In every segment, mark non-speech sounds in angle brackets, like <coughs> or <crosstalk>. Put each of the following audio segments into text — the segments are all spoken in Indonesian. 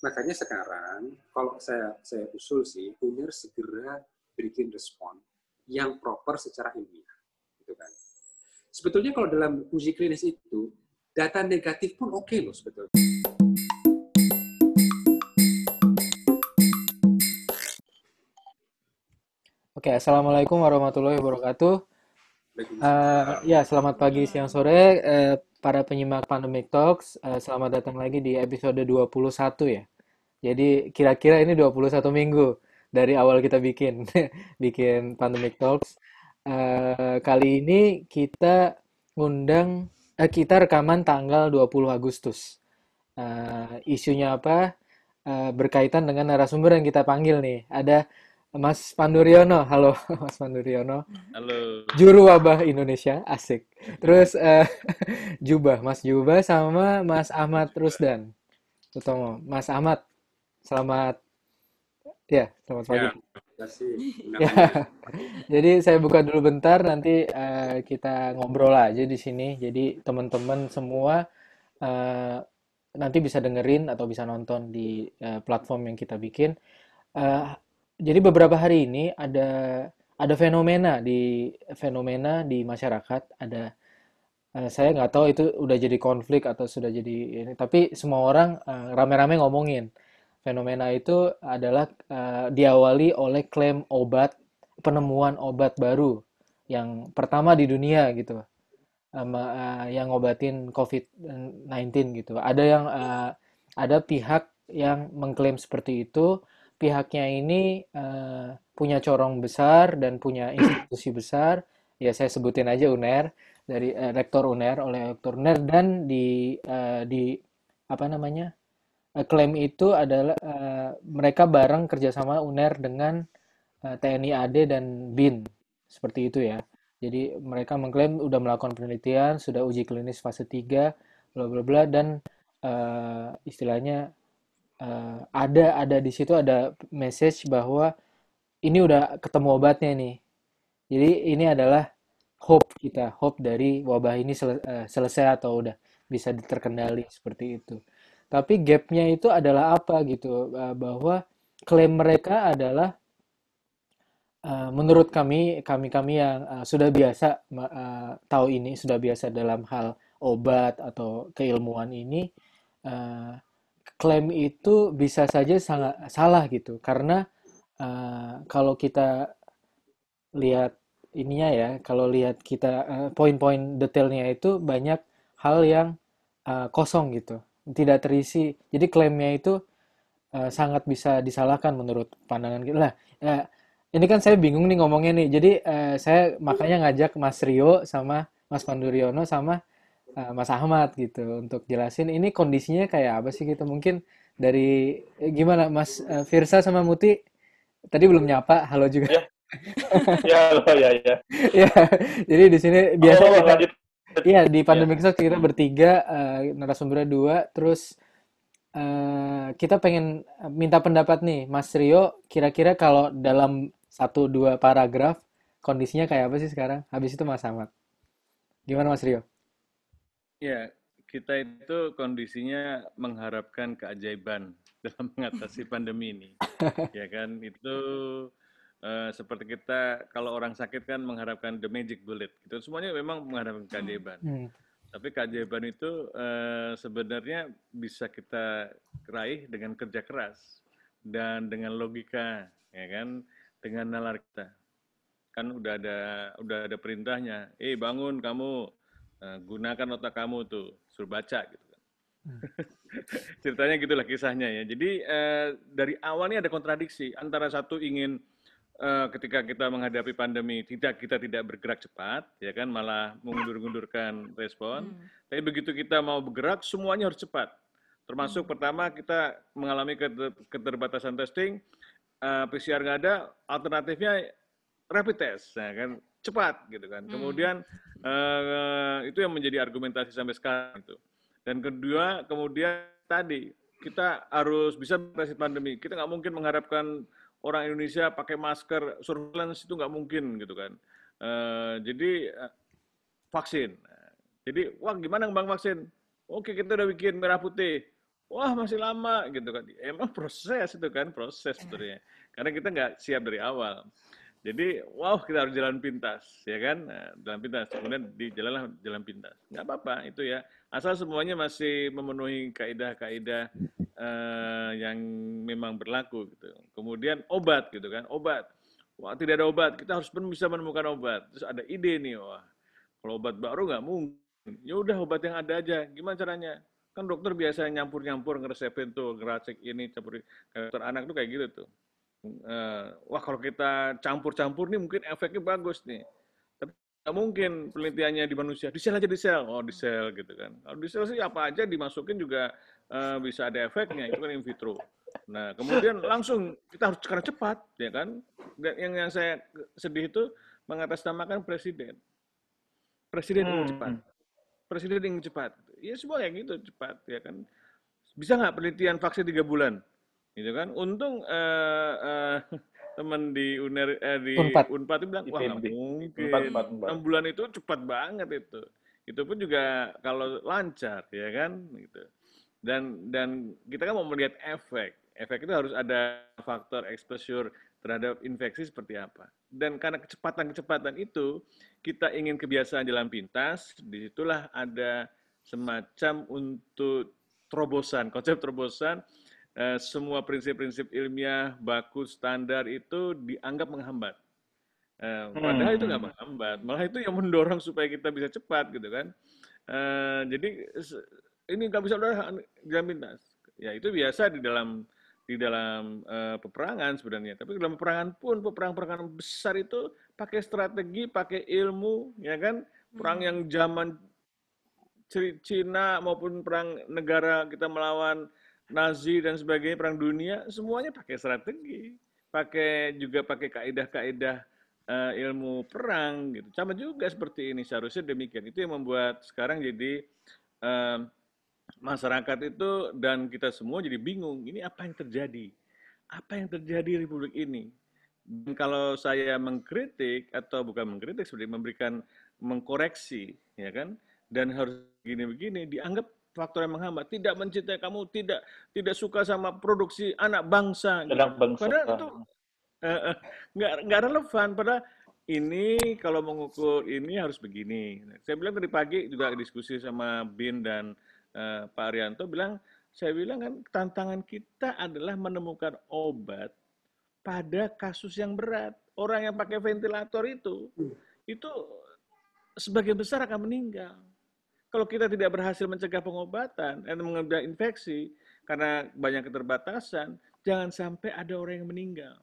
Makanya sekarang kalau saya saya usul sih UNER segera bikin respon yang proper secara ilmiah, gitu kan. Sebetulnya kalau dalam uji klinis itu data negatif pun oke okay loh sebetulnya. Oke, assalamualaikum warahmatullahi wabarakatuh. Uh, ya, selamat pagi, siang, sore, uh, para penyimak Pandemic Talks. Uh, selamat datang lagi di episode 21 ya. Jadi kira-kira ini 21 minggu dari awal kita bikin <laughs> bikin Pandemic Talks. Uh, kali ini kita ngundang, uh, kita rekaman tanggal 20 Agustus. Isunya apa? Berkaitan dengan narasumber yang kita panggil nih. Ada Mas Panduriono, halo <laughs> Mas Panduriono. Halo. Juru wabah Indonesia, asik. Terus uh, <laughs> Jubah, Mas Jubah sama Mas Ahmad Rusdan. Utomo, Mas Ahmad, selamat ya, selamat pagi. Ya, <laughs> ya. Jadi saya buka dulu bentar, nanti uh, kita ngobrol aja di sini. Jadi teman-teman semua uh, nanti bisa dengerin atau bisa nonton di uh, platform yang kita bikin. Uh, jadi beberapa hari ini ada ada fenomena di fenomena di masyarakat. Ada uh, saya nggak tahu itu udah jadi konflik atau sudah jadi ini tapi semua orang uh, rame-rame ngomongin. Fenomena itu adalah uh, diawali oleh klaim obat penemuan obat baru yang pertama di dunia gitu yang ngobatin COVID-19 gitu. Ada yang ada pihak yang mengklaim seperti itu pihaknya ini uh, punya corong besar dan punya <clears throat> institusi besar, ya saya sebutin aja UNER dari uh, rektor UNER oleh rektor UNER dan di uh, di apa namanya uh, klaim itu adalah uh, mereka bareng kerjasama UNER dengan uh, TNI AD dan BIN seperti itu ya. Jadi mereka mengklaim sudah melakukan penelitian, sudah uji klinis fase 3, bla bla bla dan uh, istilahnya uh, ada ada di situ ada message bahwa ini udah ketemu obatnya nih. Jadi ini adalah hope kita, hope dari wabah ini sel uh, selesai atau udah bisa terkendali seperti itu. Tapi gapnya itu adalah apa gitu uh, bahwa klaim mereka adalah uh, menurut kami kami kami yang uh, sudah biasa uh, tahu ini sudah biasa dalam hal obat atau keilmuan ini uh, klaim itu bisa saja sangat salah gitu. Karena uh, kalau kita lihat ininya ya kalau lihat kita uh, poin-poin detailnya itu banyak hal yang uh, kosong gitu. Tidak terisi. Jadi klaimnya itu uh, sangat bisa disalahkan menurut pandangan kita. Lah uh, ini kan saya bingung nih ngomongnya nih. Jadi uh, saya makanya ngajak Mas Rio sama Mas Panduriono sama uh, Mas Ahmad gitu untuk jelasin ini kondisinya kayak apa sih gitu. Mungkin dari eh, gimana Mas uh, Firsa sama Muti? Tadi belum nyapa halo juga. Ya. Ya halo ya ya. <laughs> Ya jadi di sini biasa oh, kita iya di pandemi ya. kita bertiga uh, narasumbernya dua. Terus uh, kita pengen minta pendapat nih Mas Rio kira-kira kalau dalam satu dua paragraf kondisinya kayak apa sih sekarang? Habis itu Mas Ahmad. Gimana Mas Rio Ya, kita itu kondisinya mengharapkan keajaiban <laughs> dalam mengatasi pandemi ini. <laughs> ya kan, itu uh, seperti kita kalau orang sakit kan mengharapkan the magic bullet. Itu semuanya memang mengharapkan keajaiban. Hmm. Tapi keajaiban itu uh, sebenarnya bisa kita raih dengan kerja keras dan dengan logika, ya kan, dengan nalar kita. Kan udah ada udah ada perintahnya, "Eh, bangun kamu Nah, gunakan otak kamu tuh, suruh baca gitu kan. Hmm. <laughs> Ceritanya gitulah kisahnya ya. Jadi eh, dari awal ini ada kontradiksi antara satu ingin eh, ketika kita menghadapi pandemi tidak kita tidak bergerak cepat, ya kan malah mengundur-undurkan respon. Hmm. Tapi begitu kita mau bergerak semuanya harus cepat. Termasuk hmm. pertama kita mengalami keterbatasan testing, uh, eh, PCR nggak ada, alternatifnya rapid test, ya kan cepat gitu kan. Hmm. Kemudian uh, itu yang menjadi argumentasi sampai sekarang itu. Dan kedua, kemudian tadi kita harus bisa mengatasi pandemi. Kita nggak mungkin mengharapkan orang Indonesia pakai masker surveillance itu nggak mungkin gitu kan. Uh, jadi uh, vaksin. Jadi wah gimana bang vaksin? Oke kita udah bikin merah putih. wah masih lama gitu kan. Emang proses itu kan, proses sebenarnya. Karena kita nggak siap dari awal. Jadi, wow kita harus jalan pintas, ya kan? Nah, jalan pintas, kemudian di jalanlah jalan pintas. Nggak apa-apa itu ya, asal semuanya masih memenuhi kaidah-kaidah uh, yang memang berlaku gitu. Kemudian obat gitu kan, obat. Wah tidak ada obat, kita harus bisa menemukan obat. Terus ada ide nih, wah kalau obat baru nggak mungkin. Ya udah obat yang ada aja. Gimana caranya? Kan dokter biasa nyampur-nyampur ngeresepin tuh, ngeracik ini, campur dokter anak tuh kayak gitu tuh uh, wah kalau kita campur-campur nih mungkin efeknya bagus nih. Tapi nggak mungkin penelitiannya di manusia. Di sel aja di sel. Oh di sel gitu kan. Kalau di sel sih apa aja dimasukin juga uh, bisa ada efeknya. Itu kan in vitro. Nah kemudian langsung kita harus sekarang cepat ya kan. Dan yang yang saya sedih itu mengatasnamakan presiden. Presiden hmm. ingin cepat. Presiden ingin cepat. Ya semua yang gitu cepat ya kan. Bisa nggak penelitian vaksin tiga bulan? Gitu kan? Untung <laughs> uh, uh, teman di uner eh, di unpad, unpad itu bilang wah nggak mungkin. Enam bulan itu cepat banget itu. Itu pun juga kalau lancar ya kan? Gitu. Dan dan kita kan mau melihat efek. Efek itu harus ada faktor exposure terhadap infeksi seperti apa. Dan karena kecepatan-kecepatan itu kita ingin kebiasaan jalan pintas di situlah ada semacam untuk terobosan konsep terobosan eh, semua prinsip-prinsip ilmiah baku standar itu dianggap menghambat. Eh, padahal itu nggak hmm. menghambat, malah itu yang mendorong supaya kita bisa cepat gitu kan. Eh, jadi ini nggak bisa udah jamin Ya itu biasa di dalam di dalam uh, peperangan sebenarnya. Tapi dalam peperangan pun peperang-peperangan besar itu pakai strategi, pakai ilmu, ya kan? Perang hmm. yang zaman Cina maupun perang negara kita melawan Nazi dan sebagainya perang dunia semuanya pakai strategi, pakai juga pakai kaidah-kaidah uh, ilmu perang gitu. Sama juga seperti ini seharusnya demikian. Itu yang membuat sekarang jadi uh, masyarakat itu dan kita semua jadi bingung. Ini apa yang terjadi? Apa yang terjadi di Republik ini? Dan kalau saya mengkritik atau bukan mengkritik, seperti memberikan mengkoreksi, ya kan? Dan harus begini-begini dianggap faktor yang menghambat, tidak mencintai kamu, tidak tidak suka sama produksi anak bangsa. Gitu. Anak bangsa. Padahal itu uh, nggak nggak relevan. Padahal ini kalau mengukur ini harus begini. Saya bilang tadi pagi juga diskusi sama Bin dan uh, Pak Arianto bilang, saya bilang kan tantangan kita adalah menemukan obat pada kasus yang berat. Orang yang pakai ventilator itu, hmm. itu sebagian besar akan meninggal kalau kita tidak berhasil mencegah pengobatan dan mengambil infeksi karena banyak keterbatasan, jangan sampai ada orang yang meninggal.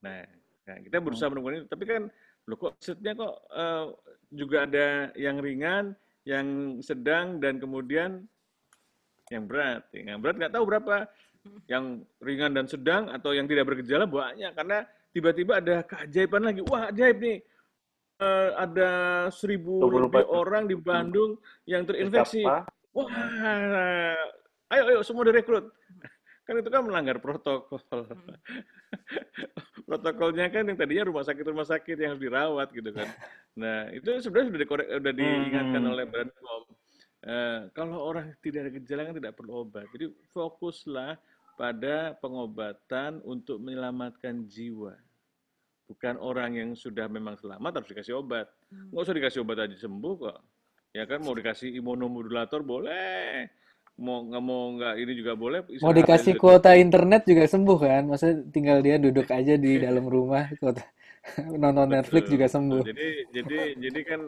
Nah, nah kita berusaha hmm. menemukan itu. Tapi kan, loh kok maksudnya kok uh, juga ada yang ringan, yang sedang, dan kemudian yang berat. Yang berat nggak tahu berapa. Yang ringan dan sedang atau yang tidak bergejala banyak. Karena tiba-tiba ada keajaiban lagi. Wah, ajaib nih uh, ada seribu lebih orang di Bandung yang terinfeksi. Wah, ayo ayo semua direkrut. Kan itu kan melanggar protokol. Hmm. Protokolnya kan yang tadinya rumah sakit rumah sakit yang harus dirawat gitu kan. Nah itu sebenarnya sudah dikorek, sudah diingatkan hmm. oleh Badan POM. Uh, kalau orang tidak ada gejala kan tidak perlu obat. Jadi fokuslah pada pengobatan untuk menyelamatkan jiwa bukan orang yang sudah memang selamat harus dikasih obat. Hmm. Nggak usah dikasih obat aja sembuh kok. Ya kan mau dikasih imunomodulator boleh. Mau nggak mau nggak ini juga boleh. Mau dikasih kuota itu. internet juga sembuh kan? Maksudnya tinggal dia duduk aja di <laughs> dalam rumah kuota <laughs> nonton Netflix juga sembuh. Nah, jadi jadi jadi kan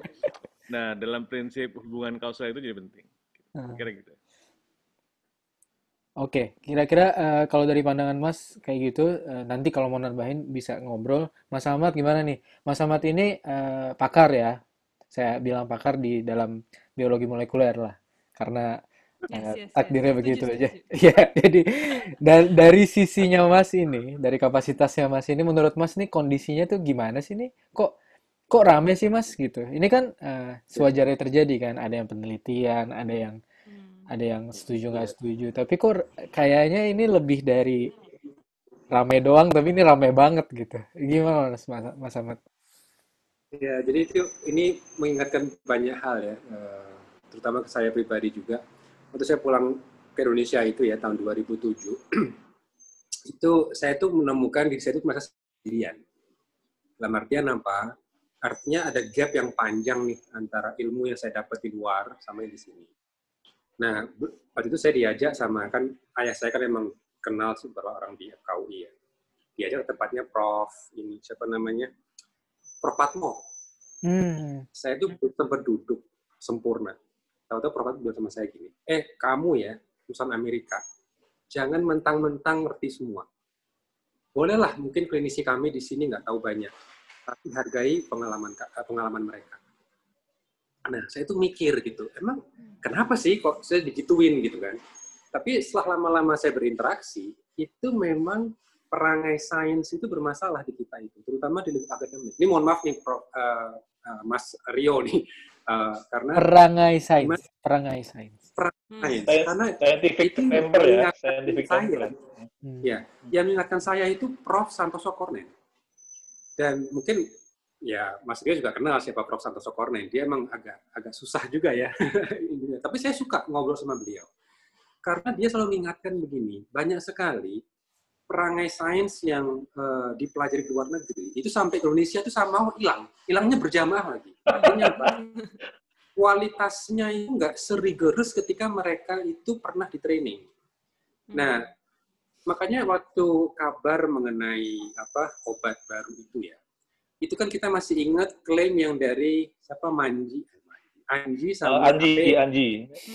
nah dalam prinsip hubungan kausal itu jadi penting. Hmm. Kira gitu. Oke, kira-kira uh, kalau dari pandangan Mas kayak gitu, uh, nanti kalau mau nambahin bisa ngobrol. Mas Ahmad gimana nih? Mas Ahmad ini uh, pakar ya, saya bilang pakar di dalam biologi molekuler lah, karena yes, yes, takdirnya yes. begitu setuju, aja. <laughs> ya, jadi da dari sisinya Mas ini, dari kapasitasnya Mas ini, menurut Mas nih kondisinya tuh gimana sih nih? Kok kok rame sih Mas gitu? Ini kan uh, sewajarnya terjadi kan, ada yang penelitian, ada yang ada yang setuju nggak setuju tapi kok kayaknya ini lebih dari rame doang tapi ini rame banget gitu gimana mas mas, Ahmad ya jadi itu ini mengingatkan banyak hal ya eh, terutama ke saya pribadi juga waktu saya pulang ke Indonesia itu ya tahun 2007 <clears throat> itu saya tuh menemukan diri saya itu masa sendirian. Dalam artian apa? Artinya ada gap yang panjang nih antara ilmu yang saya dapat di luar sama yang di sini. Nah, waktu itu saya diajak sama kan ayah saya kan emang kenal beberapa orang di FKUI ya. Diajak ke tempatnya Prof. ini siapa namanya? Prof Patmo. Hmm. Saya itu tempat duduk sempurna. Tahu-tahu Prof Patmo bilang sama saya gini, eh kamu ya, lulusan Amerika, jangan mentang-mentang ngerti semua. Bolehlah mungkin klinisi kami di sini nggak tahu banyak, tapi hargai pengalaman pengalaman mereka. Nah, saya itu mikir gitu, emang kenapa sih kok saya digituin gitu kan? Tapi setelah lama-lama saya berinteraksi, itu memang perangai sains itu bermasalah di kita itu, terutama di lingkup akademik. Ini mohon maaf nih, Prof, uh, uh, Mas Rio nih, uh, karena perangai sains, perangai sains sains. Hmm. Karena scientific itu member ya, scientific saya, hmm. ya, yang mengingatkan saya itu Prof. Santoso Kornen. Dan mungkin ya Mas Rio juga kenal siapa Prof. Santoso Kornen. Dia emang agak agak susah juga ya. <laughs> Tapi saya suka ngobrol sama beliau. Karena dia selalu mengingatkan begini, banyak sekali perangai sains yang uh, dipelajari di luar negeri itu sampai ke Indonesia itu sama hilang, hilangnya berjamaah lagi. Artinya apa? <laughs> kualitasnya itu nggak serigorous ketika mereka itu pernah di training. Hmm. Nah, makanya waktu kabar mengenai apa obat baru itu ya, itu kan kita masih ingat klaim yang dari siapa Manji, Anji sama oh, Anji, Anji.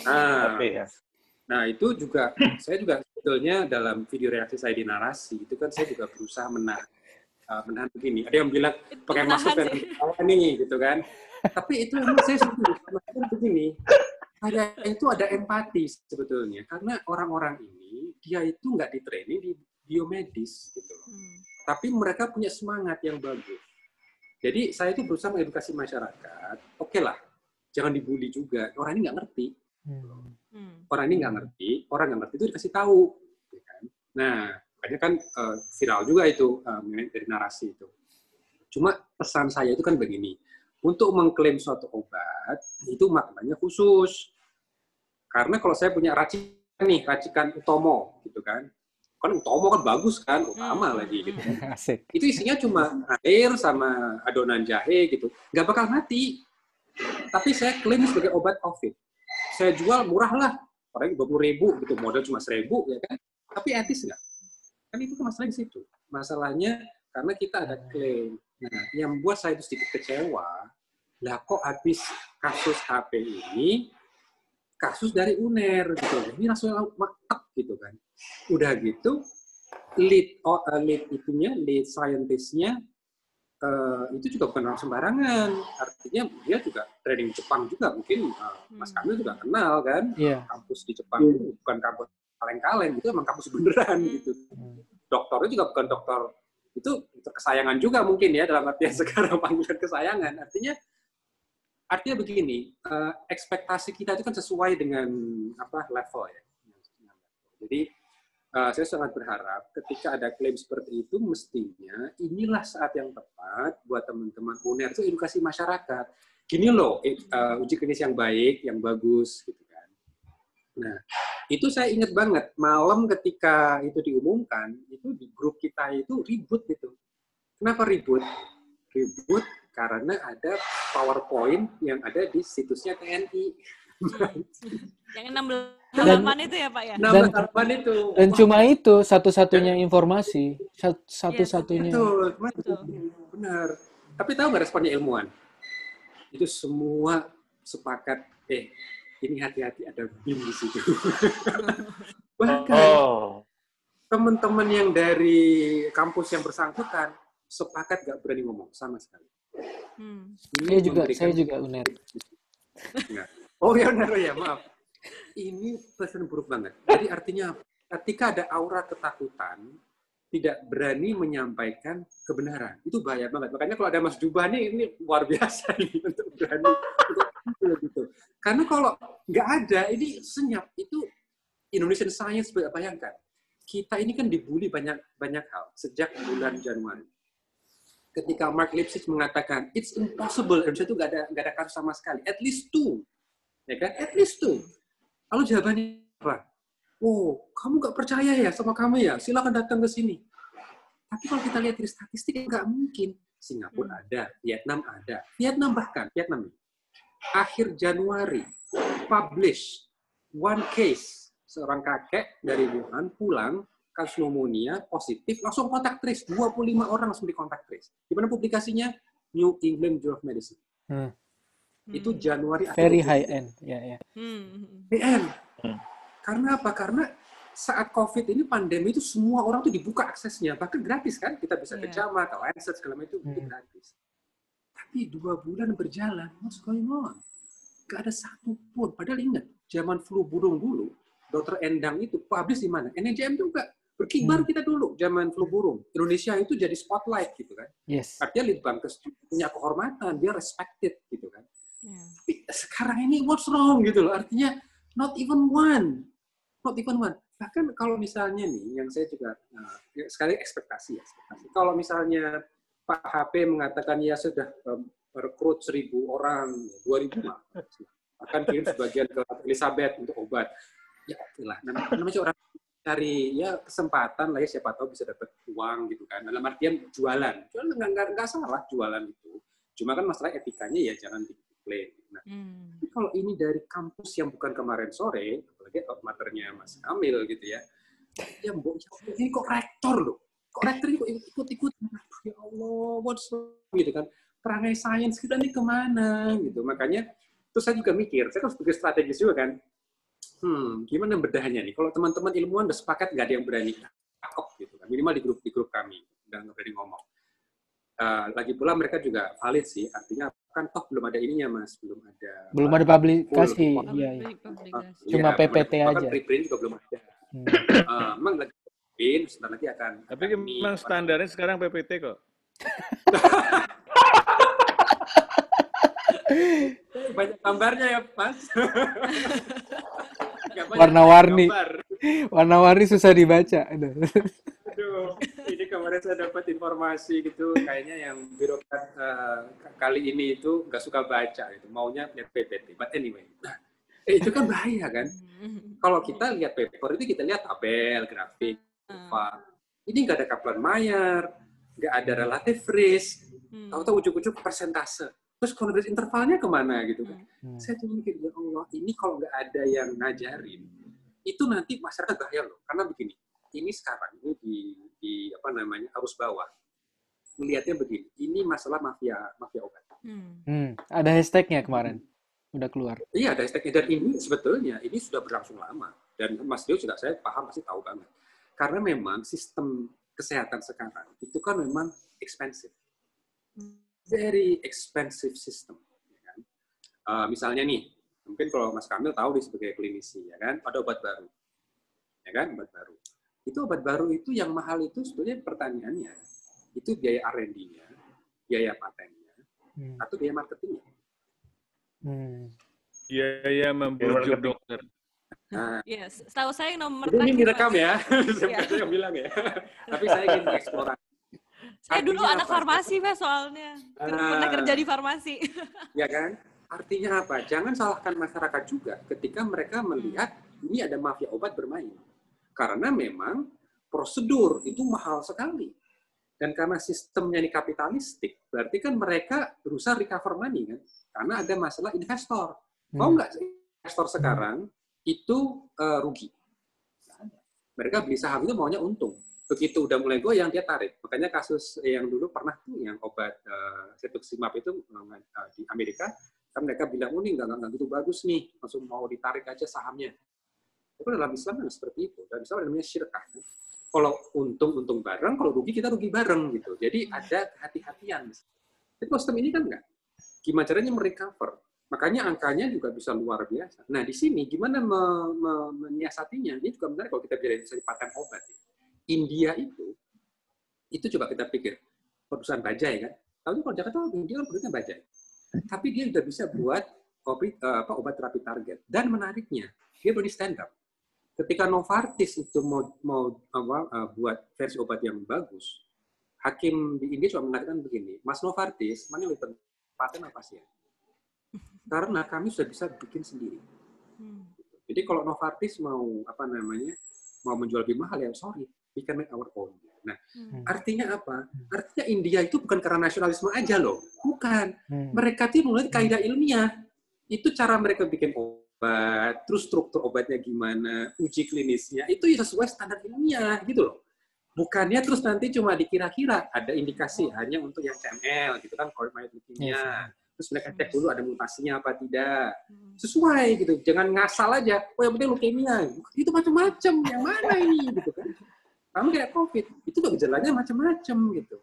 Nah, ya. nah itu juga saya juga sebetulnya dalam video reaksi saya di narasi itu kan saya juga berusaha menahan uh, menahan begini. Ada yang bilang pakai masker dan nih gitu kan. Tapi itu saya setuju. Begini, ada itu ada empati sebetulnya karena orang-orang ini dia itu nggak di training di biomedis gitu Hmm. Tapi mereka punya semangat yang bagus. Jadi saya itu berusaha mengedukasi masyarakat. Oke okay lah, jangan dibully juga. Orang ini nggak ngerti. Hmm. Orang ini nggak ngerti. Orang nggak ngerti itu dikasih tahu. Ya kan? Nah, makanya kan uh, viral juga itu uh, dari narasi itu. Cuma pesan saya itu kan begini untuk mengklaim suatu obat itu maknanya khusus. Karena kalau saya punya racikan nih, racikan utomo gitu kan. Kan utomo kan bagus kan, utama hmm. lagi gitu. Kan. Asik. Itu isinya cuma air sama adonan jahe gitu. Nggak bakal mati. Tapi saya klaim sebagai obat COVID. Saya jual murah lah. Orang dua puluh ribu gitu, modal cuma seribu ya kan. Tapi etis nggak? Kan itu masalahnya di situ. Masalahnya karena kita ada klaim Nah, yang buat saya itu sedikit kecewa, lah kok habis kasus HP ini, kasus dari UNER gitu. Ini langsung matek gitu kan. Udah gitu, lead, oh, uh, lead itunya, lead scientistnya uh, itu juga bukan orang sembarangan. Artinya dia juga trading Jepang juga mungkin uh, Mas hmm. Kamil juga kenal kan. Yeah. Kampus di Jepang itu bukan kampus kaleng-kaleng, itu emang kampus beneran hmm. gitu. Dokternya juga bukan dokter itu, itu kesayangan juga mungkin ya dalam artian <laughs> sekarang panggilan kesayangan. Artinya artinya begini, uh, ekspektasi kita itu kan sesuai dengan apa level ya. Jadi uh, saya sangat berharap ketika ada klaim seperti itu mestinya inilah saat yang tepat buat teman-teman UNER itu edukasi masyarakat. Gini loh, uh, uji klinis yang baik, yang bagus gitu kan. Nah, itu saya ingat banget malam ketika itu diumumkan itu di grup kita itu ribut gitu kenapa ribut ribut karena ada PowerPoint yang ada di situsnya TNI yang halaman itu ya Pak ya dan, itu dan cuma itu satu-satunya informasi satu-satunya betul, betul, benar tapi tahu nggak responnya ilmuwan itu semua sepakat eh ini hati-hati ada BIM di situ. <laughs> Bahkan oh. teman-teman yang dari kampus yang bersangkutan sepakat gak berani ngomong sama sekali. Hmm. Saya juga, saya juga uner. <laughs> Oh ya uner ya maaf. Ini pesan buruk banget. Jadi artinya ketika ada aura ketakutan, tidak berani menyampaikan kebenaran. Itu bahaya banget. Makanya kalau ada Mas Jubah nih, ini luar biasa nih <laughs> untuk berani gitu. Karena kalau nggak ada, ini senyap. Itu Indonesian Science bayangkan. Kita ini kan dibully banyak banyak hal sejak bulan Januari. Ketika Mark Lipsitch mengatakan it's impossible Indonesia itu nggak ada nggak ada kasus sama sekali, at least two, ya kan? At least two. Lalu jawabannya apa? oh kamu nggak percaya ya sama kami ya, silakan datang ke sini. Tapi kalau kita lihat dari statistik, nggak mungkin. Singapura ada, Vietnam ada. Vietnam bahkan, Vietnam akhir Januari, publish one case, seorang kakek dari Wuhan pulang, kasus pneumonia positif, langsung kontak trace. 25 orang langsung di kontak trace. Di mana publikasinya? New England Journal of Medicine. Hmm. Itu Januari akhir Very 2020. high end. Ya, ya. Hmm. PM. Hmm. Karena apa? Karena saat COVID ini pandemi itu semua orang tuh dibuka aksesnya, bahkan gratis kan? Kita bisa ke Iya. JAMA, ke Lancet, segala macam itu, itu Hmm. gratis. Tapi dua bulan berjalan, what's going on? Gak ada satu pun. Padahal ingat, zaman flu burung dulu, Dokter Endang itu publish di mana? NJM juga. Berkibar Hmm. kita dulu, zaman flu burung. Indonesia itu jadi spotlight gitu kan. Yes. Artinya Litbangkes punya kehormatan, dia respected gitu kan Ya. tapi sekarang ini what's wrong? Gitu loh. Artinya not even one. Not even one. Bahkan kalau misalnya nih yang saya juga ya, sekali ekspektasi ya ekspektasi. Kalau misalnya Pak HP mengatakan ya sudah um, rekrut seribu orang dua ribu mah akan kirim sebagian ke Elizabeth untuk obat. Ya oke lah. Namanya, orang cari ya kesempatan lah ya siapa tahu bisa dapat uang gitu kan. Dalam artian jualan. Jualan nggak nggak salah jualan itu. Cuma kan masalah etikanya ya jangan diklaim nah Hmm. tapi kalau ini dari kampus yang bukan kemarin sore, apalagi outmaternya Mas Kamil gitu ya, ya mbok ya Allah, ini kok rektor loh, kok rektor ini kok ikut-ikut, ya Allah, what's wrong? Gitu kan, perangai sains kita ini ke mana? Gitu, makanya terus saya juga mikir, saya kan sebagai strategis juga kan, hmm, gimana bedahnya nih, kalau teman-teman ilmuwan udah sepakat nggak ada yang berani takok gitu kan, minimal di grup di grup kami, udah nggak berani ngomong. Eh, lagi pula mereka juga valid sih, artinya kan toh belum ada ininya mas, belum ada Belum ada publikasi. Full. Iya, iya. Publikasi. Cuma Iya, PPT bahkan aja. preprint juga belum ada. Hmm. <coughs> Eh, Memang lagi preprint, sebentar lagi akan. Tapi akan memang standarnya sekarang PPT kok. <laughs> banyak gambarnya ya mas. <laughs> Warna-warni. Warna-warni susah dibaca. Aduh. Kemarin saya dapat informasi gitu, kayaknya yang birokrat eh, kali ini itu nggak suka baca, itu maunya lihat PPT. But anyway, nah, eh, itu kan bahaya kan? Hmm. <laughs> Kalau kita lihat paper itu kita lihat tabel, grafik, Hmm. apa. Ini nggak ada Kaplan-Meier, nggak ada relative risk, Hmm. tahu-tahu ujuk-ujuk persentase. Terus confidence intervalnya ke mana gitu kan? Hmm. Saya tuh mikir, ya Allah, ini kalau nggak ada yang ngajarin, itu nanti masyarakat bahaya loh. Karena begini, ini sekarang ini di, di apa namanya arus bawah melihatnya begini. Ini masalah mafia mafia obat. Hmm. Hmm. Ada hashtagnya kemarin. Udah keluar. Iya, ada hashtagnya dan ini sebetulnya ini sudah berlangsung lama dan Mas Dio juga saya paham pasti tahu banget. Karena memang sistem kesehatan sekarang itu kan memang expensive, very expensive system. Ya kan? Eh, misalnya nih, mungkin kalau Mas Kamil tahu nih sebagai klinisi, ya kan, ada obat baru, ya kan, obat baru. Itu obat baru itu yang mahal itu sebetulnya pertanyaannya itu biaya R&D-nya, biaya patennya, Hmm. atau biaya marketingnya. Hmm. Biaya membujuk dokter. Nah, Yes, setahu saya yang nomor Jadi ini direkam ya, <laughs> Iya. saya yang bilang ya. Tapi saya ingin mengeksplorasi. Saya dulu Artinya anak apa? farmasi, Mas, soalnya. Pernah Ah. kerja di farmasi. <laughs> Ya kan? Artinya apa? Jangan salahkan masyarakat juga ketika mereka melihat ini ada mafia obat bermain. Karena memang prosedur itu mahal sekali. Dan karena sistemnya ini kapitalistik, berarti kan mereka berusaha recover money kan? Karena ada masalah investor. Mau Hmm. nggak sih investor sekarang itu eh, rugi? Mereka beli saham itu maunya untung. Begitu udah mulai goyang, dia tarik. Makanya kasus yang dulu pernah tuh yang obat uh, cetuximab itu eh, di Amerika, kan mereka bilang, oh ini nggak gitu bagus nih, langsung mau ditarik aja sahamnya. Itu dalam Islam kan seperti itu. Dalam Islam namanya syirkah. Kalau untung, untung bareng, kalau rugi, kita rugi bareng. gitu. Jadi ada hati-hatian. Tapi sistem ini kan enggak. Gimana caranya merecover? Makanya angkanya juga bisa luar biasa. Nah, di sini gimana me- me- menyiasatinya? Ini juga menarik kalau kita bicara dari paten obat. ya. India itu, itu coba kita pikir, perusahaan bajai kan? Tahu kalau Jakarta, India kan produknya bajai. Tapi dia udah bisa buat obat, eh, apa, obat terapi target. Dan menariknya, dia berani stand up. Ketika Novartis itu mau, mau apa, eh, buat versi obat yang bagus, hakim di India cuma mengatakan begini, Mas Novartis, mana yang lebih penting, paten apa sih ya? Karena kami sudah bisa bikin sendiri. Hmm. Jadi kalau Novartis mau apa namanya mau menjual lebih mahal ya sorry, we can make our own. Nah, Hmm. artinya apa? Artinya India itu bukan karena nasionalisme aja loh, bukan. Hmm. Mereka tuh mulai kaidah ilmiah. Itu cara mereka bikin obat, terus struktur obatnya gimana, uji klinisnya, itu ya sesuai standar ilmiah gitu loh. Bukannya terus nanti cuma dikira-kira ada indikasi hanya untuk yang CML gitu kan, choroid leukemia. Yes. Terus mereka cek dulu ada mutasinya apa tidak. Hmm. Sesuai gitu, jangan ngasal aja. Oh yang penting leukemia. Itu macam-macam. Yang mana ini gitu kan? Sama kayak COVID, itu udah gejalanya macam-macam gitu.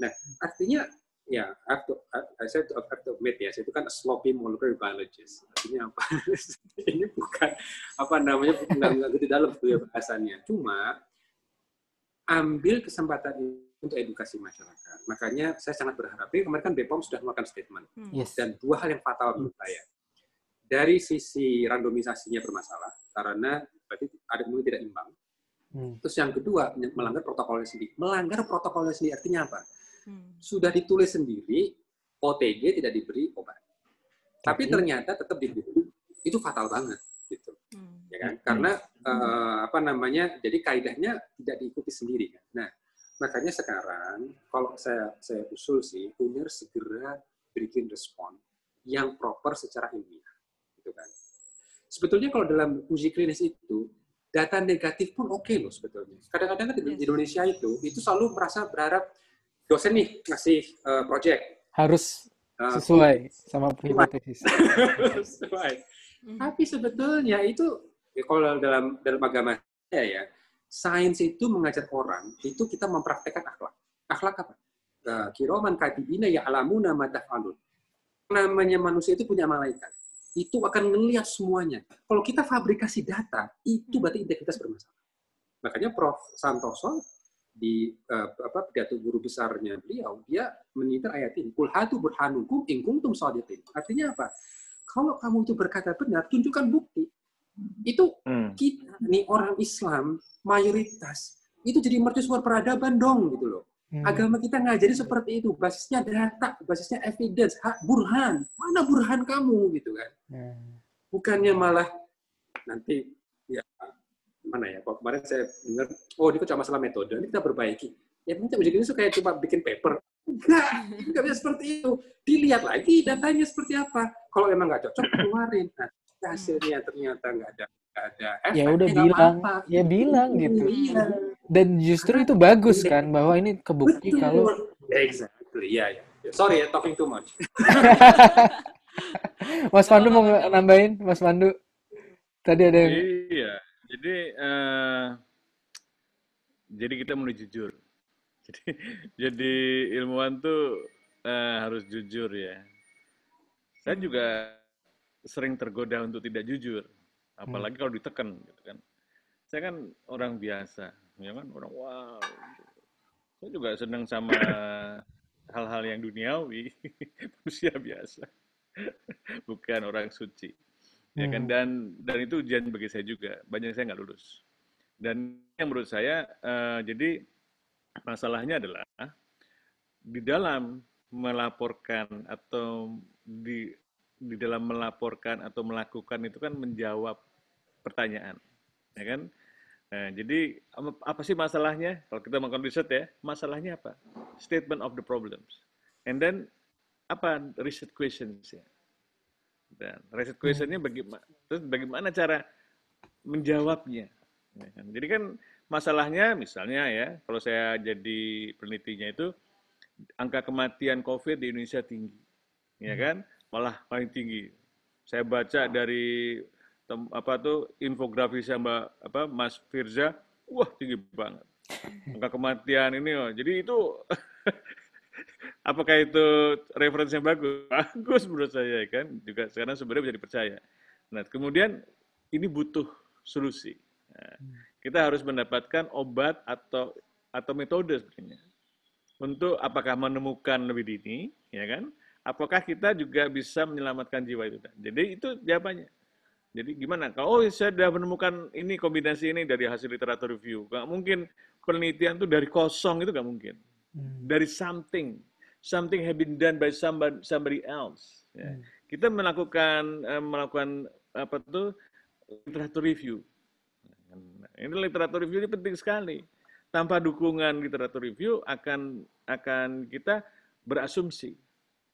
Nah, artinya ya, I have to, I said I have to admit ya, saya itu kan a sloppy molecular biologist. Artinya apa? <laughs> ini bukan apa namanya nggak nggak gitu dalam tuh ya bahasannya. Cuma ambil kesempatan untuk edukasi masyarakat. Makanya saya sangat berharap, ini kemarin kan BPOM sudah melakukan statement Hmm. Yes. dan dua hal yang fatal menurut saya. Dari sisi randomisasinya bermasalah karena berarti ada mungkin tidak imbang. Hmm. Terus yang kedua melanggar protokolnya sendiri. Melanggar protokolnya sendiri artinya apa? Hmm. Sudah ditulis sendiri OTG tidak diberi obat. Tapi Tapi- ternyata tetap diberi. Itu fatal banget gitu. Hmm. Ya kan? Karena eh, apa namanya? Jadi kaidahnya tidak diikuti sendiri kan. Nah, makanya sekarang kalau saya saya usul sih UNER segera bikin respon yang proper secara ilmiah gitu kan. Sebetulnya kalau dalam uji klinis itu data negatif pun oke loh sebetulnya. Kadang-kadang kan di Yes. Indonesia itu itu selalu merasa berharap dosen nih ngasih eh, project Harus eh, sesuai sama hipotesis. <laughs> sesuai. Hmm. Tapi sebetulnya itu ya kalau dalam dalam agama saya ya, sains itu mengajar orang itu kita mempraktekkan akhlak. Akhlak apa? Eh, Kiroman katibina ya alamuna matafalun. Namanya manusia itu punya malaikat. Itu akan ngelihat semuanya. Kalau kita fabrikasi data, itu berarti integritas bermasalah. Makanya Prof. Santoso di eh, apa pidato guru besarnya beliau, dia menginter ayat ini. Kul hatu burhanukum in kuntum shadiqin. Artinya apa? Kalau kamu itu berkata benar, tunjukkan bukti. Itu Hmm. kita nih orang Islam mayoritas itu jadi mercusuar peradaban dong gitu loh. Hmm. Agama kita ngajari seperti itu, basisnya data, basisnya evidence, hak burhan. Mana burhan kamu gitu kan? Hmm. Bukannya malah nanti ya mana ya? Kalau kemarin saya dengar, oh ini kok cuma masalah metode, ini kita perbaiki. Ya mungkin uji klinis itu kayak cuma bikin paper. Enggak, enggak bisa seperti itu. Dilihat lagi datanya seperti apa. Kalau emang nggak cocok, keluarin. Nah, hasilnya ternyata nggak ada nggak ada efek. Ya udah bilang, ya bilang gitu. Iya. Dan justru itu bagus kan bahwa ini kebukti Betul. kalau exactly, iya ya. Sorry ya, talking too much. <laughs> Mas Pandu mau nambahin, Mas Pandu. Tadi ada yang Iya, jadi eh, jadi kita mulai jujur. <laughs> Jadi jadi ilmuwan tuh eh, harus jujur ya. Saya juga sering tergoda untuk tidak jujur, apalagi kalau ditekan gitu kan. Saya kan orang biasa, ya kan orang wow. Saya juga senang sama hal-hal yang duniawi, <laughs> manusia biasa, bukan orang suci ya kan? Hmm. dan dan itu ujian bagi saya juga. Banyak saya nggak lulus. Dan yang menurut saya eh, jadi masalahnya adalah di dalam melaporkan atau di di dalam melaporkan atau melakukan itu kan menjawab pertanyaan. Ya kan? Nah, jadi apa, sih masalahnya? Kalau kita melakukan riset ya masalahnya apa? Statement of the problems. And then apa riset questions ya dan riset questionnya bagaimana terus bagaimana cara menjawabnya? Ya kan? jadi kan masalahnya misalnya ya kalau saya jadi penelitinya itu angka kematian COVID di Indonesia tinggi ya kan? Malah paling tinggi. Saya baca dari tem- apa tuh infografis Mbak apa Mas Firza wah tinggi banget. Angka kematian ini oh. jadi itu <laughs> apakah itu referensinya bagus? <laughs> Bagus menurut saya kan? Juga sekarang sebenarnya bisa dipercaya. Nah kemudian ini butuh solusi. Nah, kita harus mendapatkan obat atau atau metode sebenarnya. Untuk apakah menemukan lebih dini ya kan? Apakah kita juga bisa menyelamatkan jiwa itu? Jadi itu jawabannya. Jadi gimana? Kalau oh saya sudah menemukan ini kombinasi ini dari hasil literatur review nggak mungkin penelitian itu dari kosong itu nggak mungkin Hmm. dari something something have been done by somebody, somebody else ya. Hmm. kita melakukan eh, melakukan apa tuh literatur review. Ini literatur review ini penting sekali. Tanpa dukungan literatur review akan akan kita berasumsi.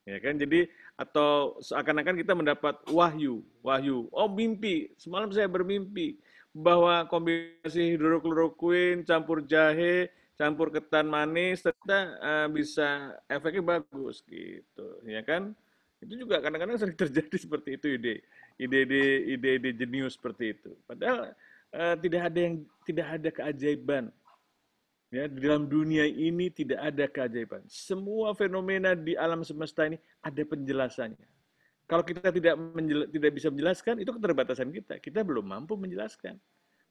Ya kan? Jadi atau seakan-akan kita mendapat wahyu, wahyu. Oh, mimpi. Semalam saya bermimpi bahwa kombinasi hidrokloroquine campur jahe campur ketan manis ternyata uh, bisa efeknya bagus gitu ya kan? Itu juga kadang-kadang sering <laughs> terjadi seperti itu ide ide-ide ide-ide jenius seperti itu. Padahal uh, tidak ada yang tidak ada keajaiban. Ya di dalam dunia ini tidak ada keajaiban. Semua fenomena di alam semesta ini ada penjelasannya. Kalau kita tidak tidak bisa menjelaskan itu keterbatasan kita. Kita belum mampu menjelaskan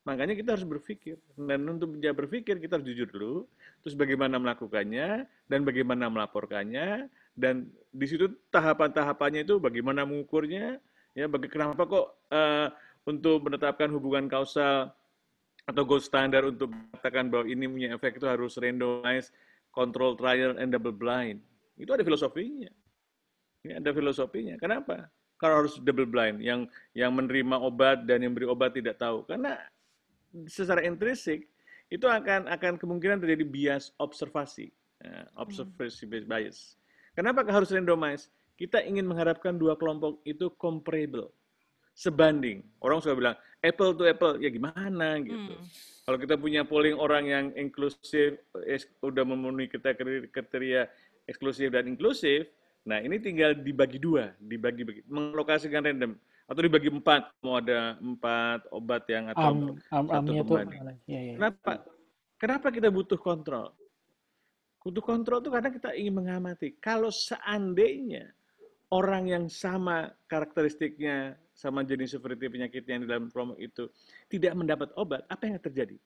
Makanya kita harus berpikir. Dan untuk bisa berpikir, kita harus jujur dulu. Terus bagaimana melakukannya, dan bagaimana melaporkannya, dan di situ tahapan-tahapannya itu bagaimana mengukurnya, ya bagi kenapa kok uh, untuk menetapkan hubungan kausal atau gold standard untuk mengatakan bahwa ini punya efek itu harus randomized, control trial, and double blind. Itu ada filosofinya. Ini ada filosofinya. Kenapa? Kalau harus double blind, yang yang menerima obat dan yang beri obat tidak tahu. Karena secara intrinsik itu akan akan kemungkinan terjadi bias observasi, uh, observation based bias. Kenapa harus randomize? Kita ingin mengharapkan dua kelompok itu comparable, sebanding. Orang suka bilang apple to apple, ya gimana gitu. Hmm. Kalau kita punya polling orang yang inklusif, udah memenuhi kriteria, kriteria eksklusif dan inklusif, nah ini tinggal dibagi dua, dibagi-bagi, mengalokasikan random atau dibagi empat mau ada empat obat yang atau um, um, satu pembanding. Ya, ya. Kenapa? Kenapa kita butuh kontrol? Butuh kontrol itu karena kita ingin mengamati. Kalau seandainya orang yang sama karakteristiknya, sama jenis seperti penyakit yang di dalam kelompok itu tidak mendapat obat, apa yang terjadi?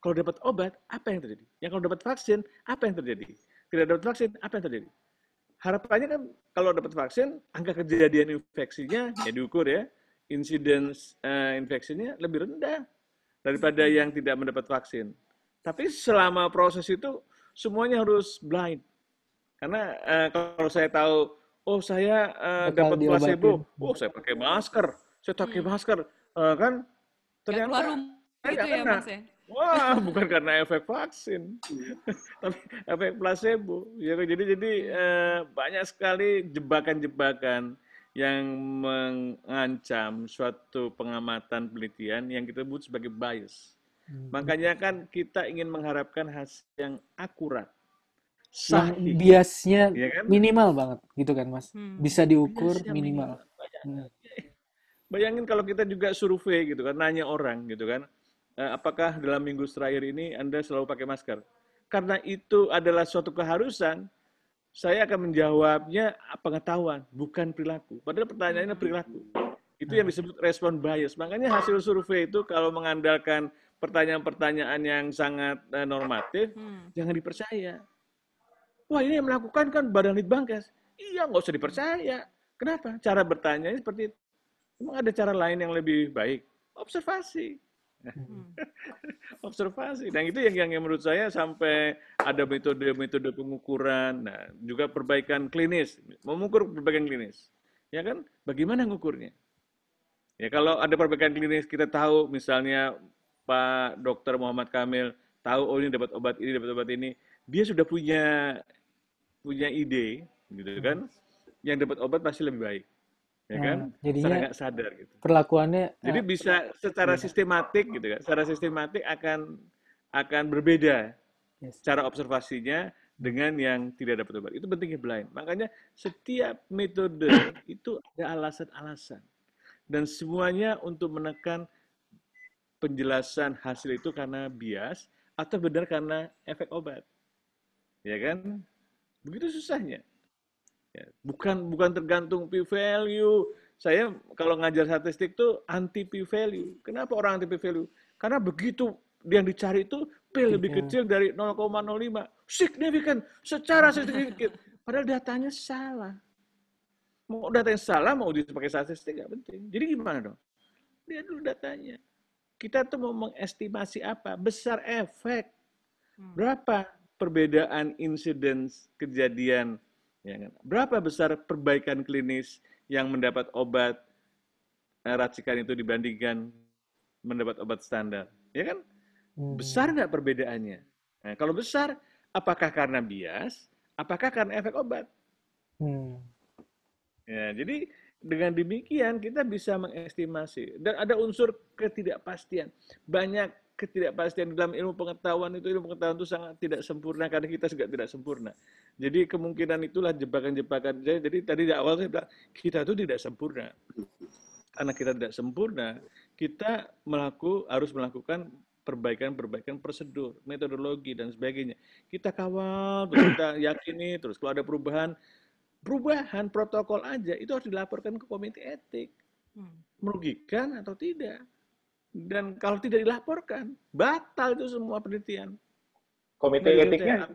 Kalau dapat obat, apa yang terjadi? Yang kalau dapat vaksin, apa yang terjadi? Tidak dapat vaksin, apa yang terjadi? Harapannya kan kalau dapat vaksin, angka kejadian infeksinya ya diukur ya, incidence uh, infeksinya lebih rendah daripada yang tidak mendapat vaksin. Tapi selama proses itu semuanya harus blind. Karena uh, kalau saya tahu, oh saya uh, dapat placebo, oh saya pakai masker, saya pakai hmm. masker, uh, kan ternyata saya gitu ya, kena. Ya? Wah, bukan karena efek vaksin, <laughs> tapi efek placebo. Ya, jadi jadi eh, banyak sekali jebakan-jebakan yang mengancam suatu pengamatan penelitian yang kita sebut sebagai bias. Hmm. Makanya kan kita ingin mengharapkan hasil yang akurat, sahih. Yang biasnya ya kan? minimal banget, gitu kan, Mas? Hmm. Bisa diukur biasnya minimal. minimal. Bayangin kalau kita juga survei gitu kan, nanya orang gitu kan apakah dalam minggu terakhir ini Anda selalu pakai masker? Karena itu adalah suatu keharusan, saya akan menjawabnya pengetahuan, bukan perilaku. Padahal pertanyaannya perilaku. Itu yang disebut respon bias. Makanya hasil survei itu kalau mengandalkan pertanyaan-pertanyaan yang sangat eh, normatif, hmm. jangan dipercaya. Wah ini yang melakukan kan Badan Litbangkes. Iya, nggak usah dipercaya. Kenapa? Cara bertanya seperti itu. Memang ada cara lain yang lebih baik. Observasi. Hmm. <laughs> observasi. Nah itu yang, yang menurut saya sampai ada metode-metode pengukuran, nah juga perbaikan klinis, mengukur perbaikan klinis, ya kan? Bagaimana mengukurnya? Ya kalau ada perbaikan klinis kita tahu misalnya Pak Dokter Muhammad Kamil tahu oh ini dapat obat ini dapat obat ini, dia sudah punya punya ide, gitu kan? Yang dapat obat pasti lebih baik ya kan? Nah, jadinya secara nggak sadar gitu. Perlakuannya jadi uh, bisa secara ya. sistematik gitu kan. Secara sistematik akan akan berbeda yes. cara observasinya dengan yang tidak dapat obat. Itu pentingnya blind. Makanya setiap metode <coughs> itu ada alasan-alasan. Dan semuanya untuk menekan penjelasan hasil itu karena bias atau benar karena efek obat. Ya kan? Begitu susahnya. Ya, bukan bukan tergantung p value. Saya kalau ngajar statistik tuh anti p value. Kenapa orang anti p value? Karena begitu yang dicari itu P lebih iya. kecil dari 0,05. Signifikan secara signifikan. Padahal datanya salah. Mau datanya salah, mau dipakai statistik nggak penting. Jadi gimana dong? Lihat dulu datanya. Kita tuh mau mengestimasi apa? Besar efek. Hmm. Berapa perbedaan insiden kejadian Ya kan? Berapa besar perbaikan klinis yang mendapat obat eh, racikan itu dibandingkan mendapat obat standar, ya kan? Hmm. Besar nggak perbedaannya? Nah, kalau besar, apakah karena bias? Apakah karena efek obat? Hmm. Ya, jadi dengan demikian kita bisa mengestimasi dan ada unsur ketidakpastian. Banyak ketidakpastian dalam ilmu pengetahuan itu ilmu pengetahuan itu sangat tidak sempurna karena kita juga tidak sempurna. Jadi kemungkinan itulah jebakan-jebakan. Jadi tadi di awal saya bilang kita itu tidak sempurna. Karena kita tidak sempurna, kita melaku, harus melakukan perbaikan-perbaikan prosedur, metodologi dan sebagainya. Kita kawal, terus kita yakini, terus kalau ada perubahan, perubahan protokol aja itu harus dilaporkan ke komite etik. Hmm. Merugikan atau tidak? Dan kalau tidak dilaporkan, batal itu semua penelitian. Komite Dari etiknya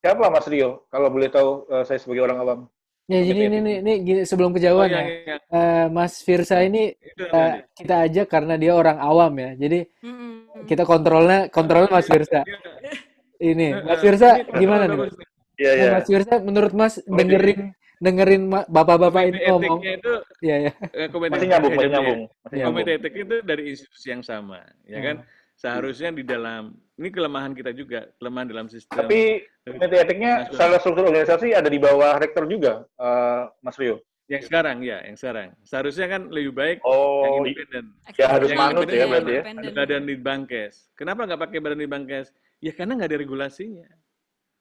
siapa Mas Rio? Kalau boleh tahu eh, saya sebagai orang awam. Ya, Komite jadi ini, etik. ini, ini gini, sebelum Oh kejauhan iya, ya, iya. eh, Mas Firsa ini namanya. kita ajak karena dia orang awam ya. Jadi Mm-mm. kita kontrolnya kontrolnya Mas Firsa. Iya. Ini, Mas Firsa ini kontrol gimana nih? Mas? Iya, Nah, iya. Mas Firsa, menurut Mas dengerin dengerin bapak-bapak ini Komite ngomong, etiknya itu ya ya. eh, komite Masih nyambung, masih ya, nyambung. Masih nyambung. komite etik itu dari institusi yang sama, ya kan? Hmm. Seharusnya di dalam ini kelemahan kita juga, kelemahan dalam sistem. Tapi komite etiknya secara struktur organisasi ada di bawah rektor juga, eh, Mas Rio. yang sekarang ya, yang sekarang. Seharusnya kan lebih baik yang Oh, i- independen. Ya, harus Yang manut ya independen, berarti ya. Badan Litbangkes. Kenapa nggak pakai badan Litbangkes? Ya karena nggak ada regulasinya.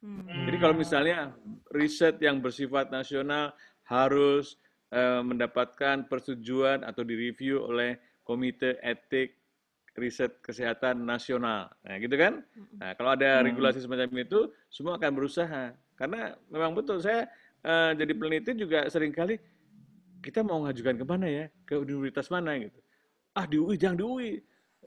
Hmm. Jadi kalau misalnya riset yang bersifat nasional harus eh, mendapatkan persetujuan atau direview oleh Komite Etik Riset Kesehatan Nasional. Nah, gitu kan? Nah, kalau ada Hmm. regulasi semacam itu, semua akan berusaha. Karena memang betul saya eh, jadi peneliti juga sering kali kita mau ngajukan ke mana ya? Ke universitas mana gitu. Ah di UI, jangan di UI.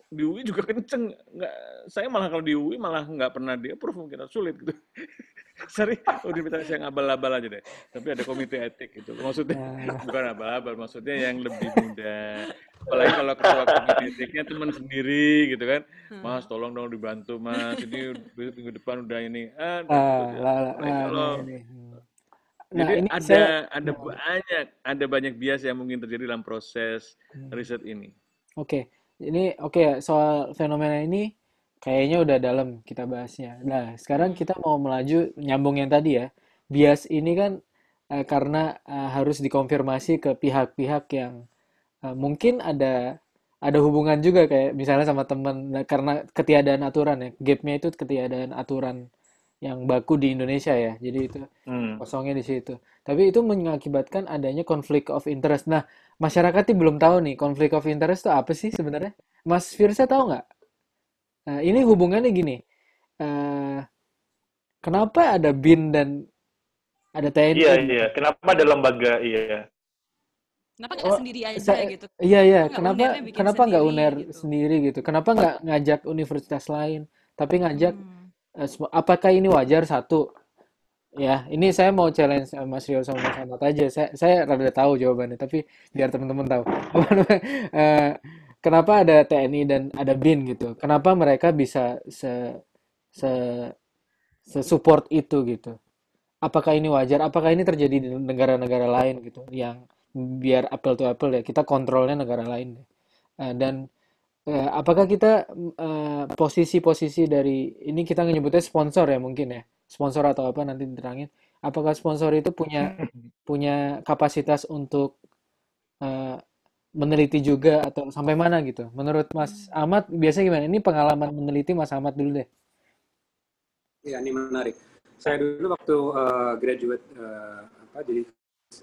Di UI juga kenceng. Nggak, saya malah kalau di UI malah nggak pernah di approve, mungkin sulit gitu. <laughs> Sorry, universitas yang abal-abal aja deh. Tapi ada komite etik gitu. Maksudnya Nah, <laughs> bukan abal-abal, maksudnya yang lebih muda. Apalagi kalau ketua komite etiknya teman sendiri gitu kan. Hmm. Mas, tolong dong dibantu mas. Ini minggu depan udah ini. Ah, kalau nah, ini. Nah, jadi ini ada saya ada banyak ada banyak bias yang mungkin terjadi dalam proses Hmm. riset ini. Oke, ini oke ya, soal fenomena ini kayaknya udah dalam kita bahasnya. Nah, sekarang kita mau melaju nyambung yang tadi ya. Bias ini kan eh, karena eh, harus dikonfirmasi ke pihak-pihak yang eh, mungkin ada ada hubungan juga kayak misalnya sama teman nah, karena ketiadaan aturan ya. Gapnya itu ketiadaan aturan yang baku di Indonesia ya. Jadi itu Hmm. kosongnya di situ. Tapi itu mengakibatkan adanya konflik of interest. Nah, masyarakat ini belum tahu nih konflik of interest itu apa sih sebenarnya? Mas Firsa tahu nggak? Nah, ini hubungannya gini. Eh, kenapa ada BIN dan ada TNI Iya, iya. Kenapa ada lembaga? Iya. Kenapa nggak Oh, sendiri aja saya, gitu? iya iya. Kenapa nggak Kenapa UNER-nya bikin kenapa nggak sendiri UNER gitu? sendiri gitu? Kenapa nggak ngajak universitas lain? Tapi ngajak Hmm. Eh, apakah ini wajar satu? Ya, ini saya mau challenge eh, Mas Rio sama Mas Ahmad aja. Saya saya rada tahu jawabannya, tapi biar teman-teman tahu. <laughs> Eh, kenapa ada TNI dan ada BIN gitu? Kenapa mereka bisa se se se-support itu gitu? Apakah ini wajar? Apakah ini terjadi di negara-negara lain gitu? Yang biar apple to apple ya, kita kontrolnya negara lain dan eh, apakah kita eh, posisi-posisi dari ini kita nyebutnya sponsor ya mungkin ya, sponsor atau apa nanti diterangin. Apakah sponsor itu punya punya kapasitas untuk eh, meneliti juga atau sampai mana gitu? Menurut Mas Ahmad biasanya gimana? Ini pengalaman meneliti Mas Ahmad dulu deh. Ya, ini menarik. Saya dulu waktu eh, graduate eh, apa jadi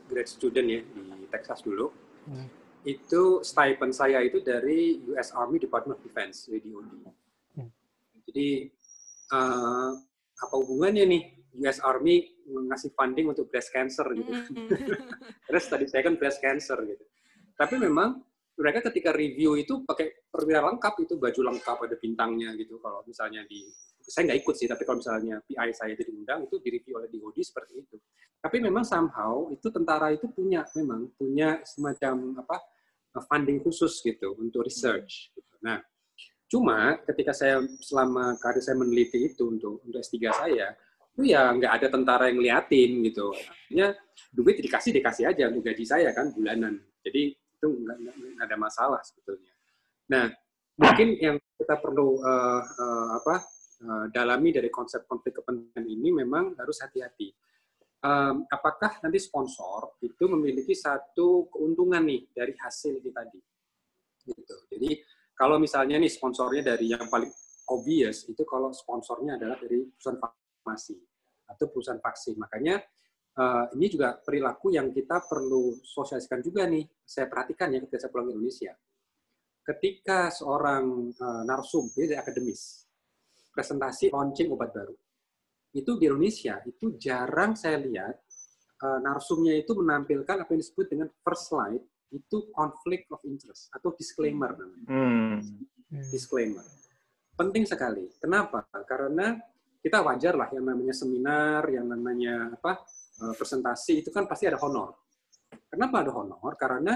grad student ya di Texas dulu, Hmm. Itu stipend saya itu dari US Army Department of Defense. Hmm. Jadi eh, apa hubungannya nih US Army ngasih funding untuk breast cancer gitu? Hmm. <laughs> Terus tadi saya kan breast cancer gitu. Tapi memang mereka ketika review itu pakai perwira lengkap itu baju lengkap ada bintangnya gitu. Kalau misalnya di saya nggak ikut sih, tapi kalau misalnya PI saya itu diundang itu direview oleh DOD seperti itu. Tapi memang somehow itu tentara itu punya memang punya semacam apa funding khusus gitu untuk research. Gitu. Nah, cuma ketika saya selama karir saya meneliti itu untuk untuk S3 saya itu ya nggak ada tentara yang ngeliatin gitu. Artinya duit dikasih dikasih aja untuk gaji saya kan bulanan. Jadi itu nggak ada masalah sebetulnya. Nah mungkin yang kita perlu uh, uh, apa uh, dalami dari konsep konflik kepentingan ini memang harus hati-hati. Um, apakah nanti sponsor itu memiliki satu keuntungan nih dari hasil ini tadi? Gitu. Jadi kalau misalnya nih sponsornya dari yang paling obvious itu kalau sponsornya adalah dari perusahaan farmasi atau perusahaan vaksin. Makanya uh, ini juga perilaku yang kita perlu sosialisasikan juga nih. Saya perhatikan ya ketika saya pulang ke Indonesia. Ketika seorang uh, narsum, ini dari akademis, presentasi launching obat baru. Itu di Indonesia, itu jarang saya lihat uh, narsumnya itu menampilkan apa yang disebut dengan first slide, itu conflict of interest atau disclaimer namanya. Hmm. Disclaimer. Penting sekali. Kenapa? Karena kita wajar lah yang namanya seminar, yang namanya apa eh, presentasi itu kan pasti ada honor. Kenapa ada honor? Karena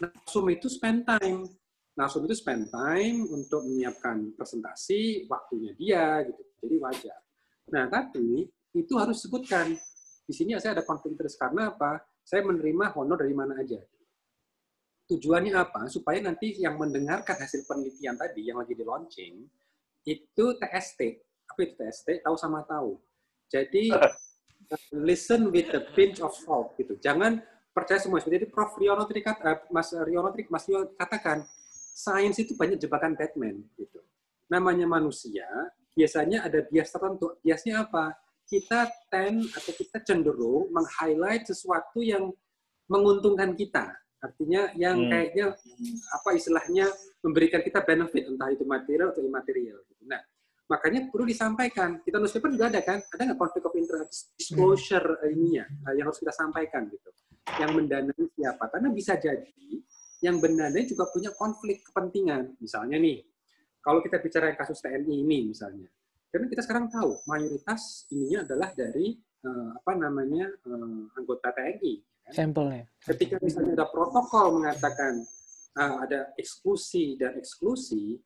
nasum itu spend time. Nasum itu spend time untuk menyiapkan presentasi, waktunya dia gitu. Jadi wajar. Nah, tapi itu harus sebutkan. Di sini saya ada konflik interest karena apa? Saya menerima honor dari mana aja. Tujuannya apa? Supaya nanti yang mendengarkan hasil penelitian tadi yang lagi di launching itu TST apa itu TST? Tahu sama tahu. Jadi <laughs> listen with a pinch of salt gitu. Jangan percaya semua. Jadi Prof. Riono tadi kata, uh, Mas Riono tadi, Mas Riono katakan, sains itu banyak jebakan Batman gitu. Namanya manusia, biasanya ada bias tertentu. Biasnya apa? Kita tend atau kita cenderung meng-highlight sesuatu yang menguntungkan kita. Artinya yang hmm. kayaknya apa istilahnya memberikan kita benefit entah itu material atau imaterial. Gitu. Nah, makanya perlu disampaikan. Kita newspaper juga ada kan, ada nggak konflik of interest disclosure hmm. ininya yang harus kita sampaikan gitu. Yang mendanai siapa? Karena bisa jadi yang mendanai juga punya konflik kepentingan. Misalnya nih, kalau kita bicara kasus TNI ini misalnya, karena kita sekarang tahu mayoritas ininya adalah dari uh, apa namanya uh, anggota TNI. Kan? Sampelnya. Ketika misalnya ada protokol mengatakan uh, ada eksklusi dan eksklusi,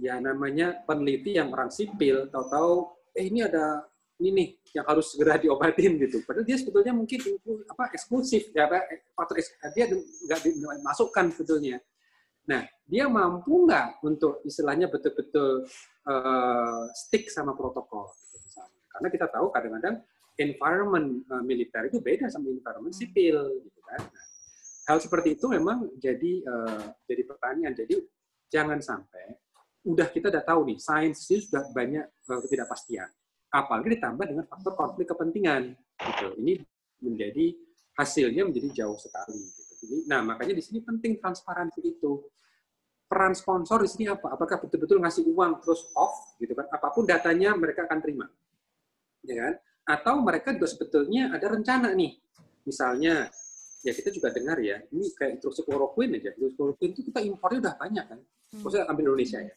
ya namanya peneliti yang orang sipil tahu-tahu eh ini ada ini nih yang harus segera diobatin gitu. Padahal dia sebetulnya mungkin apa eksklusif ya apa dia nggak dimasukkan sebetulnya. Nah dia mampu nggak untuk istilahnya betul-betul uh, stick sama protokol gitu, misalnya. Karena kita tahu kadang-kadang environment uh, militer itu beda sama environment sipil gitu kan. Nah, hal seperti itu memang jadi uh, jadi pertanyaan. Jadi jangan sampai udah kita udah tahu nih, sains itu sudah banyak uh, ketidakpastian. Apalagi ditambah dengan faktor konflik kepentingan. Gitu. Ini menjadi hasilnya menjadi jauh sekali. Jadi, nah makanya di sini penting transparansi itu. Peran sponsor di sini apa? Apakah betul-betul ngasih uang terus off, gitu kan? Apa pun datanya mereka akan terima, ya kan? Atau mereka juga sebetulnya ada rencana nih, misalnya ya kita juga dengar ya, ini kayak instruksi chloroquine aja. Instruksi chloroquine itu kita impornya udah banyak kan. Hmm. Maksudnya ambil Indonesia ya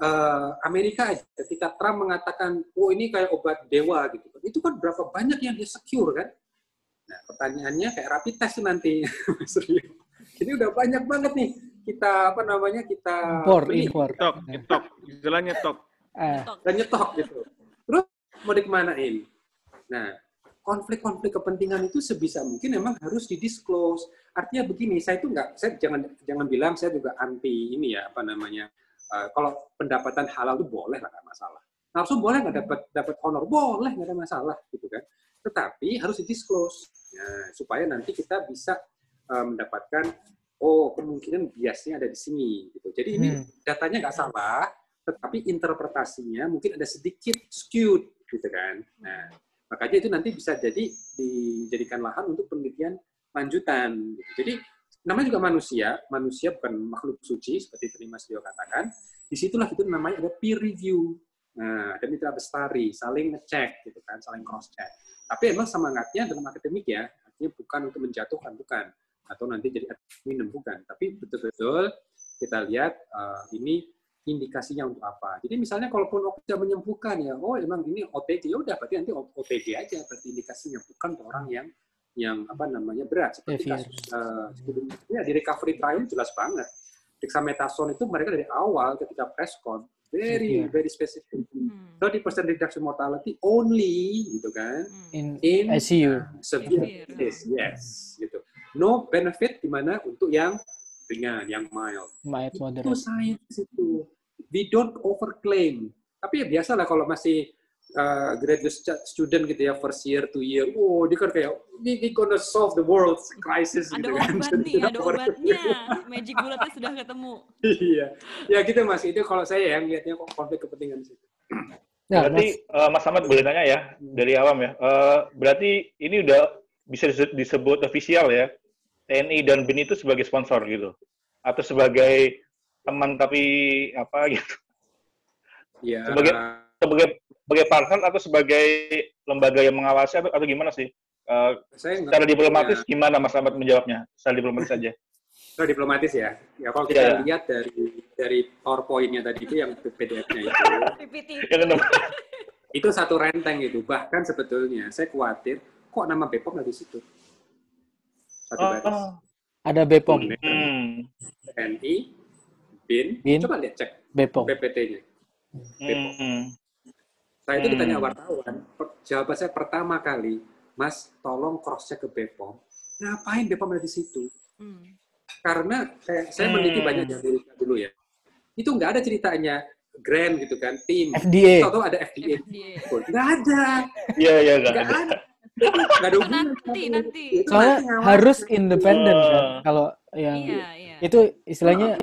uh, Amerika aja ketika Trump mengatakan oh ini kayak obat dewa gitu itu kan berapa banyak yang dia secure kan nah pertanyaannya kayak rapid test nanti <laughs> Mas Rio. Ini udah banyak banget nih kita apa namanya kita impor impor. Tok nyetok. Istilahnya tok eh. dan nyetok gitu. Terus mau dikemanain? Nah konflik-konflik kepentingan itu sebisa mungkin memang harus didisclose. Artinya begini saya itu nggak saya jangan jangan bilang saya juga anti ini ya apa namanya Uh, kalau pendapatan halal itu boleh lah nggak masalah. Nafsu boleh nggak dapat dapat honor? Boleh nggak ada masalah gitu kan. Tetapi harus di ya, supaya nanti kita bisa uh, mendapatkan oh kemungkinan biasnya ada di sini gitu. Jadi ini hmm. datanya nggak salah, tetapi interpretasinya mungkin ada sedikit skewed gitu kan. Nah makanya itu nanti bisa jadi dijadikan lahan untuk penelitian lanjutan. Gitu. Jadi namanya juga manusia, manusia bukan makhluk suci seperti tadi Mas Dio katakan. Di situlah itu namanya ada peer review. Nah, ada mitra bestari, saling ngecek gitu kan, saling cross check. Tapi emang semangatnya dalam akademik ya, artinya bukan untuk menjatuhkan bukan. Atau nanti jadi minum bukan, tapi betul-betul kita lihat uh, ini indikasinya untuk apa. Jadi misalnya kalaupun tidak menyembuhkan ya, oh emang ini OTG, ya udah berarti nanti OTG aja berarti indikasinya bukan untuk orang yang yang apa namanya berat. Seperti kasus uh, ya di recovery trial jelas banget. Dexamethasone itu mereka dari awal ketika preskon very yeah. very specific hmm. 30% reduction mortality only gitu kan in, in ICU severe case yes gitu no benefit di mana untuk yang ringan, yang mild. Mild Itu moderate. science itu. We don't overclaim. Tapi ya biasa lah kalau masih uh, graduate stu- student gitu ya, first year, two year, oh dia kan kayak, we, we gonna solve the world crisis Ada gitu kan. obat nih, ada obatnya. Magic bulletnya sudah ketemu. iya. Ya gitu mas, itu kalau saya yang lihatnya kok konflik kepentingan di situ. Nah, berarti Mas, eh, Mas Ahmad boleh tanya ya dari awam ya. Eh, berarti ini udah bisa dise- disebut official ya. TNI dan BIN itu sebagai sponsor gitu. Atau sebagai teman tapi apa gitu. Ya, Sebagai- Sebagai sebagai partner atau sebagai lembaga yang mengawasi atau, atau gimana sih? Eh, saya nggak secara punya- diplomatis gimana Mas Ahmad menjawabnya? Secara diplomatis aja. Secara diplomatis ya. Ya kalau Iya, kita iya. lihat dari dari PowerPoint-nya tadi itu yang PDF-nya itu, PPT. <laughs> Yang kedua, itu satu renteng gitu. Bahkan sebetulnya saya khawatir kok nama Bepom nggak di situ. Satu Oh, baris. ada Bepom, hmm, TNI, BIN, BIN. coba lihat cek Bepom. PPT-nya. hmm, Saya itu Hmm. ditanya wartawan, per- jawaban saya pertama kali, Mas, tolong cross check ke Bepom. Ngapain Bepom ada di situ? Hmm. Karena kayak saya Hmm. meneliti banyak di Amerika dulu ya. Itu nggak ada ceritanya grant gitu kan, tim. FDA. Tahu ada FDA. FDA. Nggak ada. Iya, iya, nggak ada. nggak ada hubungan. Nanti, nanti. Itu Soalnya nanti harus independen kan. Wah. Kalau yang Iya, iya. itu istilahnya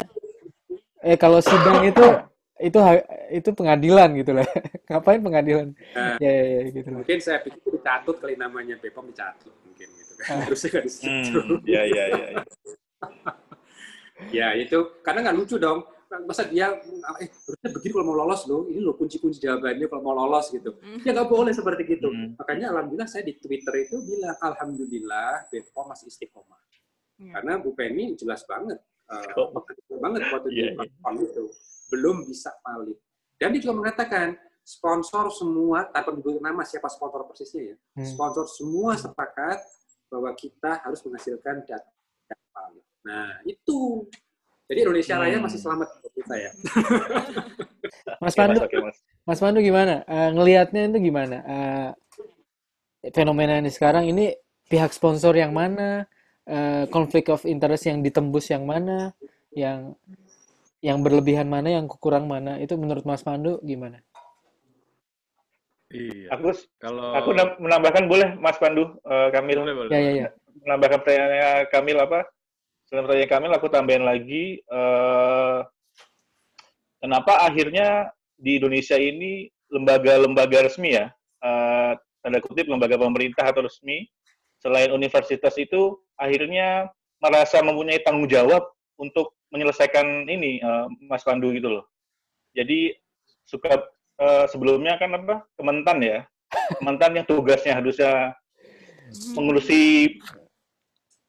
eh kalau sidang itu itu itu pengadilan gitu lah. <laughs> Ngapain pengadilan? Nah. Ya ya, ya gitu lah. Mungkin saya pikir dicatut kali namanya Bepom dicatut mungkin gitu kan. Harusnya nggak di situ. Hmm, iya, iya, iya. iya. <laughs> Ya itu karena nggak lucu dong. Masa dia eh harusnya begini kalau mau lolos loh. Ini loh kunci-kunci jawabannya kalau mau lolos gitu. Hmm. Ya nggak boleh seperti gitu. Hmm. Makanya alhamdulillah saya di Twitter itu bilang alhamdulillah Bepom masih istiqomah. Hmm. Karena Bu Penny jelas banget eh, Oh. jelas banget waktu di Iya, iya. itu belum bisa valid. Dan dia juga mengatakan sponsor semua tanpa menyebut nama siapa sponsor persisnya ya. Hmm. Sponsor semua sepakat bahwa kita harus menghasilkan data yang valid. Nah, itu. Jadi Indonesia Raya Hmm. masih selamat menurut kita ya. <laughs> Mas Pandu, Mas, oke, Mas. Mas Pandu gimana? Eh, ngelihatnya itu gimana? Eh, fenomena ini sekarang ini pihak sponsor yang mana? Eh, konflik of interest yang ditembus yang mana? Yang yang berlebihan mana? Yang kurang mana? Itu menurut Mas Pandu gimana? Iya. Aku Kalau aku nam- menambahkan boleh Mas Pandu eh, Kamil boleh boleh. Ya ya ya. menambahkan pertanyaannya Kamil apa? Selain pertanyaan Kamil aku tambahin lagi eh, kenapa akhirnya di Indonesia ini lembaga-lembaga resmi ya eh, tanda kutip lembaga pemerintah atau resmi selain universitas itu akhirnya merasa mempunyai tanggung jawab untuk menyelesaikan ini eh, Mas Pandu gitu loh. Jadi suka eh, sebelumnya kan apa Kementan ya. Kementan yang tugasnya harusnya mengurusi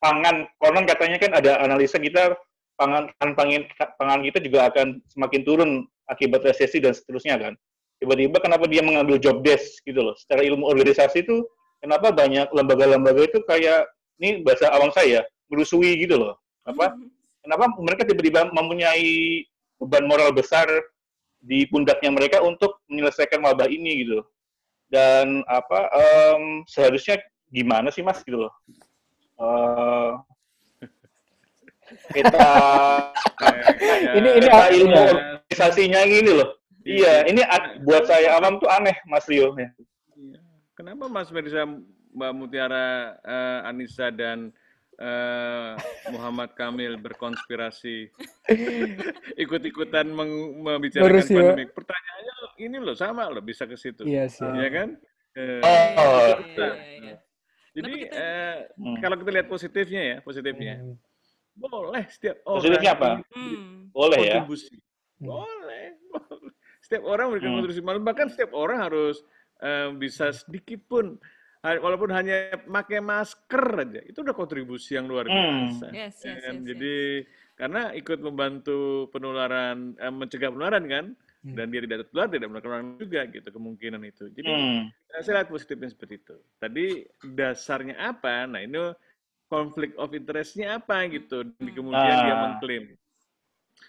pangan. Konon katanya kan ada analisa kita pangan pangan pangan kita juga akan semakin turun akibat resesi dan seterusnya kan. Tiba-tiba kenapa dia mengambil job desk gitu loh? Secara ilmu organisasi itu kenapa banyak lembaga-lembaga itu kayak ini bahasa awam saya merusui gitu loh. Apa kenapa mereka tiba-tiba mempunyai beban moral besar di pundaknya mereka untuk menyelesaikan wabah ini gitu dan apa em, seharusnya gimana sih mas gitu loh Eh, <laughs> kita Ini- ini ilmu iya. organisasinya gini loh iya ini a- buat saya awam tuh aneh mas Rio ya. Iya. Kenapa Mas Mirza, Mbak Mutiara, eh, Anissa dan eh, Muhammad Kamil berkonspirasi <laughs> ikut-ikutan meng- membicarakan Ngurusi, ya. pandemi? Pertanyaannya ini loh sama loh bisa ke situ, Iya sih. ya kan? Eh, Oh, Iya, iya, iya. Jadi kita- eh, Hmm. kalau kita lihat positifnya ya, positifnya Hmm. boleh setiap orang Positifnya apa? Hmm. boleh ya kontribusi. Hmm. Boleh. Setiap orang memberikan Hmm. kontribusi. Malah Bahkan setiap orang harus eh, bisa sedikit pun, walaupun hanya pakai masker aja, itu udah kontribusi yang luar Hmm. biasa. Yes, ya yes, kan? yes, Jadi karena ikut membantu penularan, eh, mencegah penularan kan, Hmm. dan dia tidak tertular, tidak menularkan juga gitu kemungkinan itu. Jadi Hmm. saya lihat positifnya seperti itu. Tadi dasarnya apa? Nah ini konflik of interest-nya apa gitu. Dan kemudian dia Ah. mengklaim.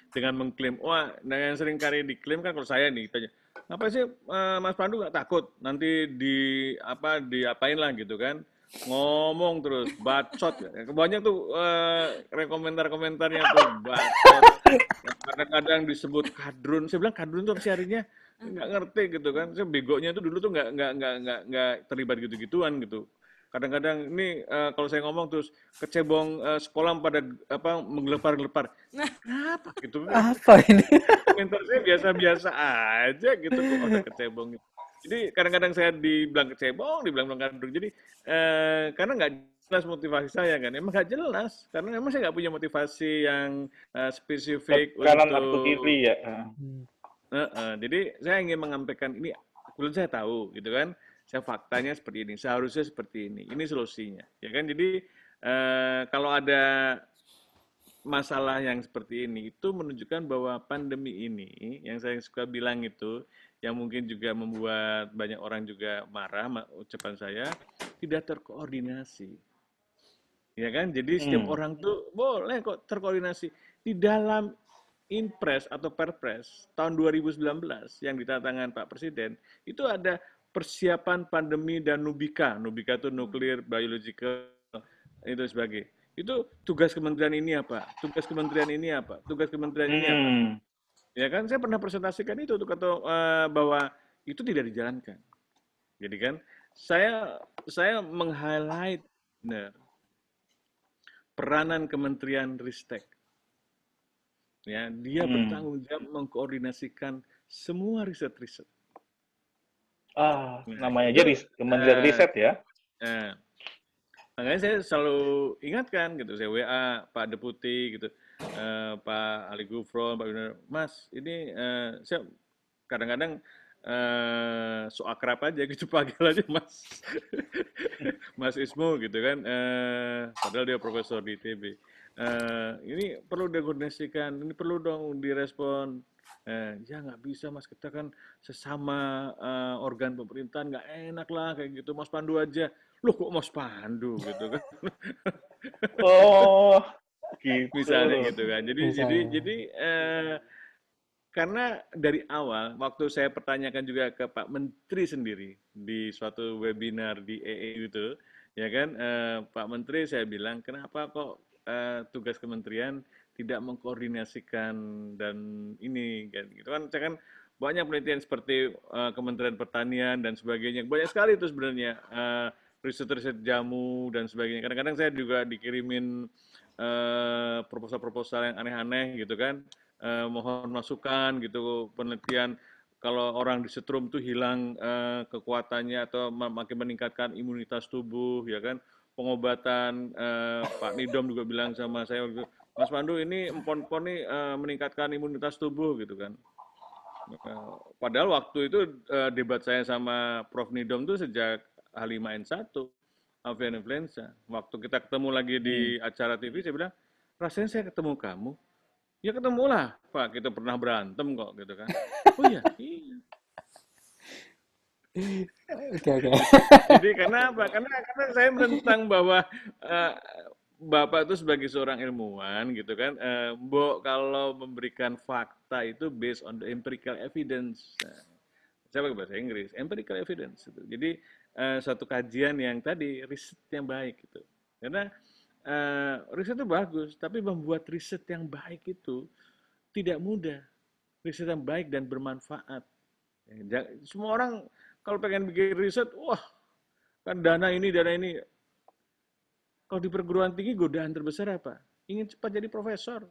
Dengan mengklaim, wah, nah yang sering kali diklaim kan kalau saya nih, tanya, apa sih eh, Mas Pandu nggak takut nanti di apa diapain lah gitu kan? ngomong terus bacot ya. Banyak tuh eh, komentar-komentarnya tuh bacot. Kadang-kadang disebut kadrun. Saya bilang kadrun tuh apa sih artinya? Nggak ngerti gitu kan. Saya begonya tuh dulu tuh nggak nggak nggak nggak terlibat gitu-gituan gitu. Kadang-kadang ini eh, kalau saya ngomong terus kecebong eh, sekolah pada apa menggelepar-gelepar. Kenapa gitu? <laughs> Apa ini? <laughs> komentar saya biasa-biasa aja gitu kok ada kecebong gitu. Jadi kadang-kadang saya dibilang kecebong, dibilang bilang kadrun. Jadi eh, karena nggak jelas motivasi saya kan, emang nggak jelas karena emang saya nggak punya motivasi yang eh, spesifik kanan atau untuk kiri ya. Eh, eh, jadi saya ingin mengampaikan ini, kebetulan saya tahu gitu kan, saya faktanya seperti ini, seharusnya seperti ini, ini solusinya, ya kan. Jadi eh, kalau ada masalah yang seperti ini itu menunjukkan bahwa pandemi ini yang saya suka bilang itu yang mungkin juga membuat banyak orang juga marah ma- ucapan saya tidak terkoordinasi ya kan jadi setiap Hmm. orang tuh boleh kok terkoordinasi di dalam Impres atau Perpres tahun 2019 yang ditandatangan Pak Presiden itu ada persiapan pandemi dan Nubika Nubika itu nuklir biological itu sebagai. Itu tugas kementerian ini apa? Tugas kementerian ini apa? Tugas kementerian ini apa? Hmm. ya kan? Saya pernah presentasikan itu untuk kata eh, bahwa itu tidak dijalankan. Jadi kan saya saya meng-highlight benar, peranan Kementerian Ristek. Ya dia Hmm. bertanggung jawab mengkoordinasikan semua riset-riset Ah, Nah, namanya aja ris- Kementerian eh, Riset ya. Nah, makanya saya selalu ingatkan gitu, saya WA Pak Deputi gitu, eh, Pak Ali Gufron, Pak Yunus, Mas, ini eh, saya kadang-kadang eh, so akrab aja gitu panggil aja Mas, <laughs> Mas Ismo gitu kan, eh, padahal dia profesor di ITB. Eh, ini perlu dikoordinasikan, ini perlu dong direspon. Eh, ya nggak bisa mas, kita kan sesama eh, organ pemerintahan nggak enak lah kayak gitu. Mas Pandu aja, loh kok Mas Pandu gitu kan? Oh, <laughs> gitu. Misalnya gitu kan. Jadi jadi Misalnya. jadi eh, karena dari awal waktu saya pertanyakan juga ke Pak Menteri sendiri di suatu webinar di EE itu, ya kan eh, Pak Menteri saya bilang kenapa kok eh, tugas kementerian tidak mengkoordinasikan dan ini gitu. Kan saya kan banyak penelitian seperti eh, Kementerian Pertanian dan sebagainya. Banyak sekali itu sebenarnya eh, riset-riset jamu dan sebagainya. Kadang-kadang saya juga dikirimin eh, proposal-proposal yang aneh-aneh gitu kan. Eh, mohon masukan gitu penelitian. Kalau orang disetrum tuh hilang eh, kekuatannya atau ma- makin meningkatkan imunitas tubuh ya kan. Pengobatan eh, Pak Nidom juga bilang sama saya waktu itu, Mas Pandu ini empon-empon nih eh, meningkatkan imunitas tubuh gitu kan Eh, padahal waktu itu eh, debat saya sama Prof Nidom tuh sejak H5N1 avian influenza waktu kita ketemu lagi di acara TV saya bilang rasanya saya ketemu kamu Ya ketemu lah, Pak. Kita pernah berantem kok, gitu kan. Oh iya, <laughs> iya. Oke oke. Jadi karena apa? Karena karena saya menentang bahwa eh, Bapak itu sebagai seorang ilmuwan, gitu kan, eh, kalau memberikan fakta itu based on the empirical evidence. Saya pakai bahasa Inggris, empirical evidence. Gitu. Jadi eh, suatu kajian yang tadi riset yang baik gitu. Karena eh, riset itu bagus, tapi membuat riset yang baik itu tidak mudah. Riset yang baik dan bermanfaat. Ya, Semua orang kalau pengen bikin riset, wah kan dana ini, dana ini. Kalau di perguruan tinggi godaan terbesar apa? Ingin cepat jadi profesor.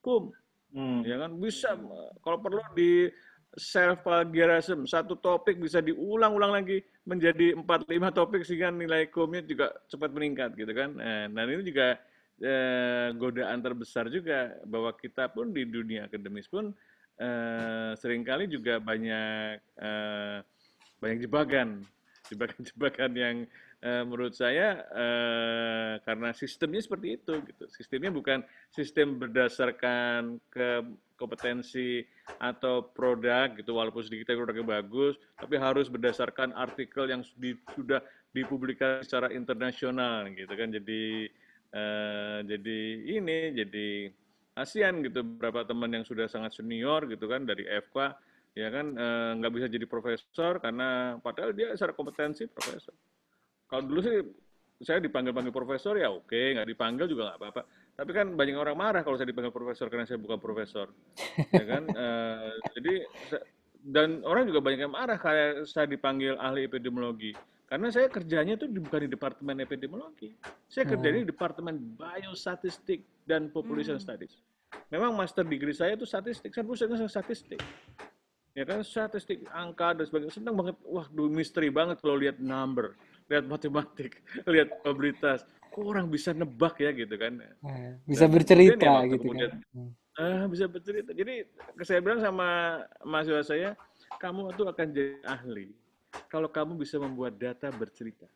Kum, Hmm. ya kan bisa kalau perlu di self plagiarism satu topik bisa diulang-ulang lagi menjadi 4 5 topik sehingga nilai kumnya juga cepat meningkat gitu kan. Nah, dan ini juga eh, godaan terbesar juga bahwa kita pun di dunia akademis pun eh, sering kali juga banyak eh, banyak jebakan jebakan-jebakan yang eh, menurut saya eh, karena sistemnya seperti itu gitu. Sistemnya bukan sistem berdasarkan ke kompetensi atau produk gitu. Walaupun sedikit produknya bagus tapi harus berdasarkan artikel yang sudah dipublikasi secara internasional gitu kan. Jadi eh, jadi ini jadi ASEAN gitu. Beberapa teman yang sudah sangat senior gitu kan dari FK ya kan nggak bisa jadi profesor karena padahal dia secara kompetensi profesor Kalau dulu sih saya dipanggil-panggil profesor ya oke, nggak dipanggil juga nggak apa-apa. Tapi kan banyak orang marah kalau saya dipanggil profesor karena saya bukan profesor, ya kan? <laughs> Eh, jadi dan orang juga banyak yang marah kayak saya dipanggil ahli epidemiologi. Karena saya kerjanya di- bukan di departemen epidemiologi, saya kerjanya di departemen biostatistik dan population studies. Memang master degree saya itu statistik, saya dulu senang statistik. Ya kan? Statistik angka dan sebagainya. Senang banget. Wah misteri banget kalau lihat number lihat matematik <laughs> lihat probabilitas kok orang bisa nebak ya gitu kan? Nah, bisa dan ya bercerita waktu gitu kemudian kan. Ah bisa bercerita. Jadi saya bilang sama mahasiswa saya kamu tuh akan jadi ahli kalau kamu bisa membuat data bercerita.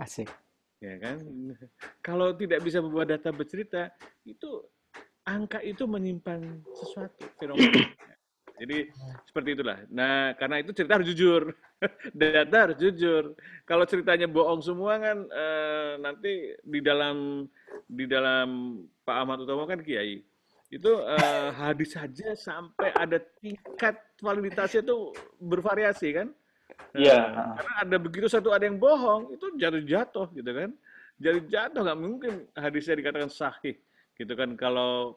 Asik. ya kan? Kalau tidak bisa membuat data bercerita itu angka itu menyimpan sesuatu fenomena jadi seperti itulah. Nah karena itu cerita harus jujur. <laughs> Data harus jujur. Kalau ceritanya bohong semua kan eh, nanti di dalam di dalam Pak Ahmad Utomo kan kiai. Itu eh, hadis saja sampai ada tingkat validitasnya itu bervariasi kan? Iya. Nah, karena ada begitu satu ada yang bohong itu jatuh-jatuh gitu kan? Jadi jatuh nggak mungkin hadisnya dikatakan sahih gitu kan? Kalau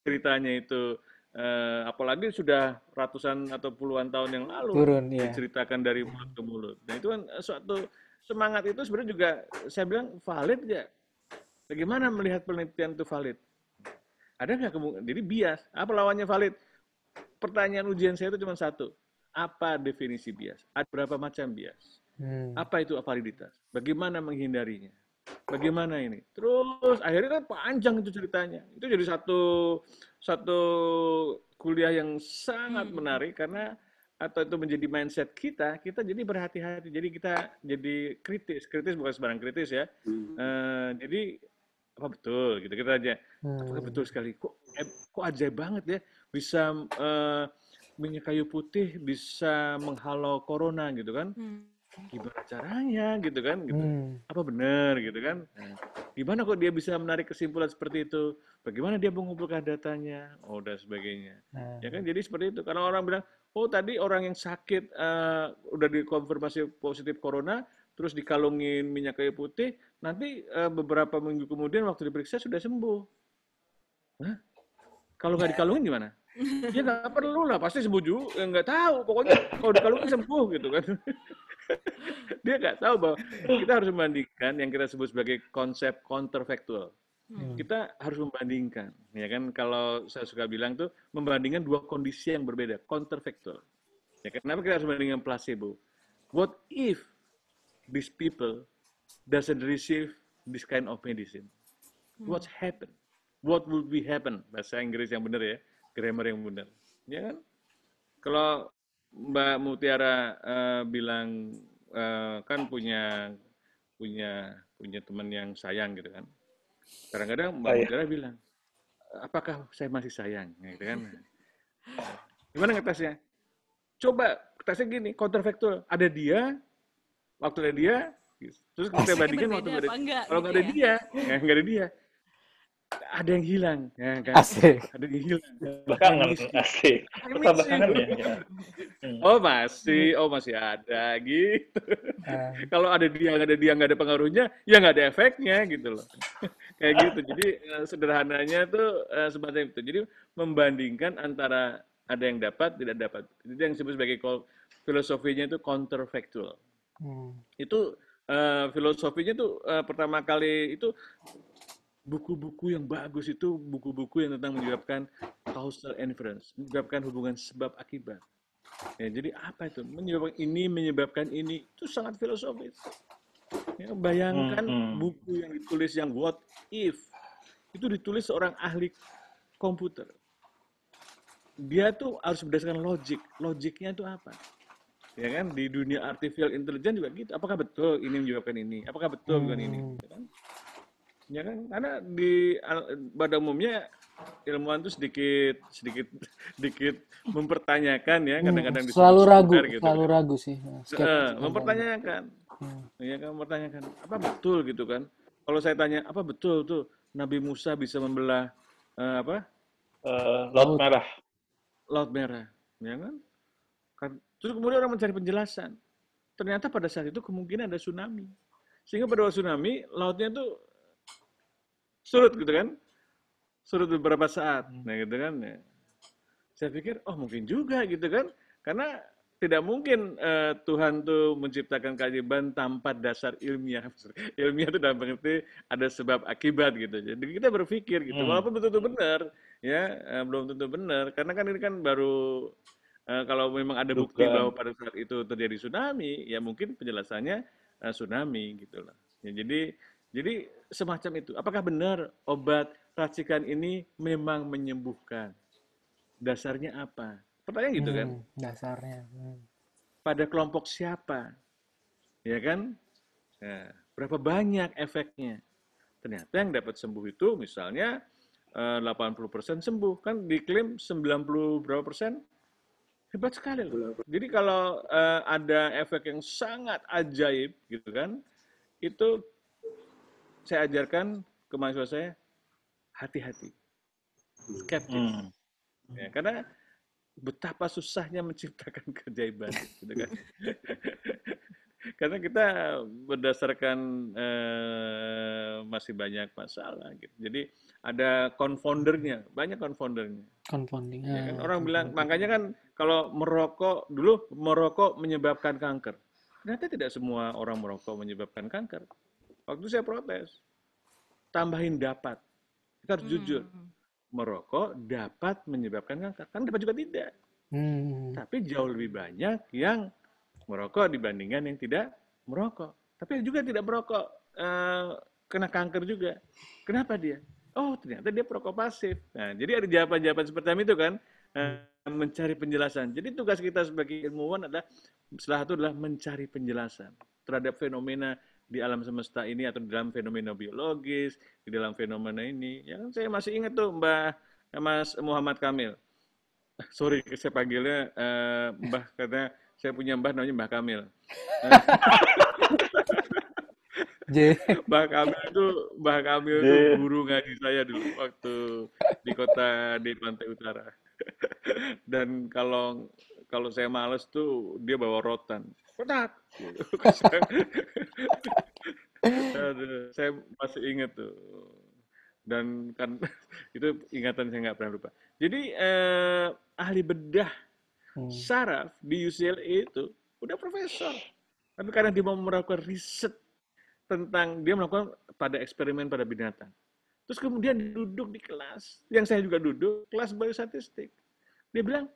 ceritanya itu eh, apalagi sudah ratusan atau puluhan tahun yang lalu Turun ya. diceritakan dari mulut ke mulut nah itu kan eh, suatu semangat itu sebenarnya juga saya bilang valid ya bagaimana melihat penelitian itu valid ada nggak kemungkinan jadi bias apa lawannya valid pertanyaan ujian saya itu cuma satu apa definisi bias ada berapa macam bias Hmm. apa itu validitas? Bagaimana menghindarinya? Bagaimana ini? Terus akhirnya kan panjang itu ceritanya. Itu jadi satu satu kuliah yang sangat Hmm. menarik karena atau itu menjadi mindset kita, kita jadi berhati-hati. Jadi kita jadi kritis. Kritis bukan sembarang kritis ya. Hmm. Eh, jadi apa betul gitu kita aja. Apakah Hmm. betul sekali? Kok eh, kok ajaib banget ya bisa eh, minyak kayu putih bisa menghalau corona gitu kan? Hmm. Gimana caranya gitu kan gitu. Hmm. apa benar gitu kan. Nah, gimana kok dia bisa menarik kesimpulan seperti itu? Bagaimana dia mengumpulkan datanya? Oh dan sebagainya. Nah, ya kan jadi seperti itu. Karena orang bilang oh tadi orang yang sakit eh, udah dikonfirmasi positif corona terus dikalungin minyak kayu putih nanti eh, beberapa minggu kemudian waktu diperiksa sudah sembuh. Hah? kalau nggak dikalungin gimana <laughs> ya nggak perlu lah pasti sembuh juga ya, nggak tahu pokoknya kalau dikalungin sembuh gitu kan. <laughs> Dia nggak tahu bahwa kita harus membandingkan yang kita sebut sebagai konsep counterfactual Hmm. kita harus membandingkan ya kan? Kalau saya suka bilang tuh membandingkan dua kondisi yang berbeda counterfactual ya kan? kenapa kita harus membandingkan placebo? What if these people doesn't receive this kind of medicine? What happen? What will be happen? Bahasa Inggris yang benar ya grammar yang benar ya kan? Kalau Mbak Mutiara eh, bilang eh, kan punya punya punya teman yang sayang gitu kan. Kadang-kadang Mbak Oh, iya. Mutiara bilang apakah saya masih sayang? Gitu kan. Gimana ngetesnya coba tesnya gini counterfactual ada dia waktu ada dia terus kita bandingkan waktu ada enggak kalau gitu nggak ada ya? dia ya nggak ada dia ada yang hilang ya kan Asik. ada yang hilang Belakangan asik. Belakangan you. ya? ya. Hmm. Oh masih, oh masih ada gitu. Ah, Kalau ada dia nggak ada dia nggak ada pengaruhnya, ya nggak ada efeknya gitu loh. Kayak gitu. Jadi eh, sederhananya tuh eh, semacam itu. Jadi membandingkan antara ada yang dapat tidak dapat. Itu yang disebut sebagai call- filosofinya itu counterfactual. hmm. Itu eh, filosofinya tuh eh, pertama kali itu buku-buku yang bagus itu buku-buku yang tentang menyebabkan causal inference, menyebabkan hubungan sebab akibat. Ya, jadi apa itu? Menyebabkan ini, menyebabkan ini, itu sangat filosofis. Ya, bayangkan Hmm, hmm. buku yang ditulis yang what if, itu ditulis seorang ahli komputer. Dia tuh harus berdasarkan logik. Logiknya itu apa? Ya kan di dunia artificial intelligence juga gitu. Apakah betul ini menyebabkan ini? Apakah betul bukan ini? Hmm. Ya kan? Ya kan? Karena di al- pada umumnya ilmuwan itu sedikit sedikit <laughs> sedikit mempertanyakan ya kadang-kadang Hmm, selalu ragu, gitu selalu kan. ragu sih. Eh, skeptis. mempertanyakan Hmm. ya kan mempertanyakan apa betul gitu kan kalau saya tanya apa betul tuh Nabi Musa bisa membelah eh, apa Eh, laut Laut. merah. laut merah ya kan Kan- terus kemudian orang mencari penjelasan ternyata pada saat itu kemungkinan ada tsunami Sehingga pada waktu tsunami, lautnya tuh surut gitu kan. Surut beberapa saat. Nah gitu kan. Ya. Saya pikir, oh mungkin juga gitu kan. Karena tidak mungkin uh, Tuhan tuh menciptakan keajaiban tanpa dasar ilmiah. <laughs> ilmiah itu dalam pengerti ada sebab akibat gitu. Jadi kita berpikir gitu, hmm. walaupun betul-betul benar, ya uh, belum tentu benar. Karena kan ini kan baru uh, kalau memang ada bukti Bukan. bahwa pada saat itu terjadi tsunami, ya mungkin penjelasannya uh, tsunami gitu lah. Ya, jadi jadi semacam itu. Apakah benar obat racikan ini memang menyembuhkan? Dasarnya apa? Pertanyaan gitu kan? Hmm, dasarnya. Hmm. Pada kelompok siapa? Ya kan? Ya, berapa banyak efeknya? Ternyata yang dapat sembuh itu misalnya 80% eh, sembuh. Kan diklaim 90 berapa persen? Hebat sekali loh. Jadi kalau uh, ada efek yang sangat ajaib gitu kan, itu saya ajarkan ke mahasiswa saya hati-hati, skeptis. Hmm. Ya, karena betapa susahnya menciptakan <laughs> keajaiban gitu kan. <laughs> Karena kita berdasarkan eh, masih banyak masalah gitu. Jadi ada confoundernya, banyak confoundernya. Confounding. Ya kan? Orang bilang makanya kan kalau merokok dulu merokok menyebabkan kanker. Ternyata tidak semua orang merokok menyebabkan kanker. Waktu saya protes, tambahin dapat. Kita harus hmm. jujur merokok dapat menyebabkan kanker. Kan dapat juga tidak. Hmm. Tapi jauh lebih banyak yang merokok dibandingkan yang tidak merokok. Tapi juga tidak merokok uh, kena kanker juga. Kenapa dia? Oh ternyata dia perokok pasif. Nah, jadi ada jawaban-jawaban seperti itu kan uh, mencari penjelasan. Jadi tugas kita sebagai ilmuwan adalah setelah itu adalah mencari penjelasan terhadap fenomena di alam semesta ini atau di dalam fenomena biologis, di dalam fenomena ini. Ya kan saya masih ingat tuh Mbah Mas Muhammad Kamil. <laughs> Sorry saya panggilnya uh, Mbah karena saya punya Mbah namanya Mbah Kamil. <laughs> Mbah Kamil itu Mbah Kamil itu guru ngaji saya dulu waktu di kota di Pantai Utara. <laughs> Dan kalau kalau saya males tuh dia bawa rotan. Petak <laughs> saya masih ingat tuh. Dan kan <laughs> itu ingatan saya nggak pernah lupa. Jadi eh, ahli bedah hmm. saraf di UCLA itu udah profesor. Tapi karena dia mau melakukan riset tentang dia melakukan pada eksperimen pada binatang. Terus kemudian duduk di kelas. Yang saya juga duduk kelas biostatistik. Dia bilang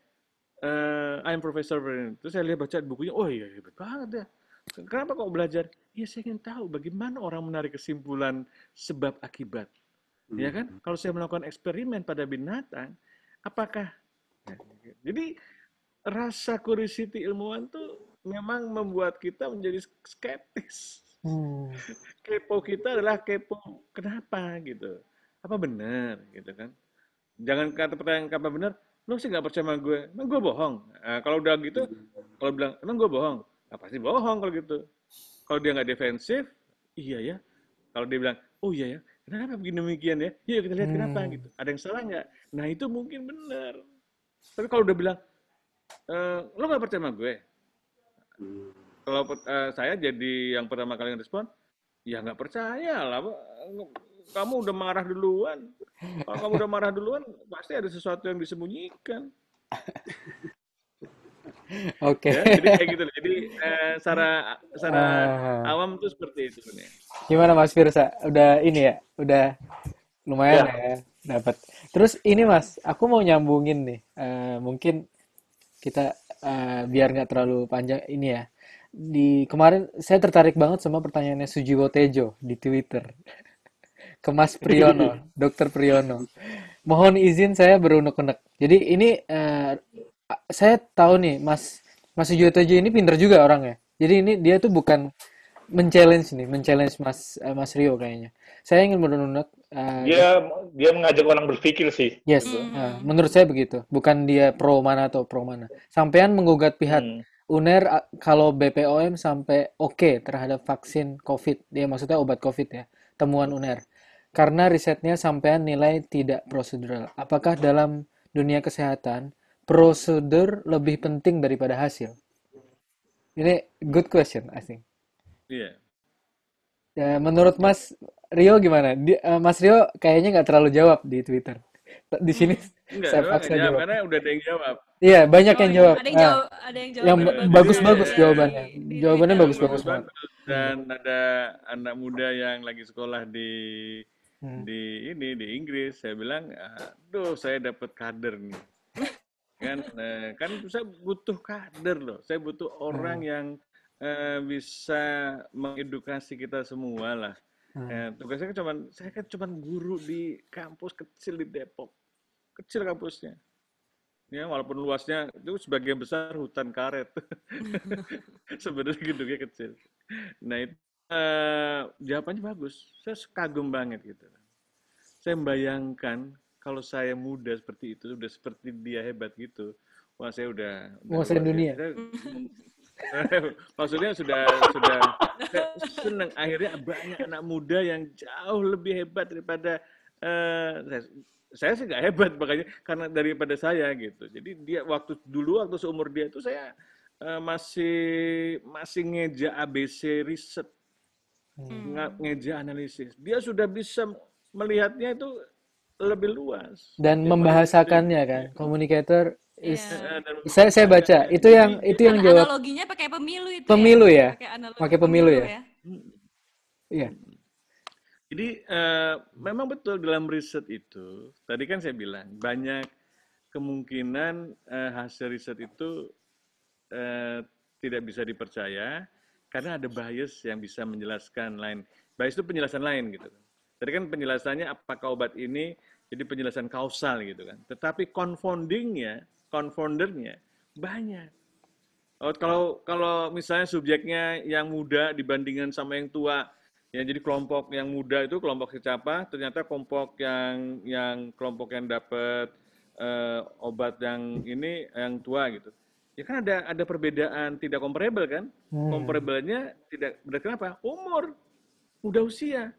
uh, I'm Professor Brennan. Terus saya lihat baca bukunya, oh iya hebat banget ya. Kenapa kok belajar? Ya saya ingin tahu bagaimana orang menarik kesimpulan sebab akibat. Hmm. Ya kan? Kalau saya melakukan eksperimen pada binatang, apakah ya, jadi rasa curiosity ilmuwan tuh memang membuat kita menjadi skeptis. Hmm. <laughs> Kepo kita adalah kepo kenapa gitu. Apa benar gitu kan? Jangan kata pertanyaan apa benar, lu sih nggak percaya sama gue, emang gue bohong. Nah, kalau udah gitu, kalau bilang, emang gue bohong, nah, pasti bohong kalau gitu. Kalau dia nggak defensif, iya ya. Kalau dia bilang, oh iya ya, kenapa begini demikian ya? Yuk kita lihat hmm. kenapa gitu. Ada yang salah nggak? Nah itu mungkin benar. Tapi kalau udah bilang, e, lo nggak percaya sama gue? Kalau uh, saya jadi yang pertama kali respon, ya nggak percaya lah kamu udah marah duluan. Kalau kamu udah marah duluan, pasti ada sesuatu yang disembunyikan. <laughs> Oke. Okay. Ya, jadi kayak gitu. Jadi eh, secara secara uh, awam tuh seperti itu nih. Gimana Mas Firsa? Udah ini ya? Udah lumayan ya, ya dapat. Terus ini Mas, aku mau nyambungin nih. Uh, mungkin kita uh, biar nggak terlalu panjang ini ya. Di kemarin saya tertarik banget sama pertanyaannya Sujiwo Tejo di Twitter ke Mas Priyono, <laughs> Dokter Priyono. Mohon izin saya berunek-unek. Jadi ini uh, saya tahu nih Mas Mas Sujotojo ini pinter juga orangnya. Jadi ini dia tuh bukan men-challenge nih, men-challenge Mas uh, Mas Rio kayaknya. Saya ingin berunek uh, dia dia mengajak orang berpikir sih. Yes, uh, menurut saya begitu. Bukan dia pro mana atau pro mana. Sampean menggugat pihak hmm. UNER kalau BPOM sampai oke okay terhadap vaksin COVID. Dia maksudnya obat COVID ya. Temuan UNER karena risetnya sampean nilai tidak prosedural. Apakah dalam dunia kesehatan prosedur lebih penting daripada hasil? Ini good question, I think. Iya. Yeah. Ya, menurut Mas Rio gimana? Di- eh, Mas Rio kayaknya nggak terlalu jawab di Twitter. Di sini Enggak, saya paksa jawab jawab. karena udah ada yang jawab. Iya, banyak Oh, yang iya. jawab. Ada yang Nah, jawab, ada yang jawab yang bagus-bagus di- jawabannya. di- di Jawabannya Twitter. bagus-bagus bagus banget. bagus dan ada anak muda yang lagi sekolah di Hmm. di ini di Inggris saya bilang aduh saya dapat kader nih. <laughs> Kan eh, kan saya butuh kader loh. Saya butuh orang Hmm. yang eh, bisa mengedukasi kita semua lah. Hmm. Eh, tugasnya kan cuman saya kan cuman guru di kampus kecil di Depok. Kecil kampusnya. Ya walaupun luasnya itu sebagian besar hutan karet. <laughs> <laughs> Sebenarnya gedungnya kecil. Nah itu eh, jawabannya bagus. Saya kagum banget gitu. Saya membayangkan kalau saya muda seperti itu udah seperti dia hebat gitu wah saya udah, Menguasai dunia. Saya- <laughs> maksudnya sudah sudah saya senang akhirnya banyak anak muda yang jauh lebih hebat daripada eh, saya saya sih nggak hebat makanya karena daripada saya gitu. Jadi dia waktu dulu waktu seumur dia itu saya eh, masih masih ngeja ABC riset Hmm. nge- ngeja analisis. Dia sudah bisa melihatnya itu lebih luas. Dan Dia membahasakannya paling- kan, communicator is Iya. Eh, dan saya saya baca. itu yang itu yang An- jawab. Analoginya pakai pemilu itu Pemilu ya? Pakai analogi Pakai pemilu ya? iya. Jadi eh, memang betul dalam riset itu, tadi kan saya bilang banyak kemungkinan eh, hasil riset itu eh, tidak bisa dipercaya karena ada bias yang bisa menjelaskan lain. Bias itu penjelasan lain gitu. Tadi kan penjelasannya apakah obat ini jadi penjelasan kausal gitu kan. Tetapi confoundingnya, confoundernya banyak. Oh, kalau kalau misalnya subjeknya yang muda dibandingkan sama yang tua, ya jadi kelompok yang muda itu kelompok secapa, ternyata kelompok yang yang kelompok yang dapat eh, obat yang ini yang tua gitu. Ya kan ada ada perbedaan tidak comparable kan? Hmm. Comparable-nya tidak berarti apa? Umur, udah usia,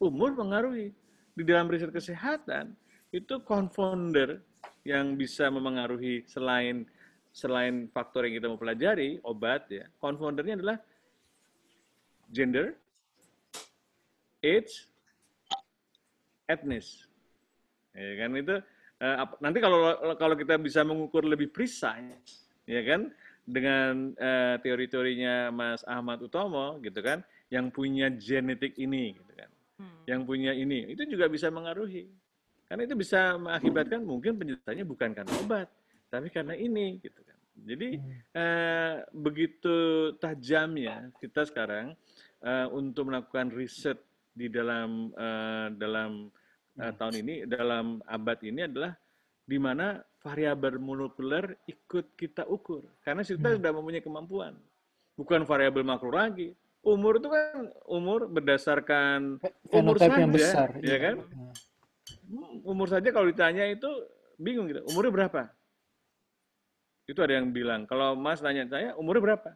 umur mengaruhi. Di dalam riset kesehatan itu confounder yang bisa memengaruhi selain selain faktor yang kita mau pelajari obat ya confoundernya adalah gender, age, etnis. Ya kan itu eh, nanti kalau kalau kita bisa mengukur lebih precise ya kan? Dengan eh, teori-teorinya Mas Ahmad Utomo gitu kan yang punya genetik ini gitu kan Hmm. yang punya ini itu juga bisa mengaruhi. Karena itu bisa mengakibatkan mungkin penjelasannya bukan karena obat tapi karena ini gitu kan. Jadi eh, begitu tajamnya kita sekarang eh, untuk melakukan riset di dalam eh, dalam eh, tahun ini dalam abad ini adalah di mana variabel molekuler ikut kita ukur. Karena kita sudah mempunyai kemampuan. Bukan variabel makro lagi. Umur itu kan umur berdasarkan umur Fenotype saja yang besar. ya kan? Hmm, umur saja kalau ditanya itu bingung gitu. Umurnya berapa? Itu ada yang bilang. Kalau mas tanya saya umurnya berapa?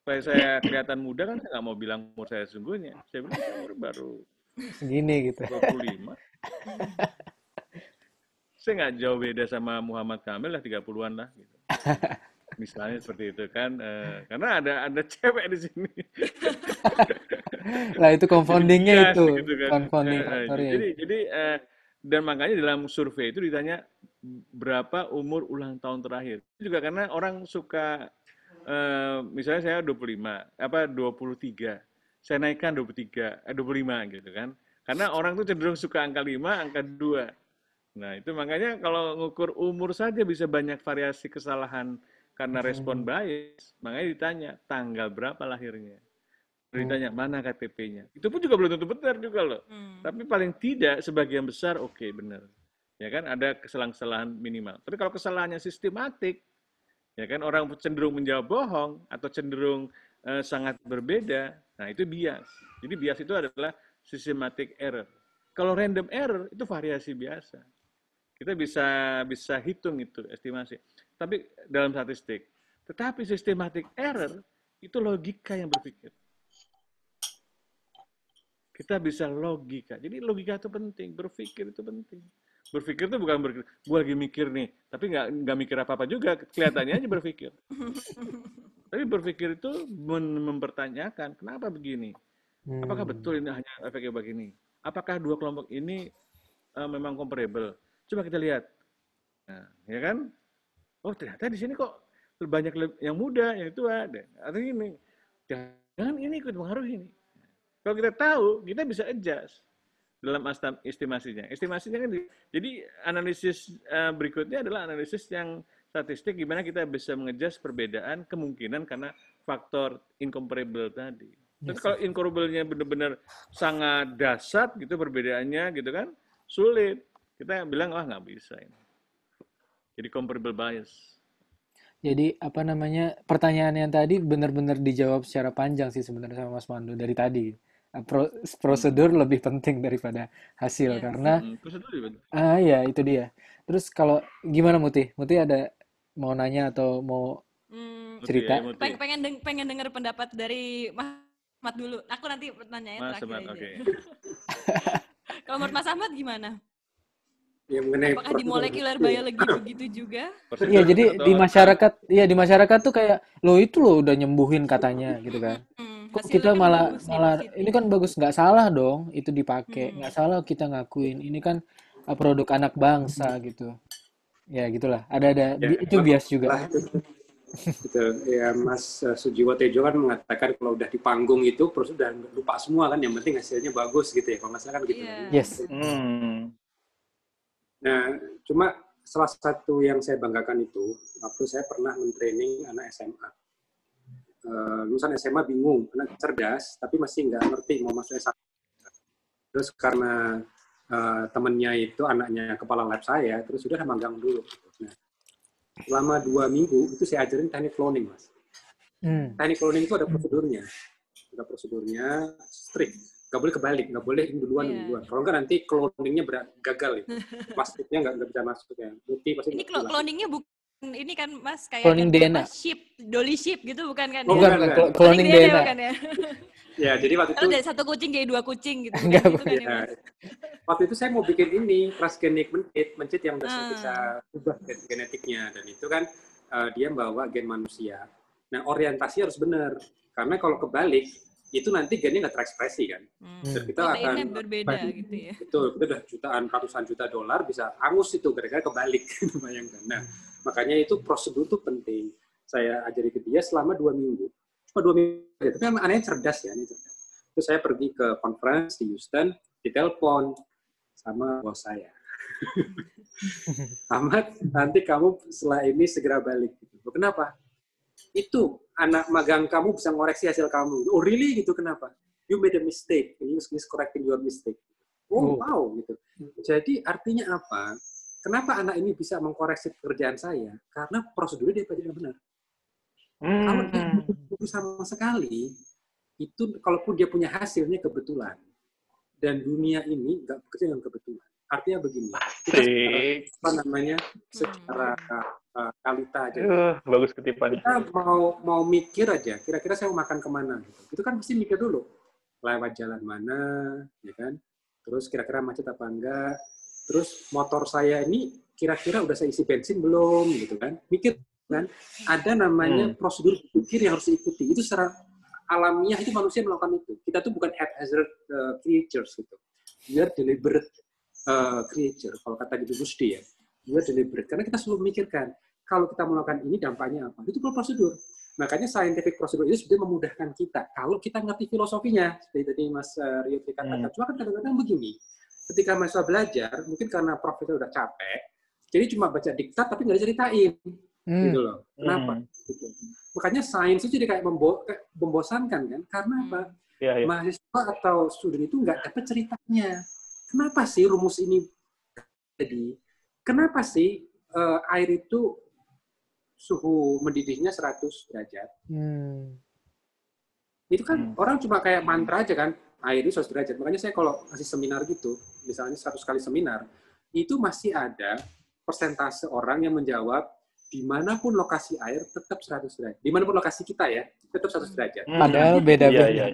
Supaya saya <coughs> kelihatan muda kan saya nggak mau bilang umur saya sesungguhnya. Saya bilang saya umur baru Segini gitu. 25 <laughs> saya nggak jauh beda sama Muhammad Kamil lah 30-an lah gitu. <laughs> misalnya seperti itu kan Eh, karena ada ada cewek di sini <laughs> Lah itu confoundingnya itu, gitu kan. confounding Eh, eh. Jadi jadi eh, dan makanya dalam survei itu ditanya berapa umur ulang tahun terakhir. Itu juga karena orang suka eh, misalnya saya 25, apa 23. Saya naikkan 23, eh 25 gitu kan. Karena orang tuh cenderung suka angka 5, angka 2. Nah, itu makanya kalau ngukur umur saja bisa banyak variasi kesalahan karena respon bias. Makanya ditanya tanggal berapa lahirnya. Ditanya mana KTP-nya. Itu pun juga belum tentu benar juga loh. Hmm. Tapi paling tidak sebagian besar oke benar. Ya kan ada kesalahan-kesalahan minimal. Tapi kalau kesalahannya sistematik, ya kan orang cenderung menjawab bohong atau cenderung eh, sangat berbeda, nah itu bias. Jadi bias itu adalah systematic error. Kalau random error itu variasi biasa. Kita bisa bisa hitung itu estimasi. Tapi dalam statistik. Tetapi systematic error itu logika yang berpikir. Kita bisa logika. Jadi logika itu penting, berpikir itu penting. Berpikir itu bukan berpikir, gue lagi mikir nih, tapi nggak nggak mikir apa-apa juga, kelihatannya aja berpikir. tapi berpikir itu mempertanyakan, kenapa begini? Apakah Hmm. betul ini hanya efeknya begini? Apakah dua kelompok ini eh, memang comparable? Coba kita lihat. Nah, ya kan? Oh, ternyata di sini kok banyak le- yang muda, yang tua. deh. Artinya ini, jangan ini ikut mengaruhi ini. Kalau kita tahu, kita bisa adjust dalam estimasinya. Estimasinya kan, di- jadi analisis eh, berikutnya adalah analisis yang statistik gimana kita bisa mengejas perbedaan kemungkinan karena faktor incomparable tadi. Tapi Yes, kalau incomparable-nya benar-benar sangat dasar gitu perbedaannya gitu kan, sulit. Kita bilang, wah nggak bisa ini. Jadi comparable bias. Jadi apa namanya pertanyaan yang tadi benar-benar dijawab secara panjang sih sebenarnya sama Mas Mando dari tadi. Uh, pro- prosedur lebih penting daripada hasil Iya. karena Hmm, prosedur ah ya itu dia. Terus kalau gimana Muti? Muti ada mau nanya atau mau Hmm, Muti cerita? ya, Muti. peng- pengen deng- pengen dengar pendapat dari Mas Ahmad dulu. Aku nanti pertanyaannya Mas terakhir Ahmad, oke. <laughs> Kalau menurut Mas Ahmad gimana? Ya, mengenai Apakah di prosedur. molecular biology begitu juga? Iya, jadi atau di masyarakat, iya di masyarakat tuh kayak lo itu lo udah nyembuhin katanya gitu kan. Hmm, Kok kita kan malah bagus malah positif. ini kan bagus nggak salah dong itu dipakai Hmm. nggak salah kita ngakuin ini kan uh, produk anak bangsa gitu ya gitulah ada ada Ya, bi- itu emang bias juga lah itu. Gitu. Ya Mas eh, Sujiwo Tejo kan mengatakan kalau udah di panggung itu terus udah lupa semua kan yang penting hasilnya bagus gitu ya. Kalau nggak salah kan gitu. Iya. yes Hmm. Nah, cuma salah satu yang saya banggakan itu waktu saya pernah mentraining anak SMA. Eh, lulusan SMA bingung, anak cerdas tapi masih nggak ngerti mau masuk SMA. Terus karena eh, temennya itu anaknya kepala lab saya, terus sudah magang dulu. Nah, selama dua minggu itu saya ajarin teknik cloning, mas. Hmm. Teknik cloning itu ada prosedurnya, ada prosedurnya strict. Nggak boleh kebalik, nggak boleh ini duluan, Iya. duluan. Kalau nggak nanti cloningnya berat, gagal itu. <laughs> Plastiknya nggak nggak bisa masuk ya. Bukti pasti Ini cloningnya bukan ini kan Mas kayak Cloning DNA. ship, dolly ship gitu bukan kan? Oh, ya? bukan bukan, bukan bukan. clo- cloning DNA bukan ya? <laughs> Ya, jadi waktu itu dari satu kucing jadi dua kucing gitu. <laughs> Enggak, gitu kan ya, ya, Mas? waktu itu saya mau bikin ini transgenik mencit, mencit yang bisa, Ah. bisa ubah gen- genetiknya dan itu kan eh, dia bawa gen manusia. Nah orientasi harus benar karena kalau kebalik itu nanti gennya nggak terekspresi kan. Hmm. Dan kita Proteinnya akan berbeda gitu ya. Betul, kita udah jutaan, ratusan juta dolar bisa angus itu gara-gara kebalik, <laughs> bayangkan. Nah, makanya itu prosedur itu penting. Saya ajari ke dia selama dua minggu. Cuma dua minggu aja, tapi anaknya cerdas ya, anaknya cerdas. Terus saya pergi ke conference di Houston, ditelepon sama bos saya. <laughs> Ahmad, nanti kamu setelah ini segera balik. Gitu. Kenapa? Itu anak magang kamu bisa ngoreksi hasil kamu. Oh really gitu kenapa? You made a mistake. You is correcting your mistake. Oh, Oh. wow gitu. Jadi artinya apa? Kenapa anak ini bisa mengkoreksi pekerjaan saya? Karena prosedurnya dia pelajari benar. Kalau dia Hmm. buku sama sekali, itu kalaupun dia punya hasilnya kebetulan. Dan dunia ini nggak bekerja dengan kebetulan. Artinya begini, kita secara, apa namanya, secara uh, kalita aja. Uh, bagus ketipan. Kita mau mau mikir aja, kira-kira saya mau makan ke mana? Gitu. Itu kan mesti mikir dulu. Lewat jalan mana, ya kan? Terus kira-kira macet apa enggak? Terus motor saya ini kira-kira udah saya isi bensin belum? Gitu kan? Mikir kan? Ada namanya Hmm. prosedur pikir yang harus diikuti. Itu secara alamiah itu manusia melakukan itu. Kita tuh bukan haphazard uh, creatures gitu. We are deliberate uh, creature. Kalau kata di Gusti ya, are deliberate. Karena kita selalu memikirkan kalau kita melakukan ini dampaknya apa. Itu perlu prosedur. Makanya scientific prosedur itu sebenarnya memudahkan kita. Kalau kita ngerti filosofinya, seperti tadi Mas uh, Rio katakan. Hmm. Cuma kan kadang-kadang begini, ketika mahasiswa belajar, mungkin karena profesor udah capek, jadi cuma baca diktat tapi nggak diceritain, Hmm. gitu loh. Kenapa? Hmm. Gitu. Makanya sains itu jadi kayak membo membosankan kan? Karena apa? Iya, iya. mahasiswa atau student itu nggak dapat ceritanya. Kenapa sih rumus ini jadi? Kenapa sih eh, air itu suhu mendidihnya 100 derajat? Hmm. Itu kan Hmm. orang cuma kayak mantra aja kan, air itu 100 derajat. Makanya saya kalau ngasih seminar gitu, misalnya 100 kali seminar, itu masih ada persentase orang yang menjawab di mana pun lokasi air tetap 100 derajat. Di mana pun lokasi kita ya, tetap 100 derajat. Hmm. Padahal Iya, beda-beda. iya.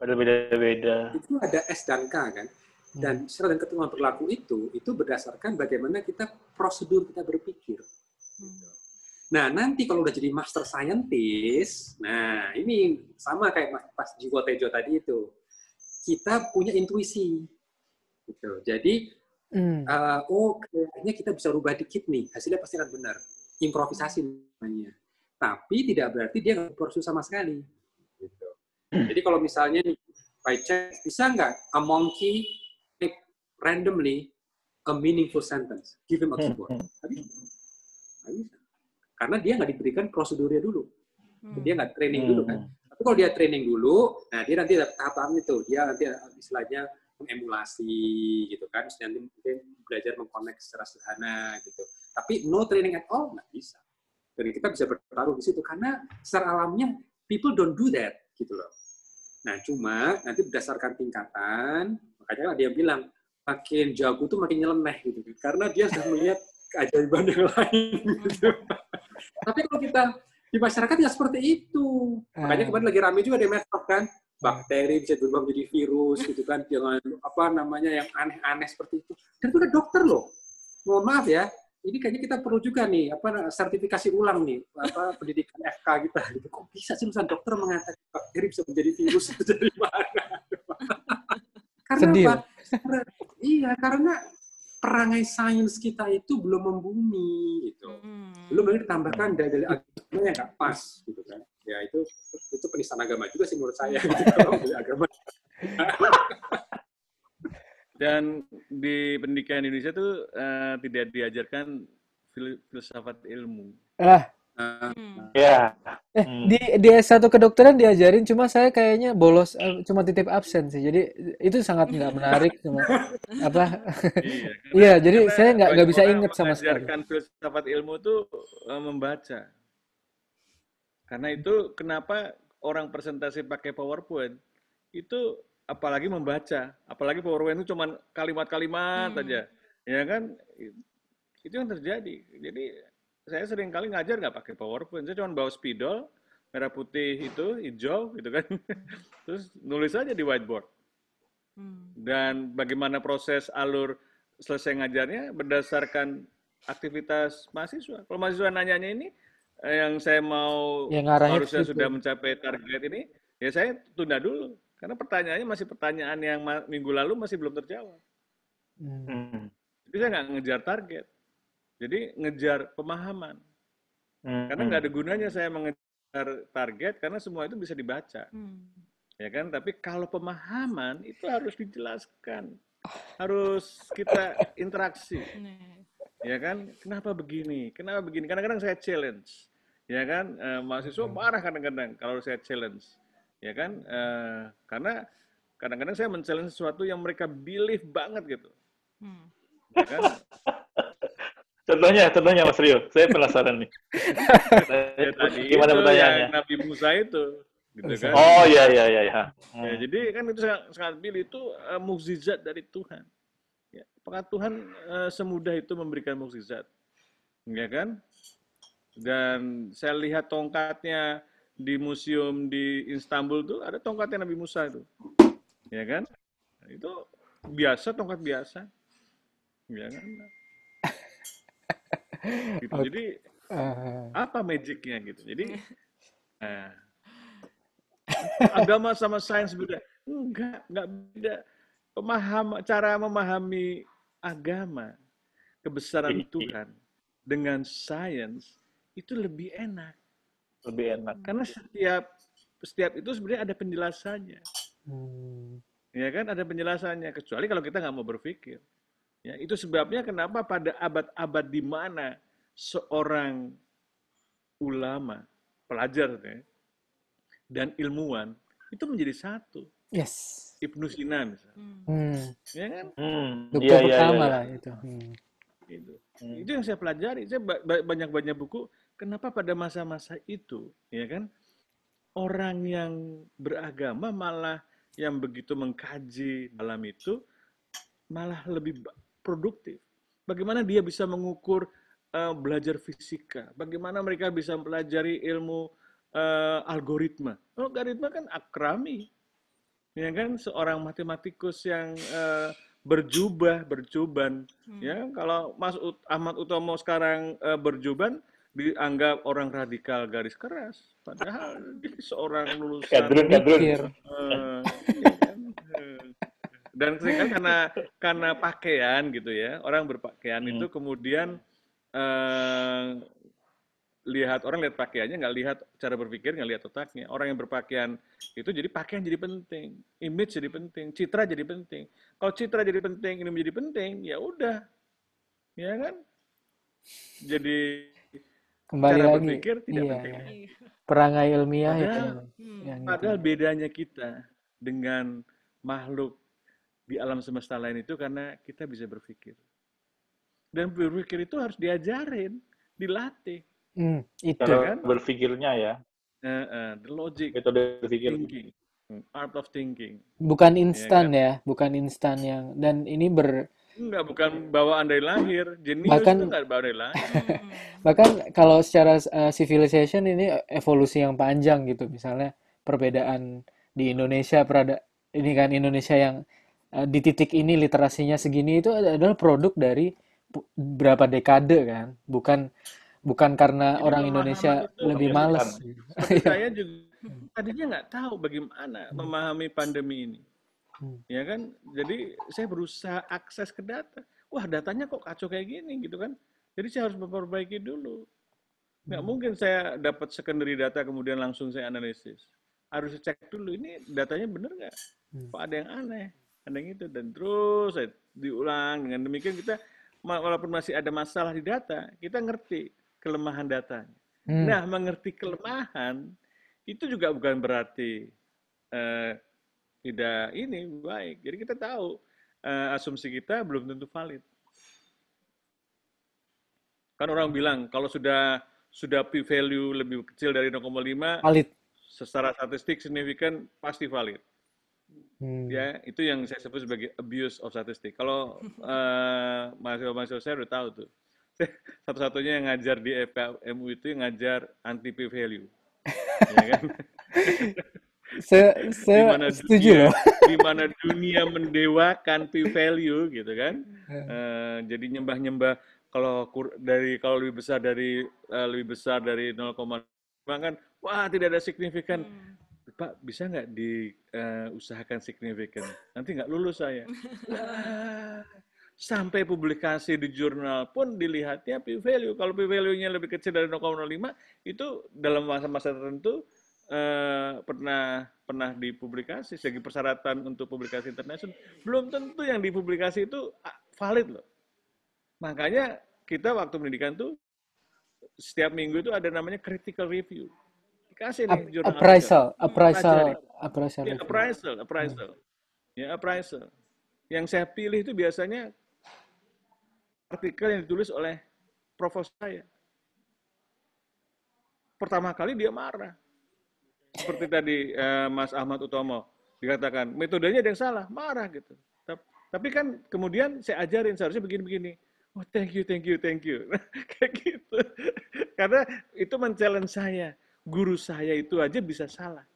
Padahal beda-beda. itu ada S dan K kan. Dan syarat dan ketentuan berlaku itu itu berdasarkan bagaimana kita prosedur kita berpikir. Hmm. Nah, nanti kalau udah jadi master scientist, nah ini sama kayak mas- pas Jiwo Tejo tadi itu. Kita punya intuisi. Gitu. Jadi, Hmm. eh, oh kayaknya kita bisa rubah dikit nih, hasilnya pasti akan benar. Improvisasi namanya. Tapi tidak berarti dia nggak berproses sama sekali. Gitu. Jadi kalau misalnya nih, by chance, bisa nggak a monkey randomly a meaningful sentence? Give him a keyboard. Nggak bisa. Nggak bisa. Karena dia nggak diberikan prosedurnya dulu. Hmm. Dia nggak training dulu kan. Tapi kalau dia training dulu, nah dia nanti ada tahapan itu. Dia nanti istilahnya mengemulasi gitu kan. Terus nanti mungkin belajar mengkonek secara sederhana gitu. Tapi no training at all nggak bisa. Dan kita bisa bertaruh di situ karena secara alamnya people don't do that gitu loh. Nah cuma nanti berdasarkan tingkatan, makanya dia bilang makin jago tuh makin nyeleneh gitu karena dia sudah melihat keajaiban yang lain gitu. Tapi kalau kita di masyarakat ya seperti itu. Makanya kemarin lagi rame juga di medsos kan, bakteri bisa berubah menjadi virus gitu kan, jangan apa namanya yang aneh-aneh seperti itu. Dan itu udah dokter loh. Mohon maaf ya, ini kayaknya kita perlu juga nih apa sertifikasi ulang nih apa pendidikan FK kita gitu. Kok bisa sih lulusan dokter mengatakan bakteri bisa menjadi virus <laughs> dari mana? karena Sedih apa? Iya, karena perangai sains kita itu belum membumi gitu Hmm. belum lagi ditambahkan dari, dari agama yang nggak pas gitu kan ya itu itu penistaan agama juga sih menurut saya gitu, kalau dari agama <laughs> Dan di pendidikan Indonesia tuh eh, tidak diajarkan fil- filsafat ilmu. Ah, Hmm. Ya. eh Hmm. di di S1 kedokteran diajarin cuma saya kayaknya bolos eh, cuma titip absen sih. Jadi itu sangat nggak menarik cuma <laughs> apa? Iya, <laughs> Iya, jadi saya nggak nggak bisa orang inget sama sekali. mengajarkan filsafat ilmu tuh eh, membaca. Karena itu kenapa orang presentasi pakai PowerPoint itu apalagi membaca, apalagi PowerPoint itu cuma kalimat-kalimat Hmm. aja, ya kan? Itu yang terjadi. Jadi saya sering kali ngajar nggak pakai PowerPoint, saya cuma bawa spidol merah putih itu hijau gitu kan, <laughs> terus nulis aja di whiteboard Hmm. dan bagaimana proses alur selesai ngajarnya berdasarkan aktivitas mahasiswa. Kalau mahasiswa nanyanya ini eh, yang saya mau Yang harusnya situ. sudah mencapai target ini, ya saya tunda dulu karena pertanyaannya masih pertanyaan yang minggu lalu masih belum terjawab. Hmm. Hmm. Jadi saya nggak ngejar target, jadi ngejar pemahaman. Hmm. Karena nggak ada gunanya saya mengejar target karena semua itu bisa dibaca. Hmm. ya kan? Tapi kalau pemahaman itu harus dijelaskan, harus kita interaksi, ya kan? Kenapa begini? Kenapa begini? Kadang-kadang saya challenge, ya kan? Eh, mahasiswa marah kadang-kadang kalau saya challenge, ya kan? Eh, karena kadang-kadang saya men-challenge sesuatu yang mereka believe banget gitu, Hmm. ya kan? <laughs> Contohnya, contohnya Mas Rio. Saya penasaran nih. Ya, tadi Gimana itu pertanyaannya? yang Nabi Musa itu, gitu kan? Oh iya iya iya. iya. Ya, Hmm. jadi kan itu sangat, sangat pilih itu eh, mukjizat dari Tuhan. Ya, apakah Tuhan eh, semudah itu memberikan mukjizat? Ya kan? Dan saya lihat tongkatnya di museum di Istanbul tuh ada tongkatnya Nabi Musa itu. Ya kan? Itu biasa tongkat biasa. Ya kan? Gitu. Jadi Ah, apa magicnya gitu. Jadi nah, <laughs> agama sama sains beda. Enggak, enggak beda. Pemaham cara memahami agama, kebesaran Tuhan dengan sains itu lebih enak. Lebih enak. Karena setiap setiap itu sebenarnya ada penjelasannya. hmm. Ya kan ada penjelasannya kecuali kalau kita nggak mau berpikir. Ya, itu sebabnya kenapa pada abad-abad di mana seorang ulama, pelajar ya, dan ilmuwan itu menjadi satu. Yes. Ibnu Sina misalnya, Hmm. Hmm. ya kan? Hmm. Dokter iya. pertama iya. lah itu. Hmm. Itu. Hmm. Itu yang saya pelajari. Saya ba- ba- banyak-banyak buku. Kenapa pada masa-masa itu, ya kan? Orang yang beragama malah yang begitu mengkaji dalam itu malah lebih produktif. Bagaimana dia bisa mengukur eh, belajar fisika? Bagaimana mereka bisa mempelajari ilmu eh, algoritma? Algoritma kan akrami, ya kan? Seorang matematikus yang eh, berjubah, berjuban, Hmm. ya kalau Mas Ut- Ahmad Utomo sekarang eh, berjuban dianggap orang radikal garis keras, padahal dia seorang lulusan Kadrun, kadrun. Kan? Eh. Dan sering kali karena <laughs> karena pakaian gitu ya orang berpakaian Hmm. itu kemudian eh, lihat orang lihat pakaiannya nggak lihat cara berpikir nggak lihat otaknya orang yang berpakaian itu jadi pakaian jadi penting image jadi penting citra jadi penting kalau citra jadi penting ini menjadi penting ya udah ya kan jadi Kembali cara lagi. berpikir tidak Iya, penting iya. Iya. Perangai ilmiah itu. Padahal- Hmm. Yang gitu. Padahal bedanya kita dengan makhluk di alam semesta lain itu karena kita bisa berpikir. Dan berpikir itu harus diajarin, dilatih. Hmm, itu. Cara kan? berpikirnya ya, Eh, eh, the logic, metode berpikir. thinking, art of thinking. Bukan Iya instan ya, bukan instan yang dan ini ber Enggak, bukan bawaan dari lahir. Jenius Bahkan- itu enggak bawa dari lahir. Hmm. bahkan kalau secara uh, civilization ini evolusi yang panjang gitu. Misalnya perbedaan di Indonesia perada ini kan Indonesia yang uh, di titik ini literasinya segini itu adalah produk dari berapa dekade kan, bukan bukan karena Jadi orang Indonesia itu lebih males. Seperti <laughs> saya juga tadinya nggak tahu bagaimana memahami pandemi ini. Hmm. Ya kan? Jadi saya berusaha akses ke data. Wah, datanya kok kacau kayak gini gitu kan. Jadi saya harus memperbaiki dulu. Nggak Hmm. mungkin saya dapat secondary data kemudian langsung saya analisis. Harus cek dulu ini datanya bener nggak? Hmm. Kok ada yang aneh? Ada yang itu dan terus diulang dengan demikian kita walaupun masih ada masalah di data, kita ngerti kelemahan datanya. Hmm. Nah, mengerti kelemahan itu juga bukan berarti eh, tidak ini baik. Jadi kita tahu eh, asumsi kita belum tentu valid. Kan orang bilang kalau sudah sudah p value lebih kecil dari 0,5 Valid. secara statistik signifikan pasti valid. Hmm. Ya, itu yang saya sebut sebagai abuse of statistik. Kalau <laughs> eh, mahasiswa-mahasiswa saya udah tahu tuh. Saya Satu-satunya yang ngajar di FKMU itu yang ngajar anti p value. ya kan? <laughs> Se, se, di mana setuju dunia, loh. <laughs> di mana dunia mendewakan p value gitu kan Eh, jadi nyembah-nyembah kalau dari kalau lebih besar dari eh, lebih besar dari 0,5 kan wah tidak ada signifikan Hmm. Pak bisa nggak diusahakan signifikan nanti nggak lulus saya. <laughs> Sampai publikasi di jurnal pun dilihatnya p value kalau p value-nya lebih kecil dari 0,05 itu dalam masa-masa tertentu eh, pernah pernah dipublikasi. Segi persyaratan untuk publikasi internasional belum tentu yang dipublikasi itu valid loh. Makanya kita waktu pendidikan tuh setiap minggu itu ada namanya critical review dikasih nih jurnal appraisal, artikel. appraisal, Pelajari. appraisal. Ya, appraisal, appraisal. Ya, appraisal. Yang saya pilih itu biasanya artikel yang ditulis oleh prof saya. Pertama kali dia marah. Seperti tadi eh, Mas Ahmad Utomo dikatakan metodenya ada yang salah, marah gitu. Tap- Tapi kan kemudian saya ajarin seharusnya begini-begini. Oh, thank you, thank you, thank you. <laughs> Kayak gitu. Karena itu men-challenge saya. Guru saya itu aja bisa salah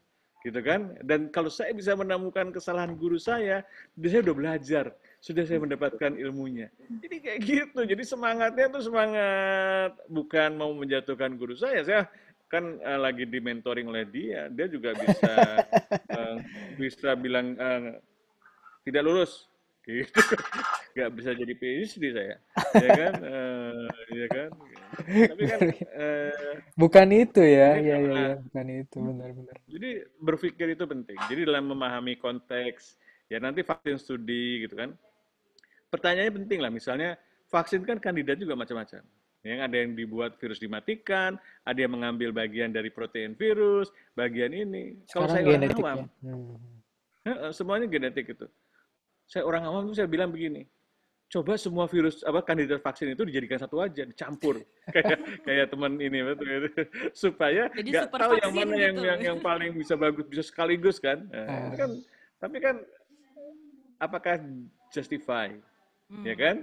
gitu kan? Dan kalau saya bisa menemukan kesalahan guru saya dia saya udah belajar sudah saya mendapatkan ilmunya. Jadi kayak gitu jadi semangatnya tuh semangat. Bukan mau menjatuhkan guru saya saya kan eh, lagi di mentoring oleh dia dia juga bisa <laughs> eh, bisa bilang eh, tidak lulus gitu. <laughs> Nggak bisa jadi PhD saya ya kan? Eh, ya kan tapi kan eh, Bukan itu ya, ya, ya, ya, bukan itu, benar-benar. jadi berpikir itu penting. Jadi dalam memahami konteks, ya nanti vaksin studi gitu kan. Pertanyaannya penting lah, misalnya vaksin kan kandidat juga macam-macam. Yang ada yang dibuat virus dimatikan, ada yang mengambil bagian dari protein virus, bagian ini. Kalau Sekarang saya orang awam, ya. Hmm. Semuanya genetik itu. Saya orang awam tuh saya bilang begini, coba semua virus apa kandidat vaksin itu dijadikan satu aja, dicampur <laughs> kayak kayak teman ini betul gitu. supaya nggak tahu yang mana yang, gitu. yang yang paling bisa bagus bisa sekaligus kan. Nah, Ah. itu kan tapi kan apakah justify Hmm. ya kan?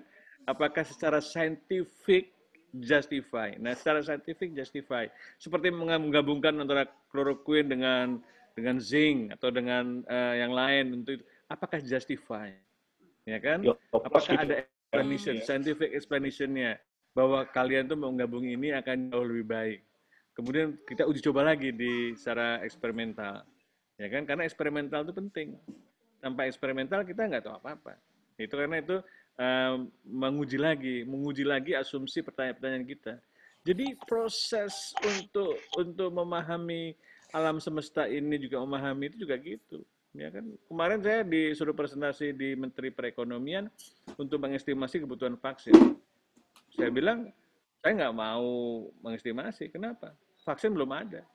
Apakah secara saintifik justify? Nah, secara saintifik justify. Seperti menggabungkan antara chloroquine dengan dengan zinc atau dengan eh, yang lain untuk itu. Apakah justify? Ya kan? Yo, Apakah gitu. ada explanation, Iya. scientific explanation-nya? bahwa kalian tuh menggabung ini akan jauh lebih baik. Kemudian kita uji coba lagi di secara eksperimental, ya kan? Karena eksperimental itu penting. Tanpa eksperimental kita nggak tahu apa-apa. Itu karena itu um, menguji lagi, menguji lagi asumsi pertanyaan-pertanyaan kita. Jadi proses untuk untuk memahami alam semesta ini juga memahami itu juga gitu. Ya kan kemarin saya disuruh presentasi di Menteri Perekonomian untuk mengestimasi kebutuhan vaksin. Saya bilang saya nggak mau mengestimasi. Kenapa? Vaksin belum ada.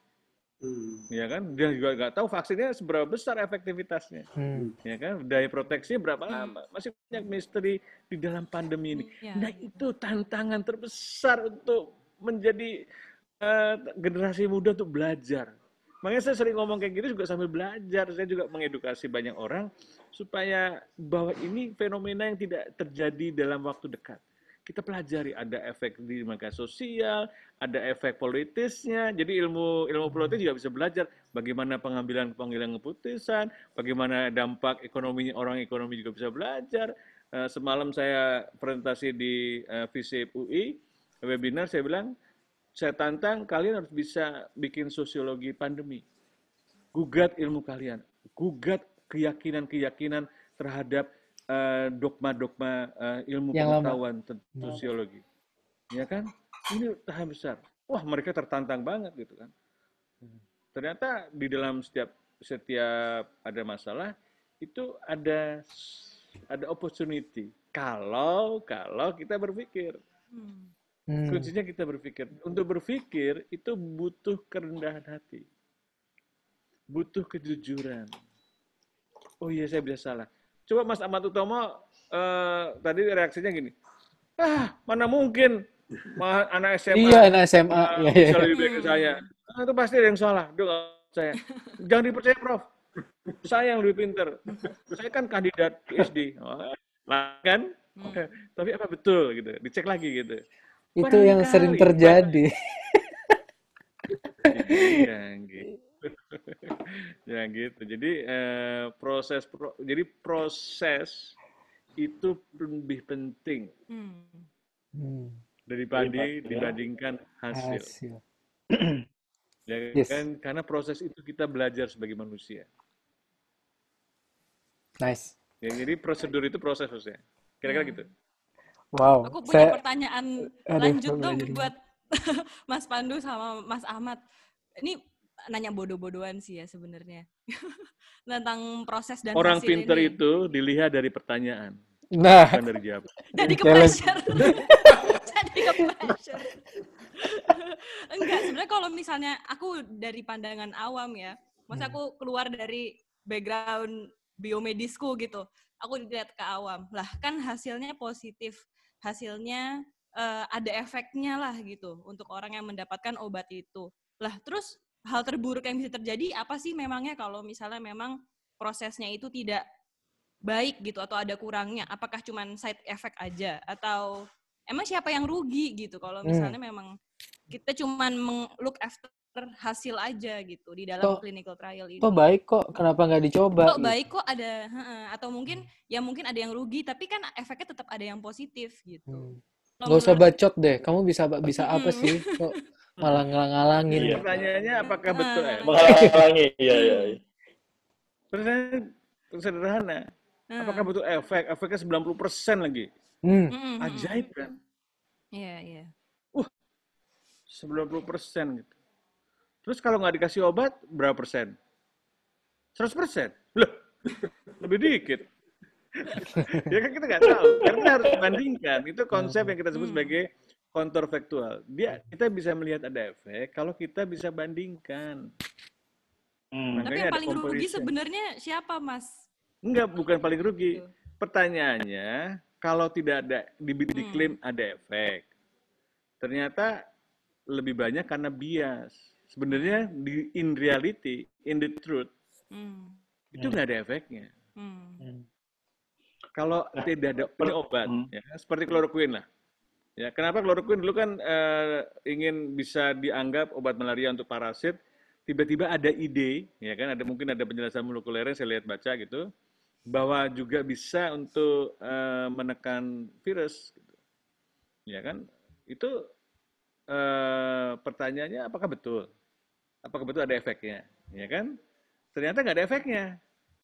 Hmm. Ya kan, dia juga nggak tahu vaksinnya seberapa besar efektivitasnya. Hmm. Ya kan, daya proteksi berapa hmm. lama. Masih banyak misteri di dalam pandemi ini. Ya. Nah itu tantangan terbesar untuk menjadi uh, generasi muda untuk belajar. Makanya saya sering ngomong kayak gitu juga sambil belajar. Saya juga mengedukasi banyak orang supaya bahwa ini fenomena yang tidak terjadi dalam waktu dekat kita pelajari ada efek di media sosial, ada efek politisnya. Jadi ilmu ilmu politik juga bisa belajar bagaimana pengambilan pengambilan keputusan, bagaimana dampak ekonominya orang ekonomi juga bisa belajar. Uh, semalam saya presentasi di uh, FISIP UI webinar saya bilang saya tantang kalian harus bisa bikin sosiologi pandemi. Gugat ilmu kalian, gugat keyakinan-keyakinan terhadap Eh, dogma-dogma uh, ilmu yang pengetahuan tentang sosiologi. Ya kan? Ini tahap besar. Wah, mereka tertantang banget gitu kan. Ternyata di dalam setiap setiap ada masalah itu ada ada opportunity. Kalau kalau kita berpikir. Hmm. Kuncinya kita berpikir. Untuk berpikir itu butuh kerendahan hati. Butuh kejujuran. Oh iya saya bisa salah Coba Mas Ahmad Utomo uh, tadi reaksinya gini, ah mana mungkin ma anak SMA, iya anak SMA, uh, iya, iya. bisa lebih baik ke saya. Nah, itu pasti ada yang salah, Duh, saya. Jangan dipercaya, Prof. Saya yang lebih pinter. Saya kan kandidat PhD. Oh, kan? Hmm. Tapi apa betul gitu? Dicek lagi gitu. Itu yang sering terjadi. Iya, <laughs> gitu. <laughs> ya gitu. Jadi eh, proses pro, jadi proses itu lebih penting hmm. daripada dibandingkan hasil. hasil. ya <clears throat> yes. kan karena proses itu kita belajar sebagai manusia. Nice. Ya, jadi prosedur itu proses maksudnya. Kira-kira hmm. gitu. Wow. Aku punya saya... pertanyaan Aduh, lanjut dong buat <laughs> Mas Pandu sama Mas Ahmad. Ini nanya bodoh-bodohan sih ya sebenarnya. <laughs> Tentang proses dan orang pinter ini. itu dilihat dari pertanyaan. Nah. Bukan dari jawab. <laughs> Jadi ke pressure jadi ke pressure enggak sebenarnya kalau misalnya aku dari pandangan awam ya masa hmm. aku keluar dari background biomedisku gitu aku lihat ke awam. Lah kan hasilnya positif hasilnya uh, ada efeknya lah gitu untuk orang yang mendapatkan obat itu lah terus hal terburuk yang bisa terjadi apa sih memangnya kalau misalnya memang prosesnya itu tidak baik gitu atau ada kurangnya apakah cuma side effect aja atau emang siapa yang rugi gitu kalau hmm. misalnya hmm. memang kita cuma look after hasil aja gitu di dalam kok, clinical trial ini. Kok baik kok, kenapa nggak dicoba? Kok baik kok ada, atau mungkin ya mungkin ada yang rugi, tapi kan efeknya tetap ada yang positif gitu. Hmm. Gak usah bacot deh, kamu bisa bisa apa hmm. sih? Kok <laughs> malah ngalang-ngalangin. Iya. Pertanyaannya apakah betul? Eh? Menghalangi, iya, iya. Pertanyaan sederhana. Hmm. Apakah betul efek? Efeknya 90% lagi. Hmm. Ajaib kan? Iya, iya. Uh, 90% gitu. Terus kalau nggak dikasih obat, berapa persen? 100 persen? Loh, <laughs> lebih dikit. <laughs> ya kan kita nggak tahu. Karena harus bandingkan. Itu konsep yang kita sebut sebagai kontrafaktual. Dia kita bisa melihat ada efek kalau kita bisa bandingkan. Hmm. Tapi yang paling rugi sebenarnya siapa, Mas? Enggak, bukan paling rugi. Pertanyaannya, kalau tidak ada di, hmm. diklaim hmm. ada efek, ternyata lebih banyak karena bias. Sebenarnya di in reality, in the truth, hmm. itu nggak ada efeknya. Hmm. hmm. Kalau tidak ada obat, hmm. ya, seperti kloroquine lah Ya, kenapa kloroquine dulu kan uh, ingin bisa dianggap obat malaria untuk parasit, tiba-tiba ada ide, ya kan, ada mungkin ada penjelasan molekulernya saya lihat baca gitu, bahwa juga bisa untuk uh, menekan virus, gitu. ya kan? itu eh, pertanyaannya apakah betul? Apakah betul ada efeknya? Ya kan? Ternyata nggak ada efeknya.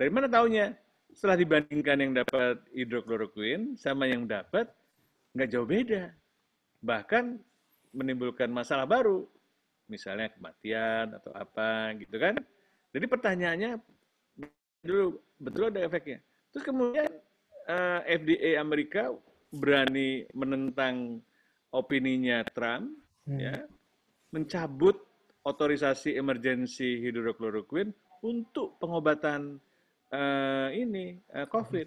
Dari mana taunya? Setelah dibandingkan yang dapat hidrokloroquine sama yang dapat nggak jauh beda. Bahkan menimbulkan masalah baru, misalnya kematian atau apa gitu kan. Jadi pertanyaannya dulu betul ada efeknya. Terus kemudian eh, FDA Amerika berani menentang opininya Trump, Hmm. ya, mencabut otorisasi emergensi hidrokloroquine untuk pengobatan eh, ini eh, COVID.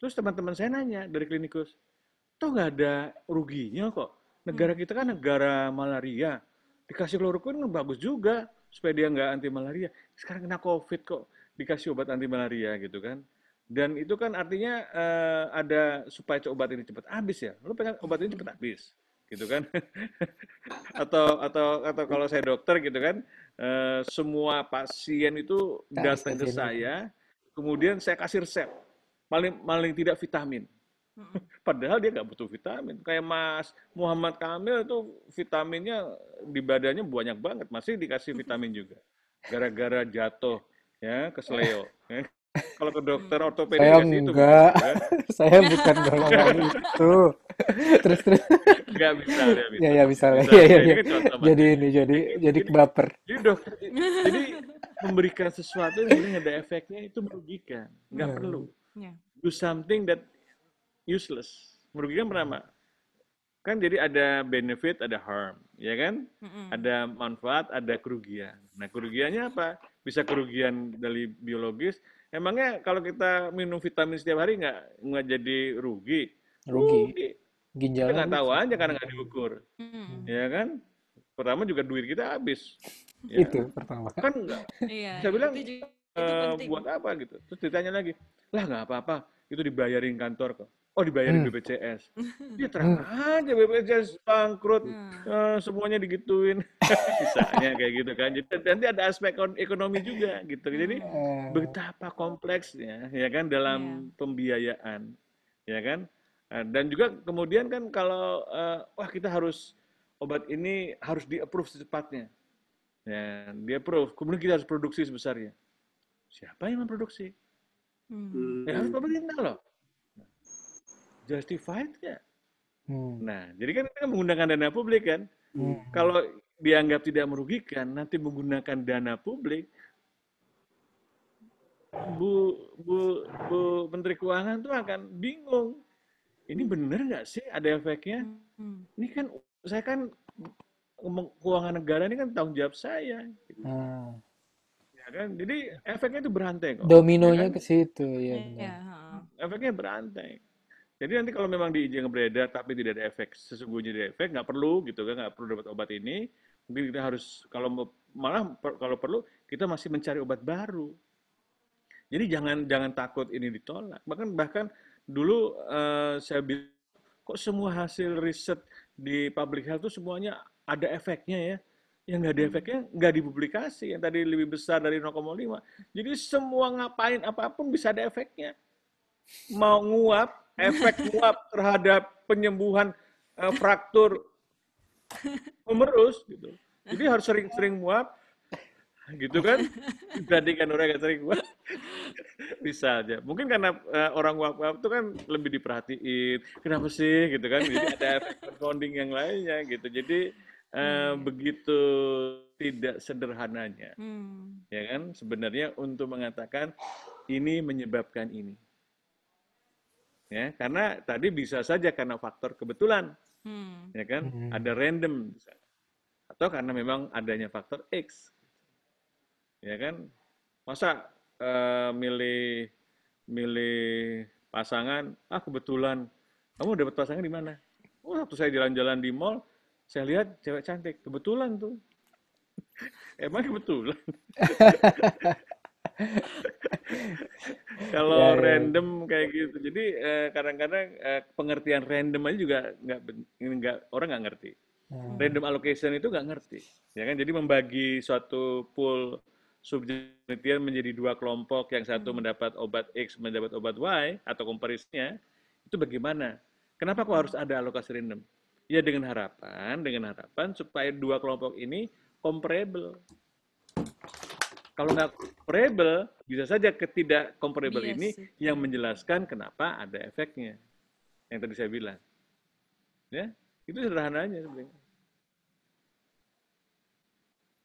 Terus teman-teman saya nanya dari klinikus, toh nggak ada ruginya kok. Negara kita kan negara malaria, dikasih kloroquine bagus juga supaya dia nggak anti malaria. Sekarang kena COVID kok dikasih obat anti malaria gitu kan. Dan itu kan artinya eh, ada supaya obat ini cepat habis ya. Lu pengen obat ini cepat habis gitu kan. <laughs> Atau atau atau kalau saya dokter gitu kan eh, semua pasien itu datang ke saya kemudian saya kasih resep. Paling paling tidak vitamin. <laughs> Padahal dia nggak butuh vitamin. Kayak Mas Muhammad Kamil itu vitaminnya di badannya banyak banget. Masih dikasih vitamin <laughs> juga. Gara-gara jatuh ya ke seleo ya. Kalau ke dokter ortopedi Saya itu enggak. ya. <laughs> Saya bukan golongan itu. Terus terus. nggak bisa Ya ya bisa lah. Bisa. Ya ya. Jadi ini jadi jadi baper. Jadi dokter, jadi memberikan sesuatu yang sebenarnya ada efeknya itu merugikan, nggak Hmm. perlu. Ya. Do something that useless. Merugikan pertama. Kan jadi ada benefit, ada harm, ya kan? Mm-mm. Ada manfaat, ada kerugian. Nah kerugiannya apa? Bisa kerugian dari biologis. Emangnya kalau kita minum vitamin setiap hari nggak nggak jadi rugi? Rugi. Kita Ginjalnya nggak tahu rugi. aja karena nggak diukur, Mm-mm. ya kan? Pertama juga duit kita habis. Ya. Itu pertama. Kan nggak Iya. Saya bilang, itu juga itu penting. buat apa gitu. Terus ditanya lagi, lah nggak apa-apa, itu dibayarin kantor kok. Oh dibayarin Hmm. BPJS. Dia <laughs> terang aja BPJS bangkrut, Hmm. eh, semuanya digituin. <laughs> Sisanya kayak gitu kan. Jadi nanti ada aspek kon- ekonomi juga gitu. Jadi Eh, betapa kompleksnya ya kan dalam pembiayaan ya kan Eh, dan juga kemudian kan kalau eh, wah kita harus obat ini harus di approve secepatnya ya di approve kemudian kita harus produksi sebesarnya siapa yang memproduksi Hmm. ya harus pemerintah loh justified ya hmm, nah jadi kan kita menggunakan dana publik kan hmm. kalau dianggap tidak merugikan, nanti menggunakan dana publik, Bu Bu Bu Menteri Keuangan tuh akan bingung. Ini bener nggak sih ada efeknya? Hmm. Ini kan saya kan keuangan negara ini kan tanggung jawab saya, Ah, ya kan? Jadi efeknya itu berantai kok. dominonya Ya kan? ke situ ya Iya. benar. heeh. efeknya berantai. Jadi nanti kalau memang diizin beredar tapi tidak ada efek sesungguhnya ada efek nggak perlu gitu kan nggak perlu dapat obat ini mungkin kita harus kalau malah per- kalau perlu kita masih mencari obat baru. Jadi jangan jangan takut ini ditolak. Bahkan bahkan dulu eh, saya bilang kok semua hasil riset di public health itu semuanya ada efeknya ya. Yang nggak ada efeknya nggak dipublikasi. Yang tadi lebih besar dari 0,5. Jadi semua ngapain apa pun bisa ada efeknya mau nguap, efek nguap terhadap penyembuhan eh, fraktur memerus gitu. Jadi harus sering-sering nguap, gitu kan? Dibandingkan orang yang sering nguap, bisa aja. Mungkin karena eh, orang nguap-nguap itu kan lebih diperhatiin. Kenapa sih, gitu kan? Jadi ada efek confounding yang lainnya, gitu. Jadi eh, begitu tidak sederhananya Hmm. ya kan sebenarnya untuk mengatakan ini menyebabkan ini ya karena tadi bisa saja karena faktor kebetulan Hmm. ya kan? Hmm. ada random atau karena memang adanya faktor X. Ya kan? Masa eh, milih milih pasangan ah kebetulan. Kamu dapat pasangan di mana? Oh waktu saya jalan-jalan di mall saya lihat cewek cantik. Kebetulan tuh. <laughs> Emang kebetulan <laughs> <laughs> Kalau Ya, ya. random kayak gitu, jadi eh, kadang-kadang eh, pengertian random aja juga nggak nggak orang nggak ngerti. Hmm. Random allocation itu nggak ngerti, ya kan? Jadi membagi suatu pool subjek penelitian menjadi dua kelompok, yang satu mendapat obat X, mendapat obat Y atau comparisonnya, itu bagaimana? Kenapa kok harus ada alokasi random? Ya dengan harapan, dengan harapan supaya dua kelompok ini comparable. Kalau nggak comparable, bisa saja ketidak comparable Iya ini yang menjelaskan kenapa ada efeknya. Yang tadi saya bilang. Ya, itu sederhananya sebenarnya.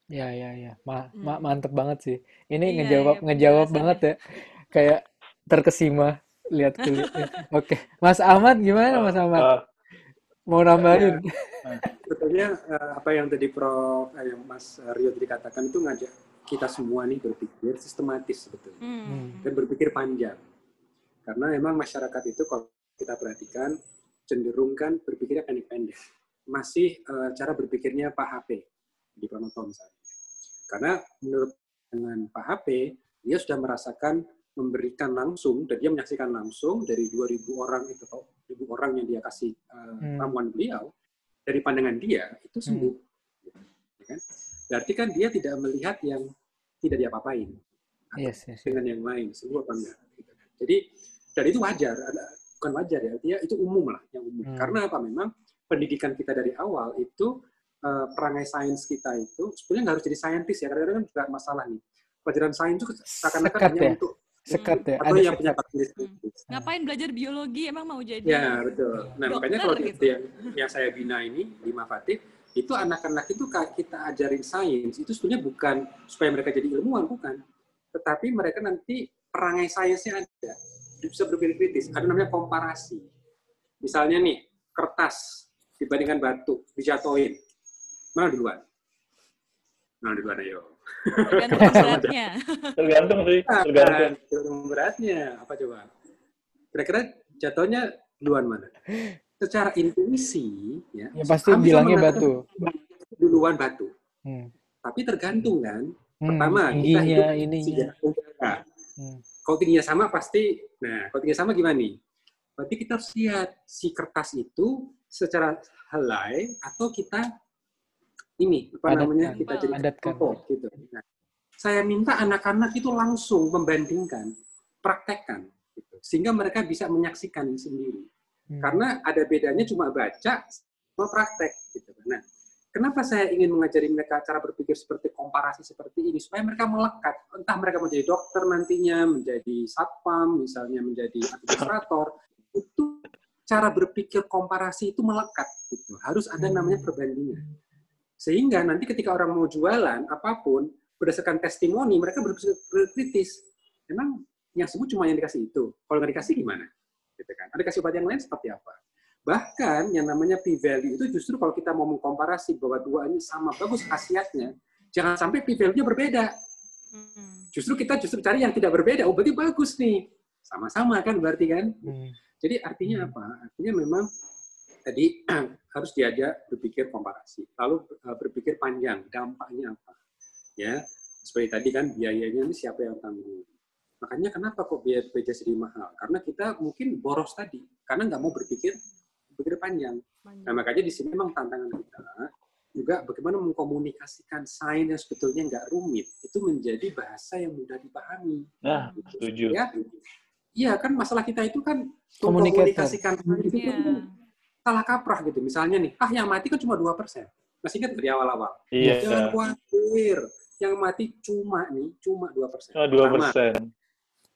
Ya, ya, ya. Ma Hmm. ma- mantep banget sih. Ini Iya, ngejawab iya, ngejawab banget ya. Kayak terkesima lihat kulitnya. <laughs> Oke, Mas Ahmad gimana Mas Ahmad? Eh, Mau nambahin? Sebetulnya eh, apa yang tadi Prof, eh, yang Mas Rio tadi katakan itu ngajak kita semua nih berpikir sistematis sebetulnya Hmm. Hmm. dan berpikir panjang. Karena memang masyarakat itu kalau kita perhatikan cenderung kan berpikirnya pendek-pendek. Masih eh, cara berpikirnya Pak HP di Pranoto misalnya. Karena menurut dengan Pak HP, dia sudah merasakan memberikan langsung dan dia menyaksikan langsung dari 2000 orang itu atau 1000 orang yang dia kasih Hmm. ramuan beliau dari pandangan dia itu sembuh. Ya kan? Berarti kan dia tidak melihat yang tidak diapa-apain Yes, yes, yes. dengan yang lain semua apa enggak gitu kan. Jadi dan itu wajar, ada bukan wajar ya, artinya itu umum lah yang umum. Hmm. Karena apa memang pendidikan kita dari awal itu eh, perangai sains kita itu sebenarnya nggak harus jadi saintis ya, kadang-kadang kan juga masalah nih. Pelajaran sains itu seakan-akan hanya ya? untuk Sekat ya, atau ada yang punya sekat. takdir Hmm. Ngapain belajar biologi? Emang mau jadi? Ya betul. Nah Dokter makanya kalau gitu. yang, yang saya bina ini di Mafatih itu anak-anak itu kita ajarin sains itu sebenarnya bukan supaya mereka jadi ilmuwan bukan, tetapi mereka nanti perangai sainsnya ada, bisa berpikir kritis. Ada namanya komparasi. Misalnya nih kertas dibandingkan batu dijatuhin, mana duluan? Mana duluan ayo? Tergantung <laughs> beratnya. tergantung sih, tergantung. Tergantung beratnya. Apa coba? Kira-kira jatuhnya duluan mana? Secara intuisi, ya, Ya pasti bilangnya batu. duluan batu. Hmm. Tapi tergantung kan. Hmm, Pertama, kita tingginya, hidup ininya. sejarah udara. Hmm. Kalau tingginya sama pasti, nah kalau tingginya sama gimana nih? Berarti kita harus lihat si kertas itu secara helai atau kita ini apa Padatkan. namanya kita jadi Padatkan. kelompok gitu. Nah, saya minta anak-anak itu langsung membandingkan, praktekkan, gitu. sehingga mereka bisa menyaksikan ini sendiri. Hmm. Karena ada bedanya cuma baca sama praktek. Gitu. Nah, kenapa saya ingin mengajari mereka cara berpikir seperti komparasi seperti ini supaya mereka melekat. Entah mereka menjadi dokter nantinya, menjadi satpam, misalnya menjadi administrator, itu cara berpikir komparasi itu melekat. Gitu. Harus ada namanya perbandingan. Sehingga nanti ketika orang mau jualan apa pun berdasarkan testimoni mereka berpikir kritis. Memang yang sebut cuma yang dikasih itu. Kalau nggak dikasih gimana? Gitu kan. Ada kasih obat yang lain seperti apa? Bahkan yang namanya p-value itu justru kalau kita mau mengkomparasi bahwa dua ini sama bagus khasiatnya, jangan sampai p-value-nya berbeda. Hmm. Justru kita justru cari yang tidak berbeda. Oh, berarti bagus nih. Sama-sama kan berarti kan? Hmm. Jadi artinya apa? Artinya memang tadi <clears throat> harus diajak berpikir komparasi, lalu uh, berpikir panjang, dampaknya apa? Ya, seperti tadi kan biayanya ini siapa yang tanggung? Makanya kenapa kok biaya BPJS jadi mahal? Karena kita mungkin boros tadi, karena nggak mau berpikir berpikir panjang. Nah, makanya di sini memang tantangan kita juga bagaimana mengkomunikasikan sains yang sebetulnya nggak rumit itu menjadi bahasa yang mudah dipahami. Nah, Gitu. setuju. Ya, iya kan masalah kita itu kan sains itu Iya. kan salah kaprah gitu. Misalnya nih, ah yang mati kan cuma dua persen. Masih ingat dari awal-awal? Iya, Jangan khawatir, yang mati cuma nih, cuma dua persen. Oh, dua persen.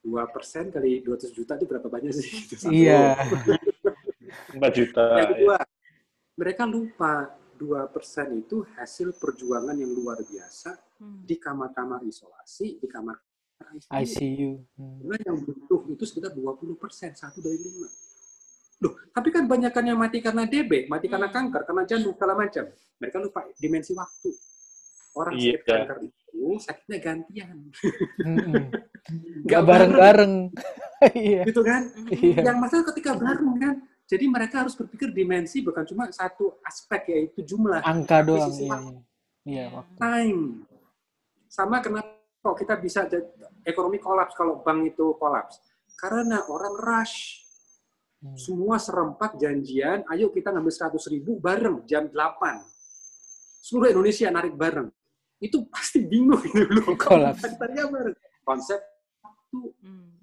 Dua persen kali 200 juta itu berapa banyak sih? <laughs> Itu satu. Iya. Empat juta. Yang kedua, mereka lupa dua persen itu hasil perjuangan yang luar biasa Hmm. di kamar-kamar isolasi, di kamar ICU. ICU. Hmm. Karena yang butuh itu sekitar 20 persen, satu dari lima. Loh, tapi kan banyakan yang mati karena DB, mati karena Hmm. kanker, karena jantung, segala macam. Mereka lupa dimensi waktu. Orang Iya. sakit kanker itu sakitnya gantian. Hmm. <laughs> Gak bareng-bareng. Iya. Gitu kan? Iya. Yang masalah ketika bareng kan. Jadi mereka harus berpikir dimensi bukan cuma satu aspek yaitu jumlah. Angka doang. Iya. iya. Iya, waktu. time. Sama kenapa kok kita bisa ekonomi kolaps kalau bank itu kolaps? Karena orang rush. Hmm. Semua serempak janjian, ayo kita ngambil 100 ribu bareng jam 8. Seluruh Indonesia narik bareng. Itu pasti bingung gitu loh. <laughs> Kolaps. Tadinya bareng. Konsep waktu.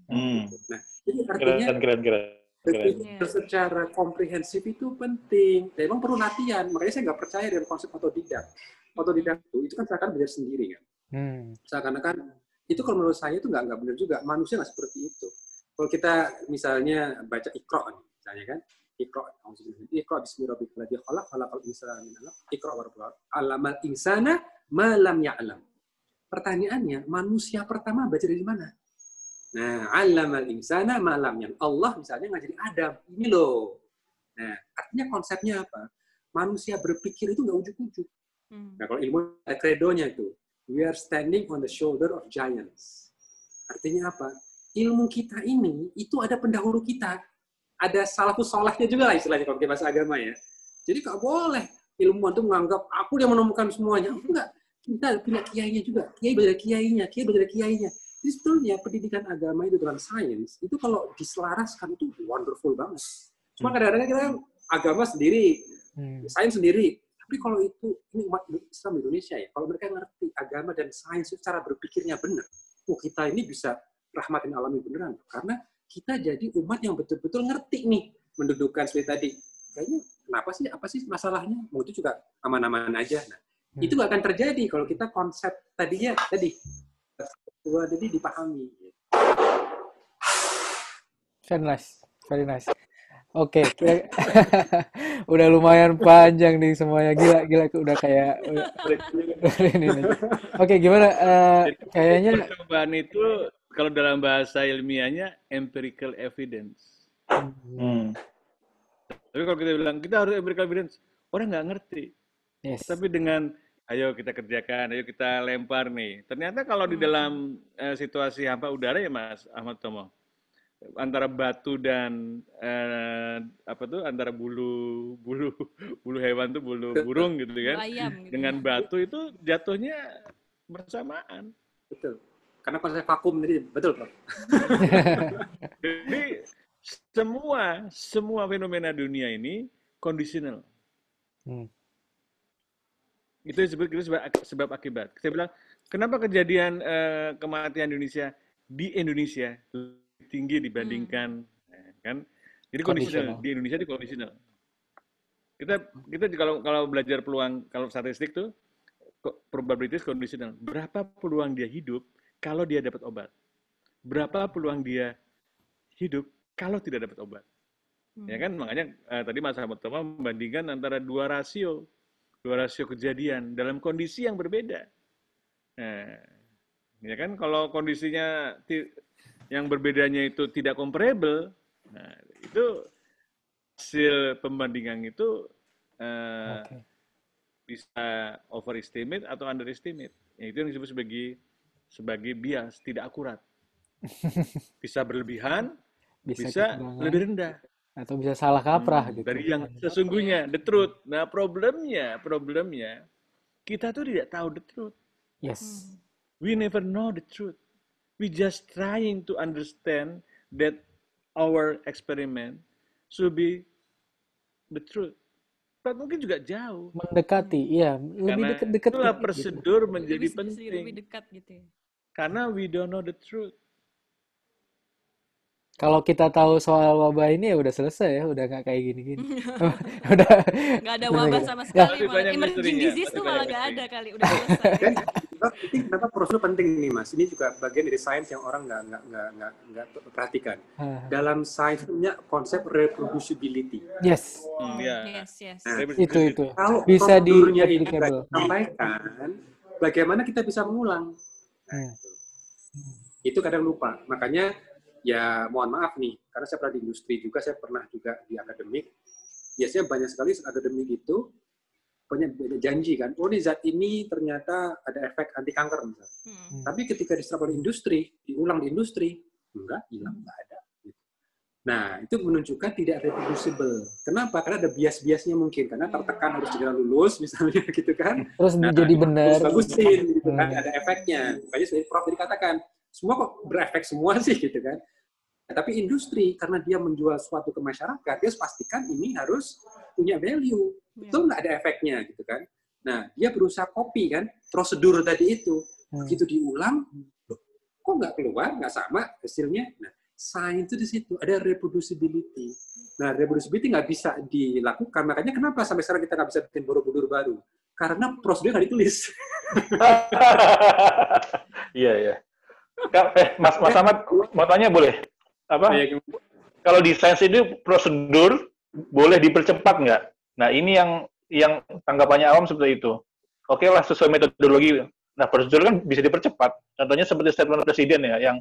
Hmm. Nah, jadi artinya Keren, keren, keren. Berpikir secara komprehensif itu penting. Dan emang perlu latihan. Makanya saya nggak percaya dengan konsep otodidak. Otodidak itu, itu kan seakan belajar sendiri kan. Hmm. Seakan-akan itu kalau menurut saya itu nggak nggak benar juga. Manusia nggak seperti itu. Kalau kita misalnya baca ikro nih, misalnya kan, ikro, ikro bismillahirrahmanirrahim, khalaq khalaqal insana min 'alaq, ikro warabbuka alamal insana ma lam ya'lam. Pertanyaannya, manusia pertama baca dari mana? Nah, alamal insana malam yang Allah misalnya ngajari Adam. Ini loh. Nah, artinya konsepnya apa? Manusia berpikir itu nggak ujuk-ujuk. Hmm. Nah, kalau ilmu ada kredonya itu, we are standing on the shoulder of giants. Artinya apa? Ilmu kita ini itu ada pendahulu kita. Ada salafus solehnya juga lah istilahnya kalau pakai bahasa agama ya. Jadi nggak boleh ilmuwan itu menganggap aku yang menemukan semuanya. Enggak. Kita punya kiainya juga. Kiai belajar kiainya, kiai belajar kiainya. Jadi sebetulnya pendidikan agama itu dengan sains itu kalau diselaraskan itu wonderful banget. Cuma kadang-kadang kita agama sendiri, Hmm. sains sendiri. Tapi kalau itu ini umat Islam Indonesia ya, kalau mereka ngerti agama dan sains itu cara berpikirnya benar, oh kita ini bisa rahmatin alami beneran. Karena kita jadi umat yang betul-betul ngerti nih mendudukkan seperti tadi. Kayaknya kenapa sih? Apa sih masalahnya? Mau itu juga aman-aman aja. Nah, Hmm. itu nggak akan terjadi kalau kita konsep tadinya tadi dua tadi dipahami. Very nice, very nice. Oke, kira- <laughs> udah lumayan panjang nih semuanya. Gila, gila, udah kayak udah, <laughs> <laughs> ini nih. Oke, gimana? Eh, Jadi kayaknya percobaan itu kalau dalam bahasa ilmiahnya empirical evidence. Hmm. Tapi kalau kita bilang kita harus empirical evidence, orang nggak ngerti. yes. Tapi dengan ayo kita kerjakan, ayo kita lempar nih. Ternyata kalau di dalam eh, situasi hampa udara ya Mas Ahmad Tomo, antara batu dan eh, apa tuh antara bulu bulu bulu hewan tuh bulu burung gitu kan. ayam gitu Dengan ya. batu itu jatuhnya bersamaan. Betul. Karena konsep vakum tadi betul, Prof. <laughs> Jadi semua semua fenomena dunia ini conditional. Hmm. Itu disebut itu sebab, sebab akibat. Saya bilang, kenapa kejadian eh, kematian Indonesia di Indonesia lebih tinggi dibandingkan eh, kan? Jadi conditional Conditional. di Indonesia itu conditional. Kita kita kalau kalau belajar peluang kalau statistik tuh ko- probability is conditional. Berapa peluang dia hidup kalau dia dapat obat? Berapa peluang dia hidup kalau tidak dapat obat? Hmm. Ya kan makanya eh, tadi Mas Ahmad Toma membandingkan antara dua rasio, dua rasio kejadian dalam kondisi yang berbeda. Nah, ya kan kalau kondisinya yang berbedanya itu tidak comparable, nah itu hasil pembandingan itu eh, Oke. bisa overestimate atau underestimate. Ya, itu yang disebut sebagai sebagai bias, tidak akurat. <laughs> Bisa berlebihan, Bisa bisa lebih rendah. atau bisa salah kaprah Hmm, gitu. dari yang sesungguhnya the truth. Nah, problemnya, problemnya kita tuh tidak tahu the truth. Yes. We never know the truth. We just trying to understand that our experiment should be the truth. But mungkin juga jauh. Mendekati, iya, lebih Karena dekat-dekat itulah gitu. prosedur menjadi lebih, lebih penting. dekat gitu ya. Karena we don't know the truth. Kalau kita tahu soal wabah ini ya udah selesai ya, udah nggak kayak gini-gini. <laughs> <laughs> udah Nggak ada wabah sama Ya, sekali malah banyak emerging misterinya, disease tuh malah nggak ada kali udah selesai <laughs> Dan ini kenapa prosedur penting nih, Mas? Ini juga bagian dari sains yang orang nggak nggak nggak nggak nggak perhatikan. Dalam sains punya konsep reproducibility. yes, Hmm, ya. yes yes Nah, itu itu. Kalau Bisa di prosedurnya ini disampaikan, bagaimana kita bisa mengulang? Hmm. itu. itu kadang lupa. Makanya ya mohon maaf nih, karena saya pernah di industri juga, saya pernah juga di akademik. Biasanya banyak sekali akademik itu banyak banyak janji kan, oh ini zat ini ternyata ada efek anti kanker misalnya. Hmm. Hmm. Tapi ketika diserap oleh industri, diulang di industri, enggak, hilang, enggak ada. Nah, itu menunjukkan tidak reproducible. Kenapa? Karena ada bias-biasnya mungkin. Karena tertekan harus segera lulus, <laughs> misalnya gitu kan. Terus Nah, jadi benar. Terus bagusin, gitu kan. Hmm. Ada efeknya. Makanya seperti Prof tadi katakan, semua kok berefek semua sih, gitu kan. Nah, tapi industri, karena dia menjual suatu ke masyarakat, dia harus pastikan ini harus punya value. Ya. Itu nggak ada efeknya, gitu kan. Nah, dia berusaha copy kan, prosedur tadi itu Hmm. begitu diulang, loh, kok nggak keluar, nggak sama hasilnya. Nah, Sains itu di situ ada reproducibility. Nah, reproducibility nggak bisa dilakukan. Makanya kenapa sampai sekarang kita nggak bisa bikin Borobudur baru? Karena prosedur nggak ditulis. <laughs> Iya, iya. Eh, Mas Mas Ahmad mau tanya boleh? Apa? Kayak gimana? Kalau di sains itu prosedur boleh dipercepat nggak? Nah, ini yang yang tanggapannya awam seperti itu. Oke lah, sesuai metodologi. Nah, prosedur kan bisa dipercepat. Contohnya seperti statement presiden ya, yang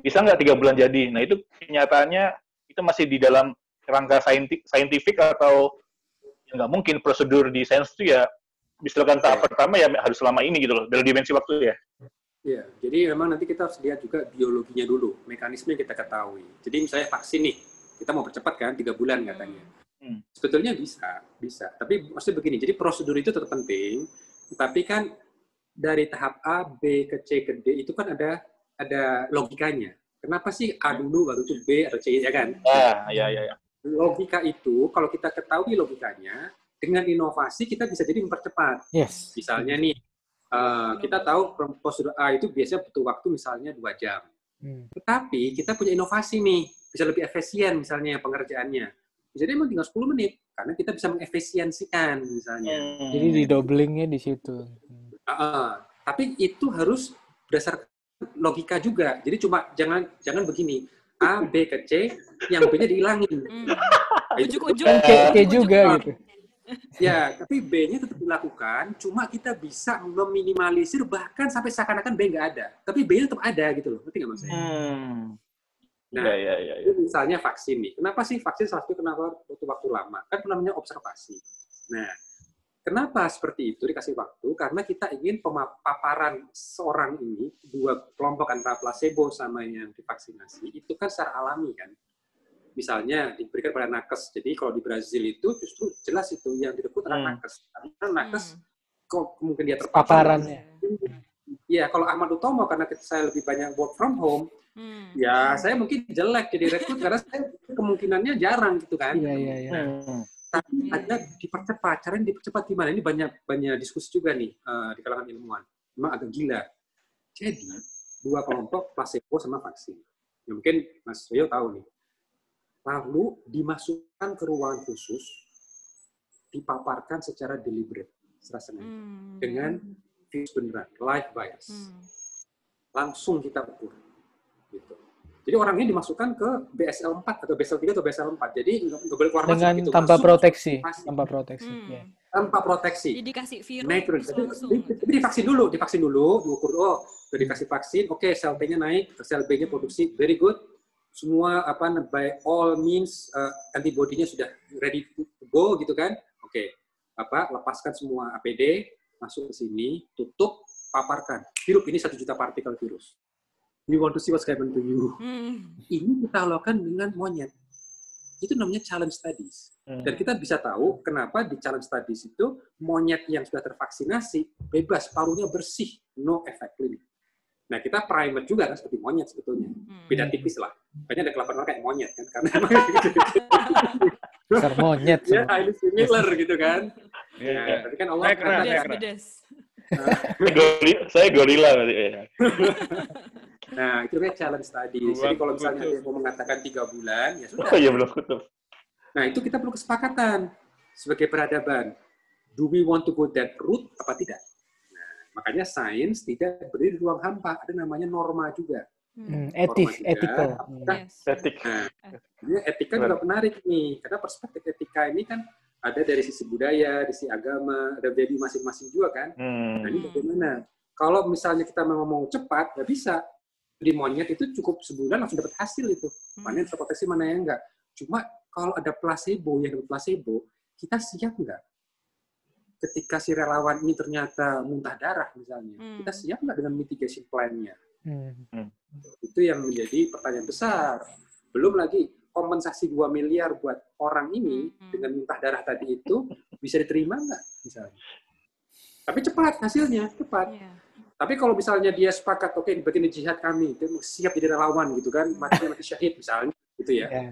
bisa nggak tiga bulan jadi. Nah, itu kenyataannya itu masih di dalam kerangka sainti- saintifik atau ya nggak mungkin prosedur di sains itu ya bisa dilakukan tahap pertama ya harus selama ini gitu loh, dalam dimensi waktu ya. Iya, jadi memang nanti kita harus lihat juga biologinya dulu, mekanisme yang kita ketahui. Jadi misalnya vaksin nih, kita mau percepat kan, tiga bulan katanya. Hmm. Sebetulnya bisa, bisa. Tapi maksudnya begini, jadi prosedur itu tetap penting, tapi kan dari tahap A, B ke C ke D itu kan ada ada logikanya. Kenapa sih A dulu baru itu B atau C ya kan? Ah, ya, ya, ya. Logika itu kalau kita ketahui logikanya, dengan inovasi kita bisa jadi mempercepat. Yes. Misalnya nih, eh, kita tahu prosedur A itu biasanya butuh waktu misalnya dua jam. Hmm. Tetapi kita punya inovasi nih, bisa lebih efisien misalnya pengerjaannya. Bisa emang tinggal 10 menit, karena kita bisa mengefisiensikan misalnya. Jadi di doublingnya di situ. Hmm. Uh, tapi itu harus berdasarkan logika juga. Jadi cuma jangan jangan begini, A, B ke C, yang B-nya dihilangin. Hmm. Nah, Ujuk-ujuk. Kan kayak, kayak ujuk-ujuk. juga gitu. Ya, tapi B-nya tetap dilakukan, cuma kita bisa meminimalisir bahkan sampai seakan-akan B nggak ada. Tapi B-nya tetap ada gitu loh, ngerti nggak maksudnya? Hmm. Nah, Ya, ya, ya, ya. Itu misalnya vaksin nih. Kenapa sih vaksin salah satu kenapa butuh waktu lama? Kan namanya observasi. Nah, kenapa seperti itu dikasih waktu? Karena kita ingin pemaparan seorang ini, dua kelompok antara placebo sama yang divaksinasi, itu kan secara alami kan. Misalnya diberikan pada nakes. Jadi kalau di Brazil itu justru jelas itu yang direkrut adalah Hmm. nakes. Karena nakes Hmm. kok mungkin dia terpapar. Paparannya. Iya, kalau Ahmad Utomo karena saya lebih banyak work from home, Hmm. ya saya mungkin jelek jadi rekrut karena saya kemungkinannya jarang gitu kan. Iya, iya, iya. Tapi ada dipercepat. Caranya dipercepat gimana? Ini banyak banyak diskusi juga nih eh, di kalangan ilmuwan. Memang agak gila. Jadi dua kelompok placebo sama vaksin. Ya, mungkin Mas Rio tahu nih. Lalu dimasukkan ke ruangan khusus, dipaparkan secara deliberate, secara sengaja Hmm. dengan virus beneran, live virus Hmm. langsung kita ukur. Gitu. Jadi orangnya dimasukkan ke BSL 4 atau BSL 3 atau BSL 4. Jadi nggak boleh keluar Dengan masuk gitu. tanpa Masuk, proteksi, masuk. tanpa proteksi. Hmm. ya. tanpa proteksi. Jadi dikasih virus Natural. terus Tapi, tapi, divaksin dulu, divaksin dulu, diukur oh, udah dikasih vaksin, oke sel T-nya naik, sel B-nya produksi, very good. Semua apa by all means uh, antibody-nya sudah ready to go gitu kan. Oke. Apa lepaskan semua APD, masuk ke sini, tutup, paparkan. Hirup ini satu juta partikel virus. We want to see what's happen to you. Hmm. Ini kita lakukan dengan monyet. Itu namanya challenge studies. Hmm. Dan kita bisa tahu kenapa di challenge studies itu monyet yang sudah tervaksinasi bebas, parunya bersih, no effect klinik. Nah, kita primer juga kan seperti monyet sebetulnya. Hmm. Beda tipis lah. Makanya ada kelapan kayak monyet kan karena <laughs> emang monyet. ya highly similar gitu kan. Iya. Nah, tapi kan Allah Saya kena, kan- saya kena. gorila, saya gorila berarti. ya. Nah, itu kayak challenge studies. Jadi kalau misalnya yang mau mengatakan tiga bulan, ya sudah. Oh iya belum kutub. Nah, itu kita perlu kesepakatan sebagai peradaban. Do we want to go that route apa tidak? Nah, makanya sains tidak berdiri di ruang hampa, ada namanya norma juga. Hmm, etis, Norma juga. ethical. Hmm. Yes. Etik. Nah, etika juga menarik nih, karena perspektif etika ini kan ada dari sisi budaya, dari sisi agama, ada dari masing-masing juga kan. Nah, Hmm. ini bagaimana? Kalau misalnya kita mau ngomong cepat, nggak bisa. Di monyet itu cukup sebulan langsung dapat hasil itu. Mana yang terproteksi, mana yang enggak. Cuma kalau ada placebo, yang dapat placebo, kita siap nggak? Ketika si relawan ini ternyata muntah darah misalnya, Hmm. kita siap nggak dengan mitigation plan-nya? Hmm. Itu yang menjadi pertanyaan besar. Belum lagi kompensasi 2 miliar buat orang ini Hmm. dengan muntah darah tadi itu bisa diterima nggak misalnya? Tapi cepat hasilnya, cepat. Iya. Tapi kalau misalnya dia sepakat, oke, bagian jihad kami, dia siap jadi relawan gitu kan, <laughs> mati mati syahid misalnya, gitu ya. Ya,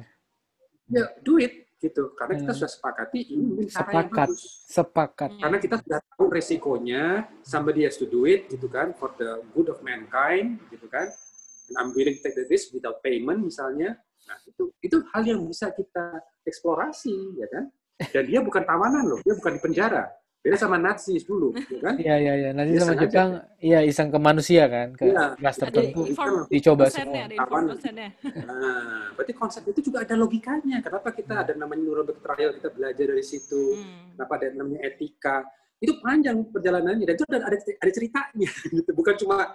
Ya, do it gitu. Karena kita Hmm. sudah sepakati ini mungkin cara yang Sepakat. bagus. sepakat. Iya. Karena kita sudah tahu resikonya, somebody has to do it gitu kan, for the good of mankind gitu kan. and I'm willing to take the risk without payment misalnya. Nah, itu itu hal yang bisa kita eksplorasi, ya kan? Dan dia bukan tawanan loh, dia bukan di penjara. Beda sama Nazi dulu, ya kan? Iya, iya, iya. Nanti Dia sama. Jepang, iya iseng ke manusia kan, ke Iya. kelas tertentu. inform Dicoba semua. ada. Nah, berarti konsep itu juga ada logikanya. Kenapa kita ada namanya Nuremberg trial, kita belajar dari situ. Hmm. Kenapa ada namanya etika. Itu panjang perjalanannya dan itu ada ada, ada ceritanya <laughs> gitu. Bukan cuma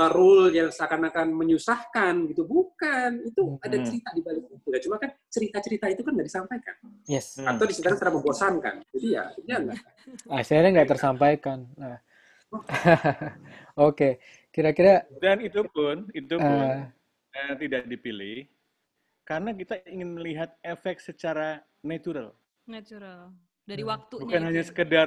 uh, rule yang seakan-akan menyusahkan gitu. Bukan. Itu ada Hmm. cerita di balik itu. Nah, cuma kan cerita-cerita itu kan nggak disampaikan Yes. Hmm. atau diceritakan secara membosankan. Jadi ya, ya enggak. Akhirnya nggak tersampaikan. Nah. <laughs> Oke, kira-kira Dan itu pun, itu pun eh, eh, tidak dipilih karena kita ingin melihat efek secara natural, Natural. Dari waktunya bukan itu hanya ya. sekedar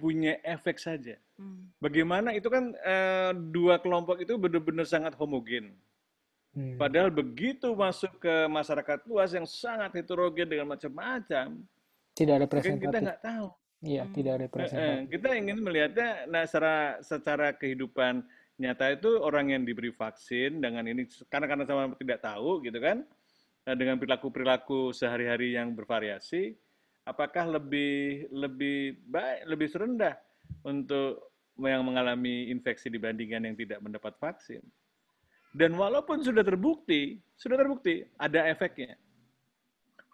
punya efek saja. Hmm. Bagaimana itu kan eh, dua kelompok itu benar-benar sangat homogen. hmm, Padahal begitu masuk ke masyarakat luas yang sangat heterogen dengan macam-macam, tidak ada kan kita nggak tahu. Iya, Hmm. tidak ada Eh, eh, presentatif. kita ingin melihatnya, nah secara secara kehidupan nyata itu orang yang diberi vaksin dengan ini karena karena sama tidak tahu gitu kan, eh, dengan perilaku-perilaku sehari-hari yang bervariasi, apakah lebih lebih baik, lebih rendah untuk yang mengalami infeksi dibandingkan yang tidak mendapat vaksin. Dan walaupun sudah terbukti, sudah terbukti ada efeknya.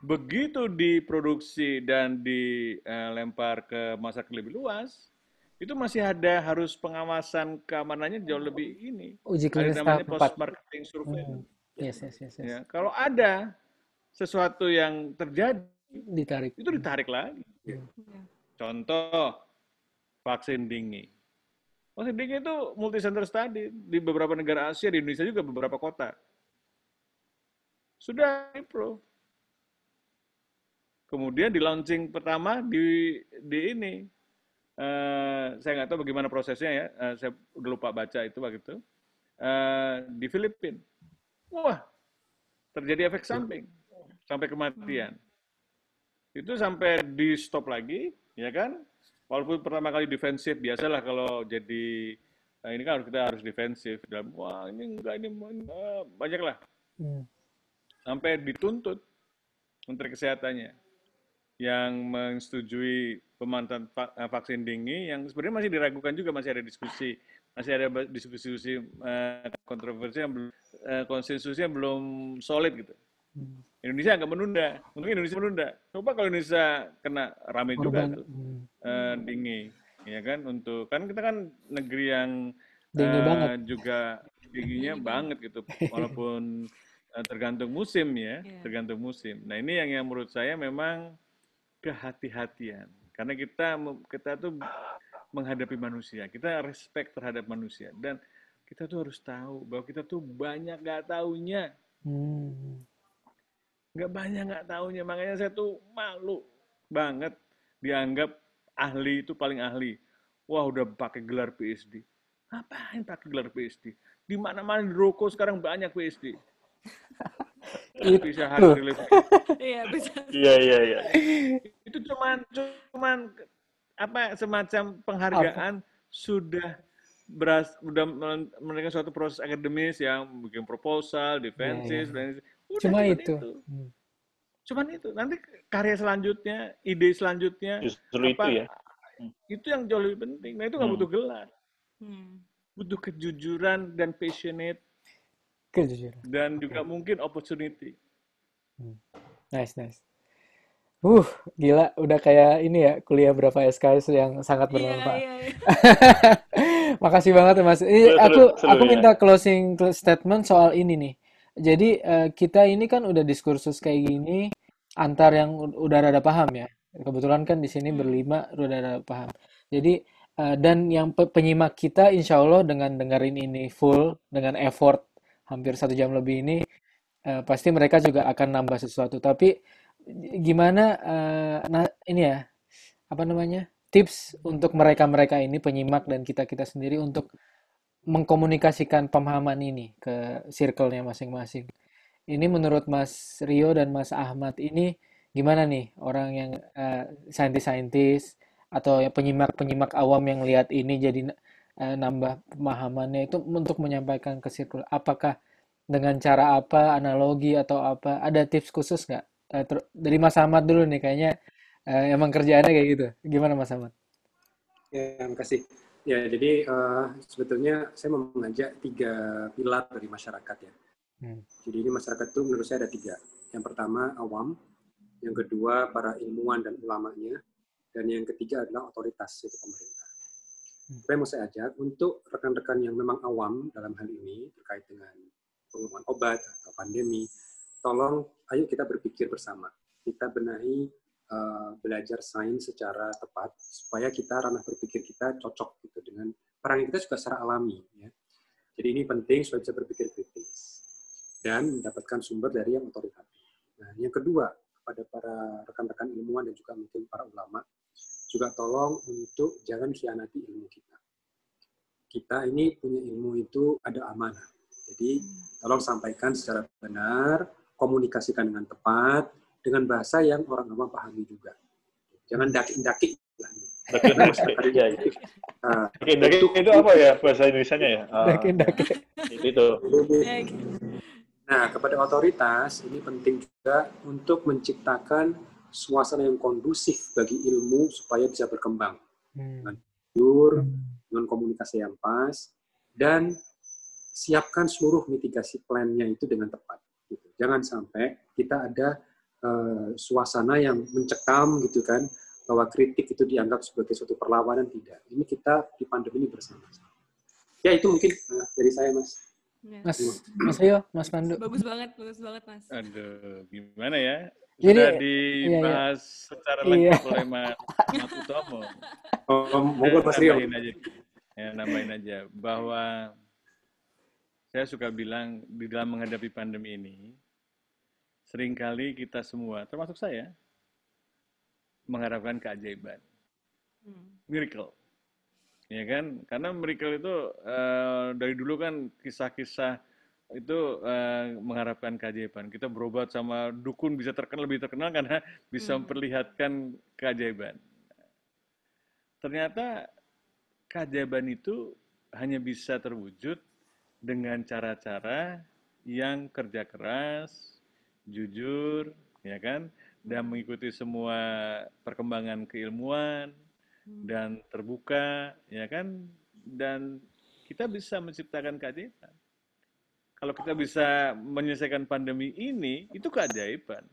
Begitu diproduksi dan dilempar ke masyarakat lebih luas, itu masih ada harus pengawasan keamanannya jauh lebih ini. Uji Ada klinis namanya tahap 4. post marketing surveillance. Hmm. Yes, yes, yes, yes. Ya, kalau ada sesuatu yang terjadi, Ditarik. itu ditarik lagi. Ya. Contoh vaksin dengue. Vaksin dengue itu multi center study di beberapa negara Asia, di Indonesia juga beberapa kota. Sudah pro. Kemudian di launching pertama di di ini eh, saya nggak tahu bagaimana prosesnya ya, eh, saya udah lupa baca itu waktu itu Eh, di Filipina. Wah, terjadi efek samping sampai kematian. Itu sampai di stop lagi, ya kan? Walaupun pertama kali defensif, biasalah kalau jadi nah ini kan harus kita harus defensif dalam wah ini enggak ini eh, banyak lah Hmm. sampai dituntut Menteri Kesehatannya yang menyetujui pemanfaatan va- eh, vaksin dengue yang sebenarnya masih diragukan juga masih ada diskusi masih ada ba- diskusi eh, kontroversi yang belum eh, konsensusnya belum solid gitu. Hmm. Indonesia nggak menunda, mungkin Indonesia menunda. Coba kalau Indonesia kena rame juga tuh Hmm. eh, dengue, ya kan? Untuk kan kita kan negeri yang banget. juga tingginya banget gitu, <laughs> walaupun eh, tergantung musim ya, Iya. tergantung musim. Nah ini yang yang menurut saya memang kehati-hatian, karena kita kita tuh menghadapi manusia, kita respect terhadap manusia dan kita tuh harus tahu bahwa kita tuh banyak nggak taunya, Hmm. Nggak banyak nggak taunya, makanya saya tuh malu banget dianggap ahli itu paling ahli. Wah udah pakai gelar PhD. Ngapain pakai gelar PhD? Di mana-mana di rokok sekarang banyak PhD. Bisa Itu. hadir Iya, bisa. Iya, iya, iya. itu cuman cuman apa semacam penghargaan sudah beras sudah memberikan suatu proses akademis yang bikin proposal, defensif, Iya, dan udah Cuma cuman itu. Hmm. Cuman itu. Nanti karya selanjutnya, ide selanjutnya, Justru itu apa ya. itu yang jauh lebih penting. Nah itu nggak Hmm. butuh gelar, Hmm. butuh kejujuran dan passionate Kejujuran. dan juga mungkin opportunity. Nice, nice. Uh, gila, udah kayak ini ya, kuliah berapa SKS yang sangat Iya, bermanfaat. iya, iya. <laughs> Makasih banget ya, Mas. Ini Seru, aku seru, aku ya. minta closing statement soal ini nih. Jadi eh, kita ini kan udah diskursus kayak gini antar yang udah rada paham ya. Kebetulan kan di sini Hmm. berlima udah rada paham. Jadi eh, dan yang pe- penyimak kita insya Allah dengan dengerin ini full dengan effort hampir satu jam lebih ini eh, pasti mereka juga akan nambah sesuatu. Tapi gimana eh, nah ini ya apa namanya tips untuk mereka-mereka ini penyimak dan kita-kita sendiri untuk mengkomunikasikan pemahaman ini ke circle-nya masing-masing. Ini menurut Mas Rio dan Mas Ahmad ini gimana nih orang yang eh, saintis-saintis atau penyimak-penyimak awam yang lihat ini jadi eh, nambah pemahamannya itu untuk menyampaikan ke sirkul? Apakah dengan cara apa, analogi atau apa? Ada tips khusus nggak? Ter- dari Mas Ahmad dulu nih, kayaknya eh, emang kerjaannya kayak gitu. Gimana Mas Ahmad? Ya, terima kasih. Ya, jadi eh, sebetulnya saya mau mengajak tiga pilar dari masyarakat ya. Hmm. Jadi ini masyarakat itu menurut saya ada tiga. Yang pertama awam, yang kedua para ilmuwan dan ulamanya, dan yang ketiga adalah otoritas yaitu pemerintah. Hmm. Saya mau saya ajak untuk rekan-rekan yang memang awam dalam hal ini terkait dengan pengumuman obat atau pandemi, tolong ayo kita berpikir bersama. Kita benahi uh, belajar sains secara tepat supaya kita ranah berpikir kita cocok gitu dengan peran kita juga secara alami ya. Jadi ini penting supaya bisa berpikir kritis dan mendapatkan sumber dari yang otoritatif. Nah, yang kedua kepada para rekan-rekan ilmuwan dan juga mungkin para ulama juga tolong untuk jangan khianati ilmu kita. Kita ini punya ilmu itu ada amanah. Jadi tolong sampaikan secara benar, komunikasikan dengan tepat, dengan bahasa yang orang awam pahami juga. Jangan daki-daki. Daki-daki, iya, iya. Daki-daki itu apa ya bahasa Indonesia-nya ya? Ah, Daki-daki. Itu itu. Nah, kepada otoritas ini penting juga untuk menciptakan suasana yang kondusif bagi ilmu supaya bisa berkembang. Hmm. Jujur, dengan komunikasi yang pas, dan siapkan seluruh mitigasi plan-nya itu dengan tepat. Gitu. Jangan sampai kita ada uh, suasana yang mencekam gitu kan, bahwa kritik itu dianggap sebagai suatu perlawanan tidak. Ini kita di pandemi ini bersama-sama. Ya itu mungkin uh, dari saya mas. Ya. Mas, Mas Rio, Mas Pandu. Bagus banget, bagus banget mas. Aduh, gimana ya? Jadi, Sudah iya, dibahas secara Iya. lengkap oleh Mas Mas Utomo. Oh, monggo mas Rio. nambahin aja, ya, nambahin aja bahwa saya suka bilang di dalam menghadapi pandemi ini, sering kali kita semua, termasuk saya, mengharapkan keajaiban, Hmm. miracle. Ya kan? Karena miracle itu eh, dari dulu kan kisah-kisah itu eh, mengharapkan keajaiban. Kita berobat sama dukun bisa terkenal lebih terkenal karena bisa Hmm. memperlihatkan keajaiban. Ternyata keajaiban itu hanya bisa terwujud dengan cara-cara yang kerja keras, jujur, ya kan, dan mengikuti semua perkembangan keilmuan dan terbuka, ya kan, dan kita bisa menciptakan keajaiban. Kalau kita bisa menyelesaikan pandemi ini, itu keajaiban.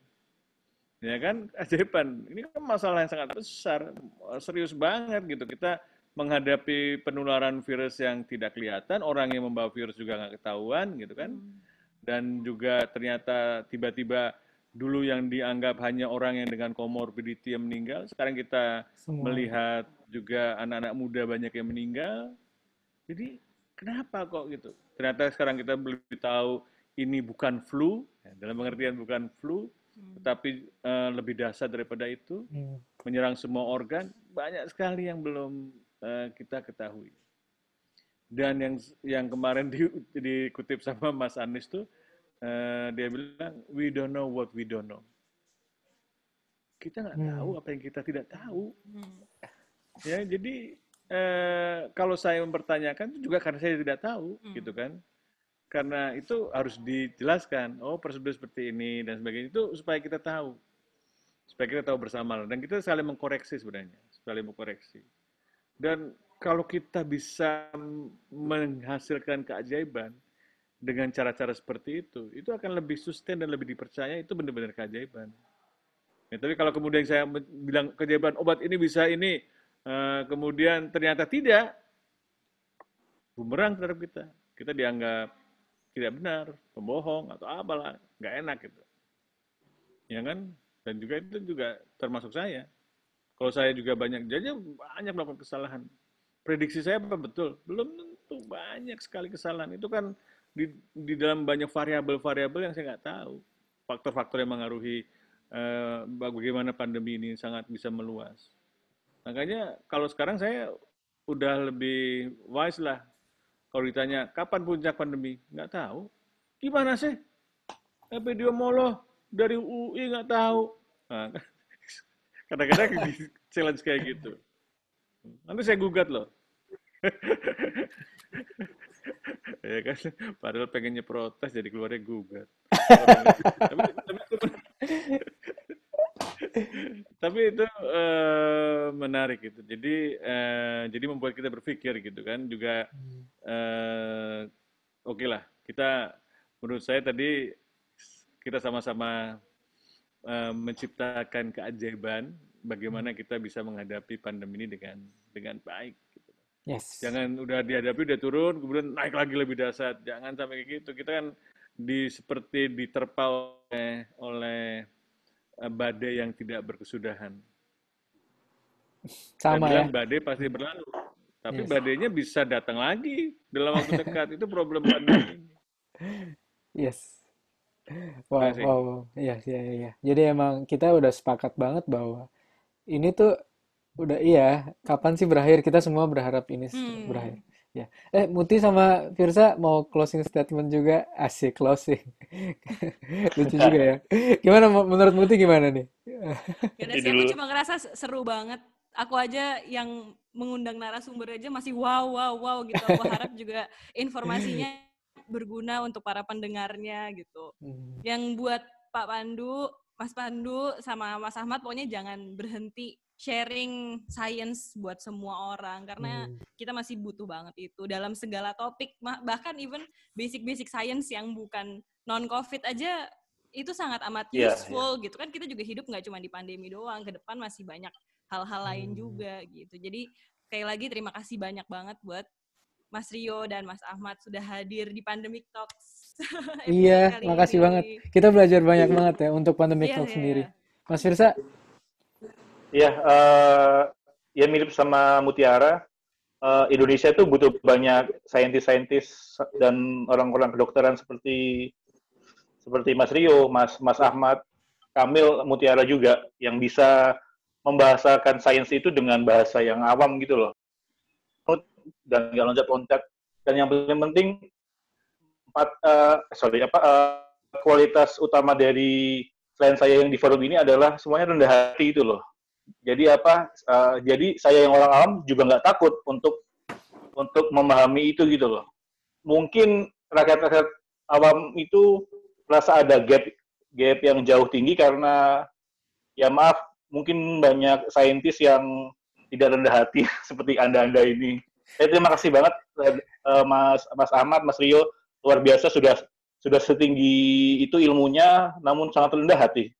Ya kan, <laughs> keajaiban. Ini kan masalah yang sangat besar, serius banget gitu. Kita menghadapi penularan virus yang tidak kelihatan, orang yang membawa virus juga nggak ketahuan gitu kan. Dan juga ternyata tiba-tiba dulu yang dianggap hanya orang yang dengan comorbidity yang meninggal, sekarang kita Semua. melihat juga anak-anak muda banyak yang meninggal. Jadi kenapa kok gitu? Ternyata sekarang kita lebih tahu ini bukan flu, ya, dalam pengertian bukan flu, tetapi eh, lebih dahsyat daripada itu, Hmm. menyerang semua organ, banyak sekali yang belum eh, kita ketahui. Dan yang yang kemarin di, dikutip sama Mas Anies tuh, eh, dia bilang, we don't know what we don't know. Kita nggak Hmm. tahu apa yang kita tidak tahu. Hmm. Ya, jadi eh, kalau saya mempertanyakan itu juga karena saya tidak tahu, Hmm. gitu kan. Karena itu harus dijelaskan. Oh, prosedur seperti ini dan sebagainya itu supaya kita tahu, supaya kita tahu bersama dan kita saling mengkoreksi sebenarnya, saling mengkoreksi. Dan kalau kita bisa menghasilkan keajaiban dengan cara-cara seperti itu, itu akan lebih sustain dan lebih dipercaya. Itu benar-benar keajaiban. Ya, tapi kalau kemudian saya bilang keajaiban obat ini bisa ini, eh, kemudian ternyata tidak, bumerang terhadap kita. Kita dianggap tidak benar, pembohong atau apalah, nggak enak gitu. Ya kan? Dan juga itu juga termasuk saya. Kalau saya juga banyak jadi banyak melakukan kesalahan. Prediksi saya apa betul? Belum tentu banyak sekali kesalahan. Itu kan di, di dalam banyak variabel-variabel yang saya nggak tahu. Faktor-faktor yang mengaruhi eh, bagaimana pandemi ini sangat bisa meluas. Makanya kalau sekarang saya udah lebih wise lah. Kalau ditanya kapan puncak pandemi, nggak tahu. Gimana sih? Epidemiolog dari UI nggak tahu. Nah, <laughs> kadang-kadang challenge kayak gitu. Nanti saya gugat loh. <laughs> ya kan? Padahal pengennya protes jadi keluarnya gugat. Tapi, tapi itu <laughs> tapi itu eh, menarik gitu. Jadi eh, jadi membuat kita berpikir gitu kan. Juga eh, oke lah. Kita menurut saya tadi kita sama-sama eh, menciptakan keajaiban bagaimana kita bisa menghadapi pandemi ini dengan dengan baik gitu. Yes. Jangan udah dihadapi udah turun kemudian naik lagi lebih dahsyat. Jangan sampai kayak gitu. Kita kan di seperti diterpa oleh oleh eh, badai yang tidak berkesudahan. Sama ya. bilang badai pasti berlalu. Tapi Yes. badainya bisa datang lagi dalam waktu <laughs> dekat. Itu problem pandemi. ini. Yes. Wow, kasih. wow, wow. Iya, iya, iya. iya. Jadi emang kita udah sepakat banget bahwa ini tuh udah iya, kapan sih berakhir? Kita semua berharap ini Hmm. berakhir. Ya. Eh, Muti sama Firsa mau closing statement juga? Asik closing. <laughs> Lucu juga ya. Gimana menurut Muti gimana nih? <laughs> Gak sih, aku cuma ngerasa seru banget. Aku aja yang mengundang narasumber aja masih wow, wow, wow gitu. Aku harap <laughs> juga informasinya berguna untuk para pendengarnya gitu. Hmm. Yang buat Pak Pandu, Mas Pandu sama Mas Ahmad pokoknya jangan berhenti sharing science buat semua orang karena Hmm. kita masih butuh banget itu dalam segala topik Ma- bahkan even basic-basic science yang bukan non covid aja itu sangat amat Iya, useful gitu kan kita juga hidup nggak cuma di pandemi doang ke depan masih banyak hal-hal lain Hmm. juga gitu jadi sekali lagi terima kasih banyak banget buat Mas Rio dan Mas Ahmad sudah hadir di Pandemic Talks <laughs> Iya, kali makasih ini. banget. Kita belajar banyak <laughs> banget ya untuk Pandemic Iya, Talk iya. sendiri. Mas Firsa? Ya, eh, ya mirip sama Mutiara. Eh, Indonesia itu butuh banyak saintis-saintis dan orang-orang kedokteran seperti seperti Mas Rio, Mas Mas Ahmad, Kamil, Mutiara juga yang bisa membahasakan sains itu dengan bahasa yang awam gitu loh. Dan nggak loncat-loncat. Dan yang paling penting, empat, eh, sorry apa eh, kualitas utama dari selain saya yang di forum ini adalah semuanya rendah hati itu loh. Jadi apa uh, jadi saya yang orang awam juga nggak takut untuk untuk memahami itu gitu loh. Mungkin rakyat-rakyat awam itu merasa ada gap gap yang jauh tinggi karena ya maaf mungkin banyak saintis yang tidak rendah hati <laughs> seperti anda anda ini saya terima kasih banget uh, mas mas Ahmad mas Rio luar biasa sudah sudah setinggi itu ilmunya namun sangat rendah hati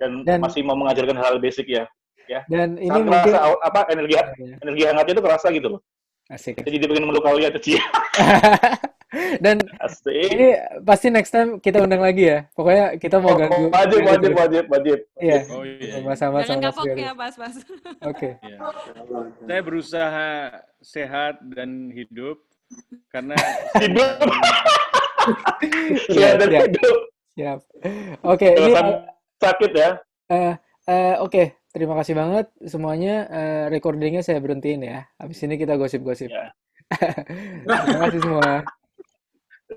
dan, Dan- masih mau mengajarkan hal basic ya Dan ini sangat mungkin kerasa apa energi Iya, energi hangatnya itu kerasa gitu loh. asik. Jadi dia pengen meluk kalian tuh. <laughs> Dan Asik. ini pasti next time kita undang lagi ya. Pokoknya kita mau Oh, ganggu. wajib, wajib, wajib, wajib. Iya, Oh iya. Mas Ahmad jangan sama Mas kapok ya pas pas Oke. <laughs> Iya. Saya berusaha sehat dan hidup karena <laughs> Hidup. Iya, Iya, dan siap. hidup. Siap. Oke, ini Jangan sakit ya. eh eh, oke, terima kasih banget semuanya. Eh, recordingnya saya berhentiin ya. Habis ini kita gosip-gosip. Ya. <laughs> Terima kasih semua.